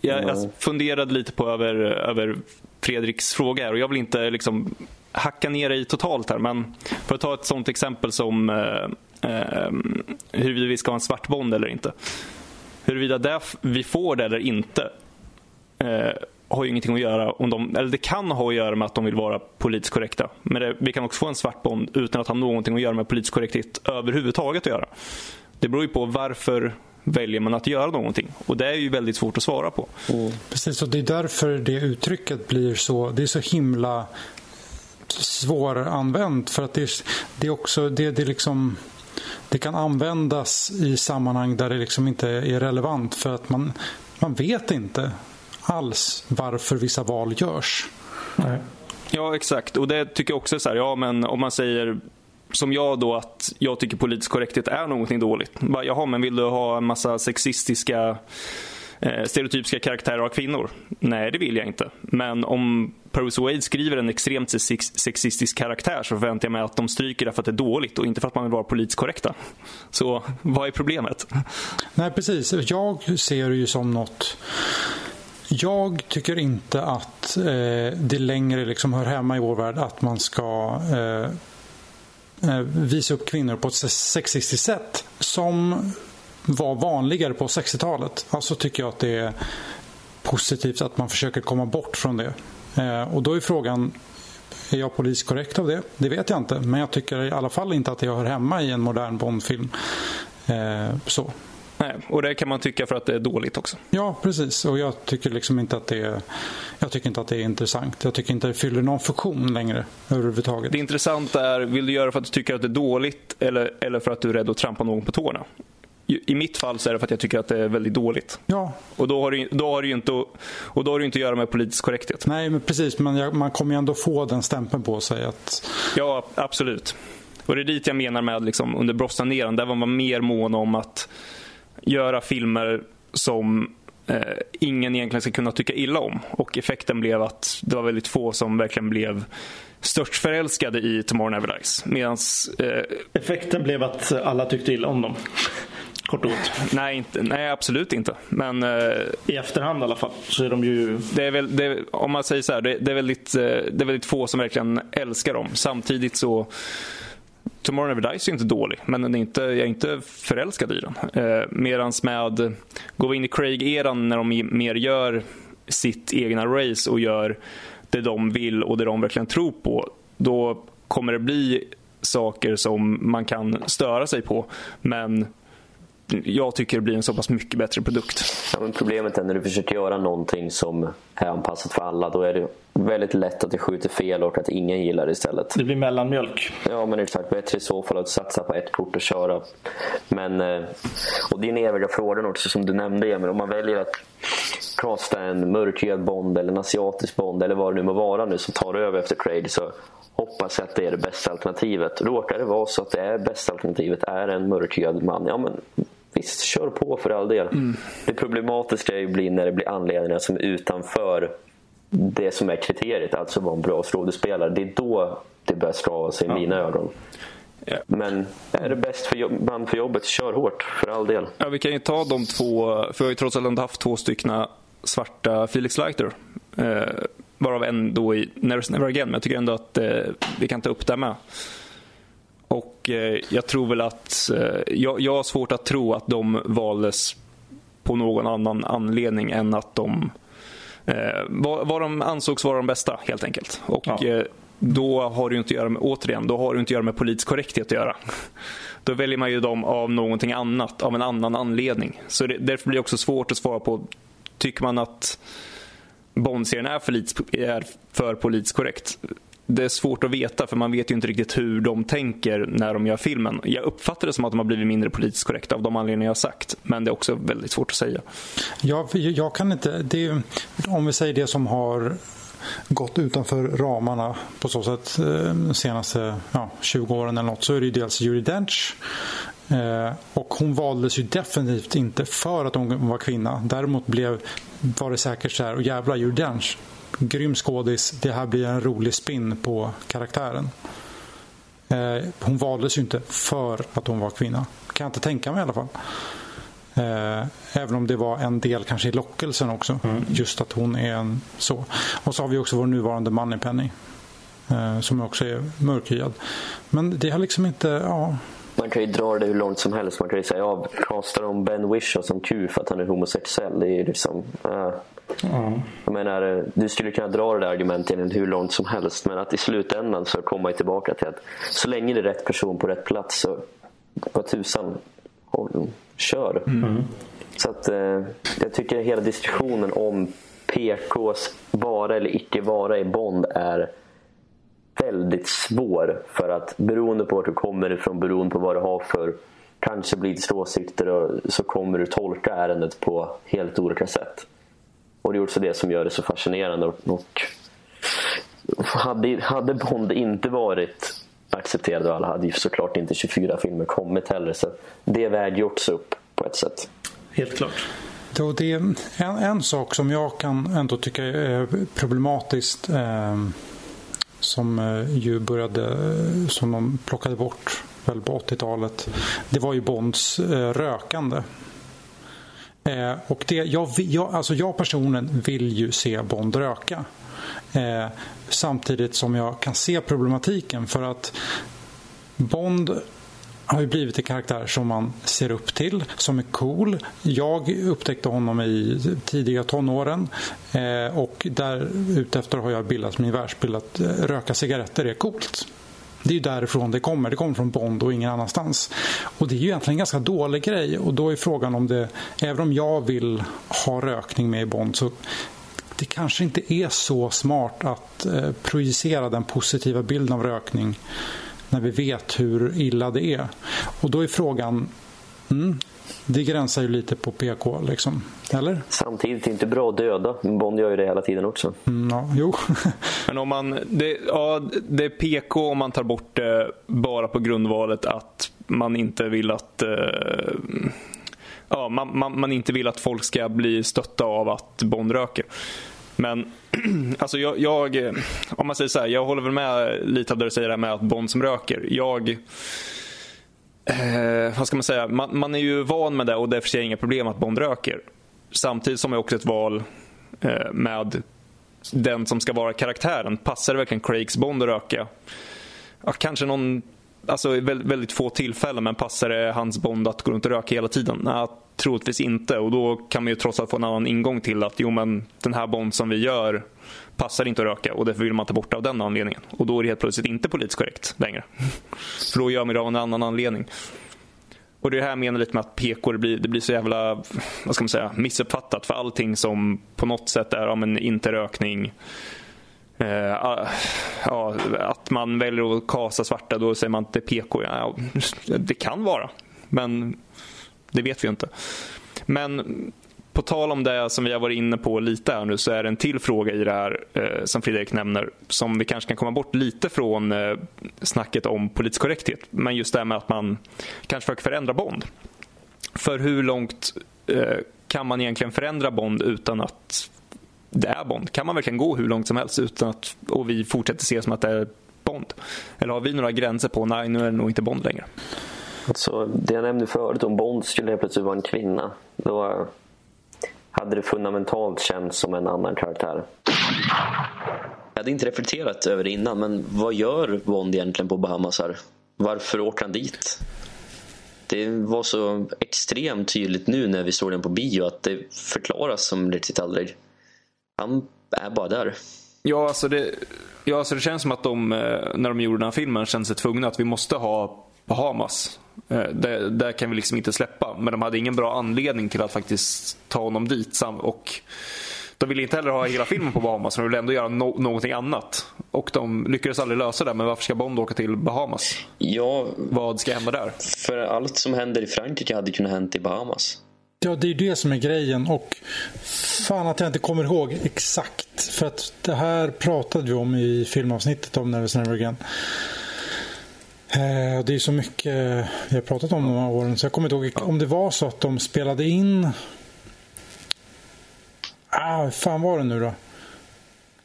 jag, jag funderade lite på över, över Fredriks fråga här och jag vill inte liksom hacka ner i totalt här men för att ta ett sånt exempel som eh, huruvida vi ska ha en svart Bond eller inte. Huruvida det, vi får det eller inte Eh, har ju ingenting att göra om de, eller det kan ha att göra med att de vill vara politiskt korrekta. Men det, vi kan också få en svart Bond utan att ha någonting att göra med politisk korrekthet överhuvudtaget att göra. Det beror ju på varför väljer man att göra någonting. Och det är ju väldigt svårt att svara på. Mm. Precis, och det är därför det uttrycket blir så, det är så himla svåranvänt. För att det är, det är också, det, det är liksom det kan användas i sammanhang där det liksom inte är relevant för att man, man vet inte alls varför vissa val görs. Nej. Ja, exakt. Och det tycker jag också är så här, ja men om man säger som jag då att jag tycker politisk korrekthet är någonting dåligt. Bara, Jaha, men vill du ha en massa sexistiska Eh, stereotypiska karaktärer av kvinnor? Nej, det vill jag inte. Men om Paris Wade skriver en extremt sexistisk karaktär så förväntar jag mig att de stryker det för att det är dåligt och inte för att man vill vara politiskt korrekta. Så vad är problemet? Nej, precis. Jag ser det ju som något... Jag tycker inte att eh, det längre liksom hör hemma i vår värld att man ska eh, eh visa upp kvinnor på ett sexistiskt sätt som var vanligare på 60-talet. Alltså tycker jag att det är positivt att man försöker komma bort från det. Eh, och då är frågan, är jag politiskt korrekt av det? Det vet jag inte. Men jag tycker i alla fall inte att det hör hemma i en modern Bondfilm. Eh, så. Nej, och det kan man tycka för att det är dåligt också. Ja, precis. Och jag tycker liksom inte att det är, jag tycker inte att det är intressant. Jag tycker inte att det fyller någon funktion längre överhuvudtaget. Det intressanta är, vill du göra för att du tycker att det är dåligt eller, eller för att du är rädd att trampa någon på tårna? I mitt fall så är det för att jag tycker att det är väldigt dåligt. Ja, Och då har det, då har det inte, och då har det inte att göra med politisk korrekthet. nej men precis. Men jag, man kommer ju ändå få den stämpeln på sig att Ja, absolut. Och det är dit jag menar med liksom, under Brosnan-eran, där var man mer mån om att göra filmer som eh, ingen egentligen ska kunna tycka illa om. Och effekten blev att det var väldigt få som verkligen blev störtförälskade i Tomorrow Never Dies. Medans, eh, Effekten blev att alla tyckte illa om dem. Kort och gott. nej, inte, nej, absolut inte. Men eh, I efterhand i alla fall så är de ju... det är väl, det, om man säger så här, det, det, är väldigt, eh, det är väldigt få som verkligen älskar dem. Samtidigt så Tomorrow Never Dies är inte dålig, men den är inte, jag är inte förälskad i den. Eh, medans med, går vi in i Craig-eran när de mer gör sitt egna race och gör det de vill och det de verkligen tror på, då kommer det bli saker som man kan störa sig på. Men jag tycker det blir en så pass mycket bättre produkt. Ja, men problemet är när du försöker göra någonting som är anpassat för alla. Då är det väldigt lätt att det skjuter fel och att ingen gillar det istället. Det blir mellanmjölk. Ja, men exakt. Bättre i så fall att satsa på ett kort och köra. Men, eh, och det är en eviga frågan också som du nämnde Emil. Om man väljer att casta en mörkhyad Bond eller en asiatisk Bond eller vad det nu må vara nu som tar över efter Craig så hoppas jag att det är det bästa alternativet. Råkar det vara så att det är bästa alternativet är en mörkhyad man, ja men visst, kör på för all del. Det problematiska är ju blir när det blir anledningar som är utanför det som är kriteriet, alltså vara en bra skådespelare. Det är då det börjar strava sig i mina ögon. Ja. Men är det bäst för jobb, man för jobbet, kör hårt för all del. Ja, vi kan ju ta de två, för vi har ju trots allt ändå haft två stycken svarta Felix Leiter. Eh, varav en då i Never Never Again, men jag tycker ändå att eh, vi kan ta upp det med. Och eh, jag tror väl att, eh, jag, jag har svårt att tro att de valdes på någon annan anledning än att de eh, vad, vad de ansågs vara de bästa helt enkelt. Och Ja. eh, då har det ju inte att göra med, återigen, då har det inte att göra med politisk korrekthet att göra. <laughs> Då väljer man ju dem av någonting annat, av en annan anledning. Så det, därför blir det också svårt att svara på, tycker man att Bond-serien är för, är för politiskt korrekt? Det är svårt att veta för man vet ju inte riktigt hur de tänker när de gör filmen. Jag uppfattar det som att de har blivit mindre politiskt korrekta av de anledningar jag har sagt. Men det är också väldigt svårt att säga. Jag, jag kan inte, det är, om vi säger det som har gått utanför ramarna på så sätt de senaste ja, 20 åren eller något så är det ju dels Judi Dench eh, och hon valdes ju definitivt inte för att hon var kvinna. Däremot blev, var det säkert så här, och jävla Judi Dench, grym skådis, det här blir en rolig spin på karaktären. Eh, hon valdes ju inte för att hon var kvinna. Kan jag inte tänka mig i alla fall. Eh, även om det var en del kanske i lockelsen också. Just att hon är en så. Och så har vi också vår nuvarande Moneypenny. Eh, som också är mörkhyad. Men det har liksom inte, ja. Man kan ju dra det hur långt som helst. Man kan ju säga, ja, castar de Ben Whishaw som Q för att han är homosexuell? Det är ju liksom, äh, Ja. Jag menar, du skulle kunna dra det där argumentet hur långt som helst men att i slutändan så kommer man ju tillbaka till att så länge det är rätt person på rätt plats så vad tusan, håll, kör. Så att eh, jag tycker hela diskussionen om PKs vara eller icke vara i Bond är väldigt svår. För att beroende på vart du kommer ifrån, beroende på vad du har för kanske politiska åsikter och, så kommer du tolka ärendet på helt olika sätt. Och det är också det som gör det så fascinerande. Och, hade, hade Bond inte varit accepterad av alla hade ju såklart inte 24 filmer kommit heller. Så det väger också upp på ett sätt. Helt klart. Då det är en, en sak som jag kan ändå tycka är problematiskt eh, som eh, ju började, eh, som de plockade bort väl på 80-talet. Det var ju Bonds eh, rökande. Och det, jag, jag, alltså jag personligen vill ju se Bond röka. Samtidigt som jag kan se problematiken för att Bond har ju blivit en karaktär som man ser upp till, som är cool. Jag upptäckte honom i tidiga tonåren eh, och där utefter har jag bildat min världsbild att eh, röka cigaretter är coolt. Det är ju därifrån det kommer. Det kommer från Bond och ingen annanstans. Och det är ju egentligen en ganska dålig grej. Och då är frågan om det, även om jag vill ha rökning med i Bond så det kanske inte är så smart att eh, projicera den positiva bilden av rökning när vi vet hur illa det är. Och då är frågan, mm, det gränsar ju lite på PK liksom, eller? Samtidigt är det inte bra att döda. Bond gör ju det hela tiden också. Mm, ja, jo. <laughs> Men om man, det, ja, det är PK om man tar bort det bara på grundvalet att man inte vill att eh, ja, man, man, man inte vill att folk ska bli stötta av att Bond röker. Men <clears throat> alltså jag, jag, om man säger så här, jag håller väl med lite av det du säger med att Bond som röker. Jag eh, vad ska man säga, man, man är ju van med det och därför ser jag inga problem att Bond röker. Samtidigt som jag också ett val eh, med den som ska vara karaktären. Passar det verkligen Craigs Bond att röka? Ja, kanske någon, alltså väldigt, få tillfällen, men passar det hans Bond att gå runt och röka hela tiden? Nej, troligtvis inte. Och då kan man ju trots allt få en annan ingång till att jo men den här Bond som vi gör passar inte att röka och därför vill man ta bort av den anledningen. Och då är det helt plötsligt inte politiskt korrekt längre. <laughs> För då gör man det av en annan anledning. Och det är det här jag menar lite med att PK det blir, det blir så jävla vad ska man säga, missuppfattat för allting som på något sätt är om en inte rökning. Eh, ah, ja, att man väljer att kasa svarta, då säger man att det är PK. Ja, det kan vara, men det vet vi ju inte. Men på tal om det som vi har varit inne på lite här nu så är det en till fråga i det här eh, som Fredrik nämner som vi kanske kan komma bort lite från eh, snacket om politisk korrekthet. Men just det här med att man kanske försöker förändra Bond. För hur långt eh, kan man egentligen förändra Bond utan att det är Bond? Kan man verkligen gå hur långt som helst utan att och vi fortsätter se som att det är Bond? Eller har vi några gränser på nej, nu är det nog inte Bond längre? Alltså, det jag nämnde förut om Bond skulle helt plötsligt vara en kvinna. Då hade det fundamentalt känts som en annan karaktär. Jag hade inte reflekterat över det innan, men vad gör Bond egentligen på Bahamas här? Varför åker han dit? Det var så extremt tydligt nu när vi såg den på bio att det förklaras som riktigt aldrig. Han är bara där. Ja, alltså det, ja, alltså det känns som att de, eh, när de gjorde den här filmen, kände sig tvungna att vi måste ha Bahamas. Eh, Det, där kan vi liksom inte släppa. Men de hade ingen bra anledning till att faktiskt ta honom dit. Och de ville inte heller ha hela filmen på Bahamas, de ville ändå göra no någonting annat. Och de lyckades aldrig lösa det, men varför ska Bond åka till Bahamas? Ja, Vad ska hända där? för allt som händer i Frankrike hade kunnat hänt i Bahamas. Ja, det är ju det som är grejen. Och fan att jag inte kommer ihåg exakt. För att det här pratade vi om i filmavsnittet om Never Never Again. Eh, Det är så mycket vi har pratat om de här åren. Så jag kommer inte ihåg om det var så att de spelade in... Ah, hur fan var det nu då?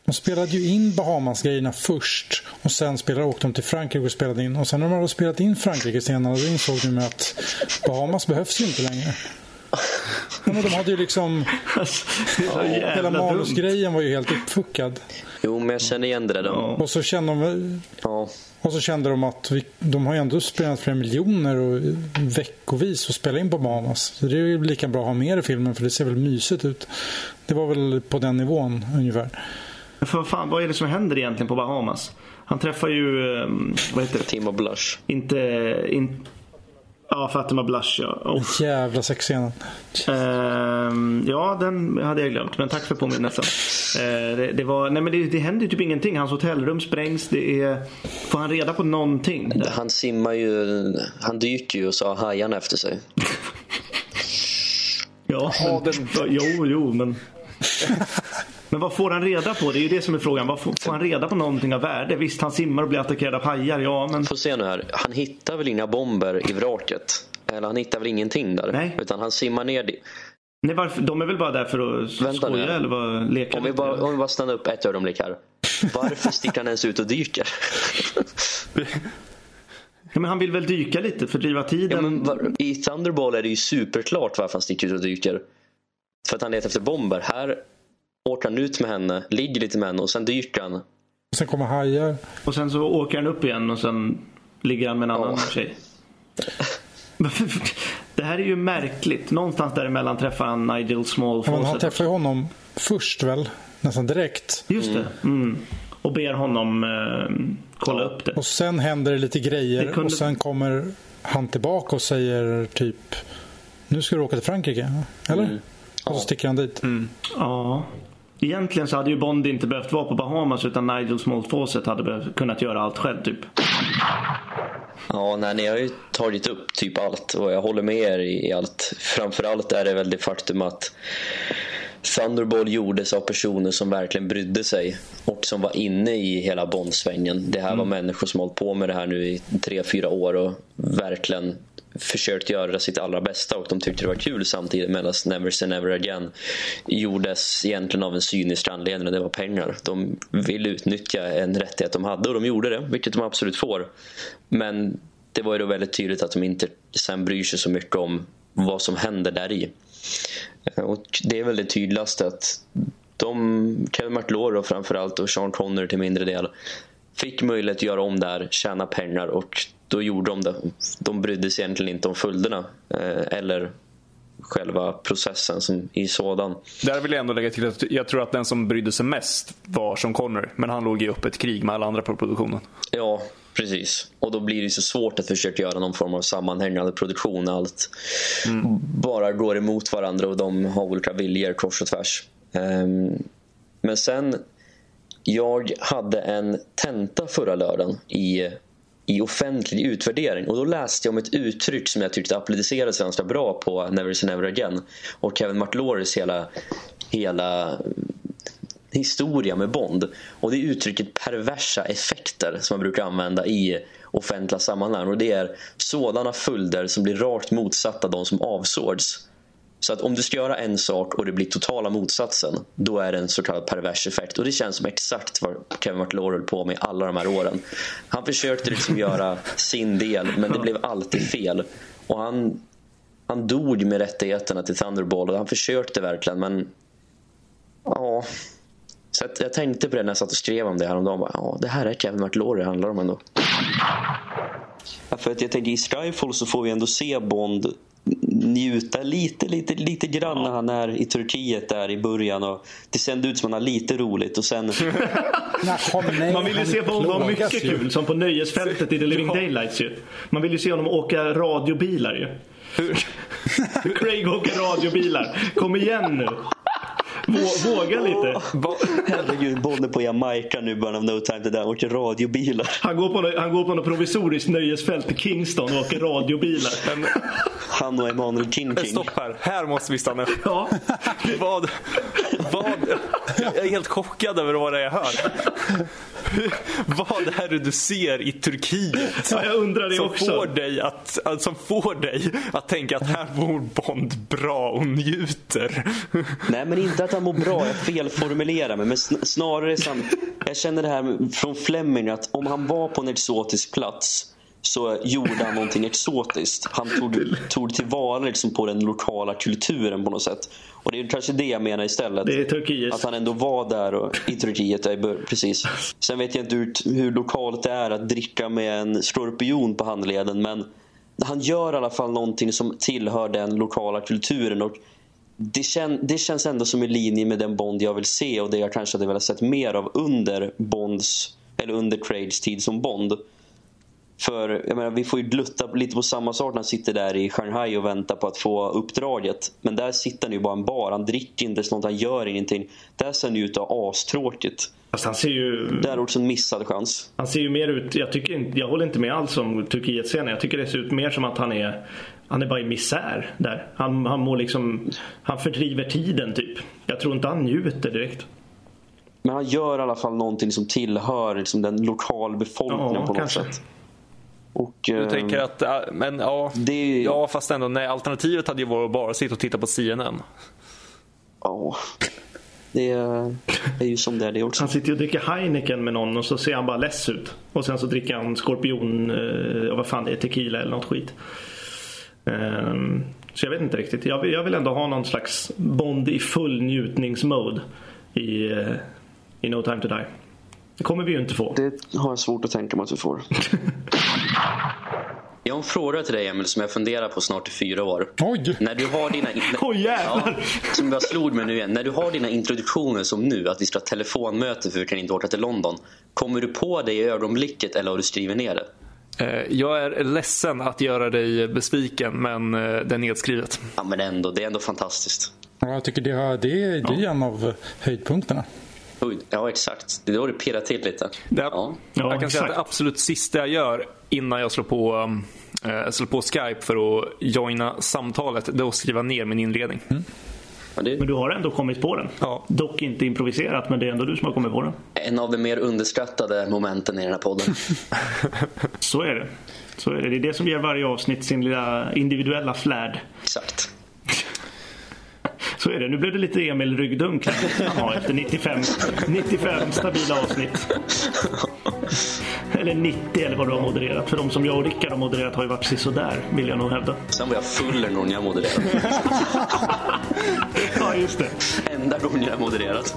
De spelade ju in Bahamas-grejerna först och sen spelade, åkte de till Frankrike och spelade in. Och sen när de hade spelat in Frankrike senare då insåg de att Bahamas behövs ju inte längre. Ja, men de hade ju liksom, <laughs> jävla hela manusgrejen var ju helt uppfuckad. Jo, men jag känner igen det där. De, Och så kände de, ja. och så kände de att vi, de har ju ändå spelat flera miljoner och veckovis och spela in på Bahamas. Så det är ju lika bra att ha med i filmen för det ser väl mysigt ut. Det var väl på den nivån ungefär. För vad fan, vad är det som händer egentligen på Bahamas? Han träffar ju, eh, vad heter det? Timo Blush. Inte, in, ja Fatima Blush ja. Och, Jävla sexscenen. ehm, ja, den hade jag glömt. Men tack för påminnelsen. Eh, det, det, var, nej, men det, det händer ju typ ingenting. Hans hotellrum sprängs. Det är, får han reda på någonting? Där? Han simmar ju, han dyker ju och så har hajarna efter sig. <laughs> Ja, men, jo, jo, men... <laughs> Men vad får han reda på? Det är ju det som är frågan. Vad får, får han reda på någonting av värde? Visst, han simmar och blir attackerad av hajar. Ja, men... Får se nu här, han hittar väl inga bomber i vraket? Eller han hittar väl ingenting där? Nej. Utan han simmar ner dit. Nej, varför? De är väl bara där för att Vänta nu. skoja eller vad, leka Om vi, bara, om vi bara stannar upp ett ögonblick här. Varför sticker han ens ut och dyker? <laughs> Ja, men han vill väl dyka lite, fördriva tiden. Ja, men var, I Thunderball är det ju superklart varför han sticker ut och dyker. För att han letar efter bomber. Här åker han ut med henne, ligger lite med henne och sen dyker han. Sen kommer hajar. Och sen så åker han upp igen och sen ligger han med en annan Ja. tjej. <laughs> Det här är ju märkligt. Någonstans däremellan träffar han Nigel Small Ja, han träffar ju honom först väl? Nästan direkt. Just det. Mm. Och ber honom eh, kolla upp det. Och sen händer det lite grejer Det kunde- och sen kommer han tillbaka och säger typ Nu ska du åka till Frankrike. Eller? Och så sticker han dit. Ja. Egentligen så hade ju Bond inte behövt vara på Bahamas utan Nigel Small Fawcett hade behövt, kunnat göra allt själv typ. Ja, nej, ni har ju tagit upp typ allt och jag håller med er i, allt. Framförallt är det väl det faktum att Thunderball gjordes av personer som verkligen brydde sig och som var inne i hela Bondsvängen. Det här var människor som hållit på med det här nu i tre, fyra år och verkligen försökt göra sitt allra bästa och de tyckte det var kul samtidigt medan Never Say Never Again gjordes egentligen av en cynisk anledning och det var pengar. De ville utnyttja en rättighet de hade och de gjorde det, vilket de absolut får. Men det var ju då väldigt tydligt att de inte sen bryr sig så mycket om vad som händer där i. Och det är väl det tydligaste att de, Kevin McLaure och framförallt och Sean Connery till mindre del fick möjlighet att göra om det här, tjäna pengar och då gjorde de det. De brydde sig egentligen inte om följderna eh, eller själva processen som i sådan. Där vill jag ändå lägga till att jag tror att den som brydde sig mest var Sean Connery. Men han låg i öppet krig med alla andra på produktionen. Ja, precis. Och då blir det så svårt att försöka göra någon form av sammanhängande produktion. Allt bara går emot varandra och de har olika viljor kors och tvärs. Ehm, men sen, jag hade en tenta förra lördagen i, i offentlig utvärdering och då läste jag om ett uttryck som jag tyckte applicerades ganska bra på Never Say Never Again och Kevin McLaurys hela, hela eh, historia med Bond. Och det är uttrycket perversa effekter som man brukar använda i offentliga sammanhang. Och det är sådana följder som blir rakt motsatta de som avsågs. Så att om du ska göra en sak och det blir totala motsatsen, då är det en så kallad pervers effekt. Och det känns som exakt vad Kevin McLaurin höll på med alla de här åren. Han försökte liksom göra sin del, men det blev alltid fel. Och han, han dog med rättigheterna till Thunderball och han försökte verkligen, men ja, så att jag tänkte på det när jag satt och skrev om det häromdagen. Bara, Ja, det här är Kevin McLaurin det handlar om ändå. Ja, för att jag tänker i Skyfall så får vi ändå se Bond njuta lite, lite, lite grann när han är i Turkiet där i början. Och det ser ut som han har lite roligt och sen... <laughs> Man vill ju se Bond ha mycket kul, som på nöjesfältet i The Living Daylights ju. Man vill ju se honom åka radiobilar ju. Hur Craig åker radiobilar. Kom igen nu. Vå- Våga lite. Herregud, Bond är på Jamaica nu i början av No Time To Die och åker radiobilar. Han går, på, nå- han går på något provisoriskt nöjesfält i Kingston och åker radiobilar. Han och Emanuel King King. Stopp här. Här måste vi stanna upp. <laughs> Ja, Vad, vad, jag är helt chockad över vad det är jag hör. Vad är det du ser i Turkiet ja jag undrar det som också. får, dig att, som får dig att tänka att här bor Bond bra och njuter? Nej, men inte att han mår bra. Jag felformulerar mig. Men sn- snarare som, jag känner det här från Fleming att om han var på en exotisk plats så gjorde han någonting exotiskt. Han tog, tog tillvara liksom på den lokala kulturen på något sätt. Och det är kanske det jag menar istället. Det är Turkiet. Att han ändå var där och, i Turkiet, precis. Sen vet jag inte hur, hur lokalt det är att dricka med en skorpion på handleden men han gör i alla fall någonting som tillhör den lokala kulturen och det, kän, det känns ändå som i linje med den Bond jag vill se och det jag kanske hade velat sett mer av under Bonds eller under Craigs tid som Bond. För jag menar, vi får ju glutta lite på samma sak när han sitter där i Shanghai och väntar på att få uppdraget. Men där sitter han ju bara en bar. Han dricker inte något, han gör ingenting. Där ser han ju ut att ha astråkigt. Fast han ser ju... Det är också en missad chans. Han ser ju mer ut, jag, tycker jag håller inte med alls om Turkiet-scenen. Jag tycker det ser ut mer som att han är, han är bara i misär där. Han, han mår liksom, han fördriver tiden typ. Jag tror inte han njuter direkt. Men han gör i alla fall någonting som tillhör liksom, den lokalbefolkningen Ja, på något kanske. sätt. Och, Du eh, tänker att, äh, men ja, det, ja fast ändå, nej, alternativet hade ju varit att bara sitta och titta på CNN. ja, det är, det är ju som det är det också. Han sitter och dricker Heineken med någon och så ser han bara less ut. Och sen så dricker han skorpion, eh, vad fan det är, tequila eller något skit. Ehm, så jag vet inte riktigt. Jag vill, jag vill ändå ha någon slags Bond i full njutningsmode i, eh, i No time to die. Det kommer vi ju inte få. Det har jag svårt att tänka mig att vi får. <laughs> Jag har en fråga till dig Emil som jag funderar på snart i fyra år. Oj! När du har dina... <laughs> Oj jävlar! som jag slog mig nu igen. När du har dina introduktioner som nu, att vi ska ha telefonmöte för vi kan inte åka till London. Kommer du på det i ögonblicket eller har du skrivit ner det? Eh, Jag är ledsen att göra dig besviken, men eh, det är nedskrivet. Ja men ändå, det är ändå fantastiskt. Ja, jag tycker det, har- det, är- det är en av höjdpunkterna. Ja exakt. Det är då det pirrar till lite. Det, Ja. Ja, jag kan säga att exakt. det absolut sista jag gör innan jag slår på, um, eh, slår på Skype för att joina samtalet, det är att skriva ner min inledning. Ja, det Men du har ändå kommit på den. Ja. Dock inte improviserat, men det är ändå du som har kommit på den. en av de mer underskattade momenten i den här podden. <laughs> Så är det. Så är det. Det är det som ger varje avsnitt sin lilla individuella flärd. Exakt. Så är det. Nu blev det lite Emil ryggdunk här efter 95, 95 stabila avsnitt. Eller 90 eller vad du har modererat. För de som jag och Rickard har modererat har ju varit sådär vill jag nog hävda. Sen var jag full en gång jag modererade. <laughs> Ja, just det. Enda gången jag modererat.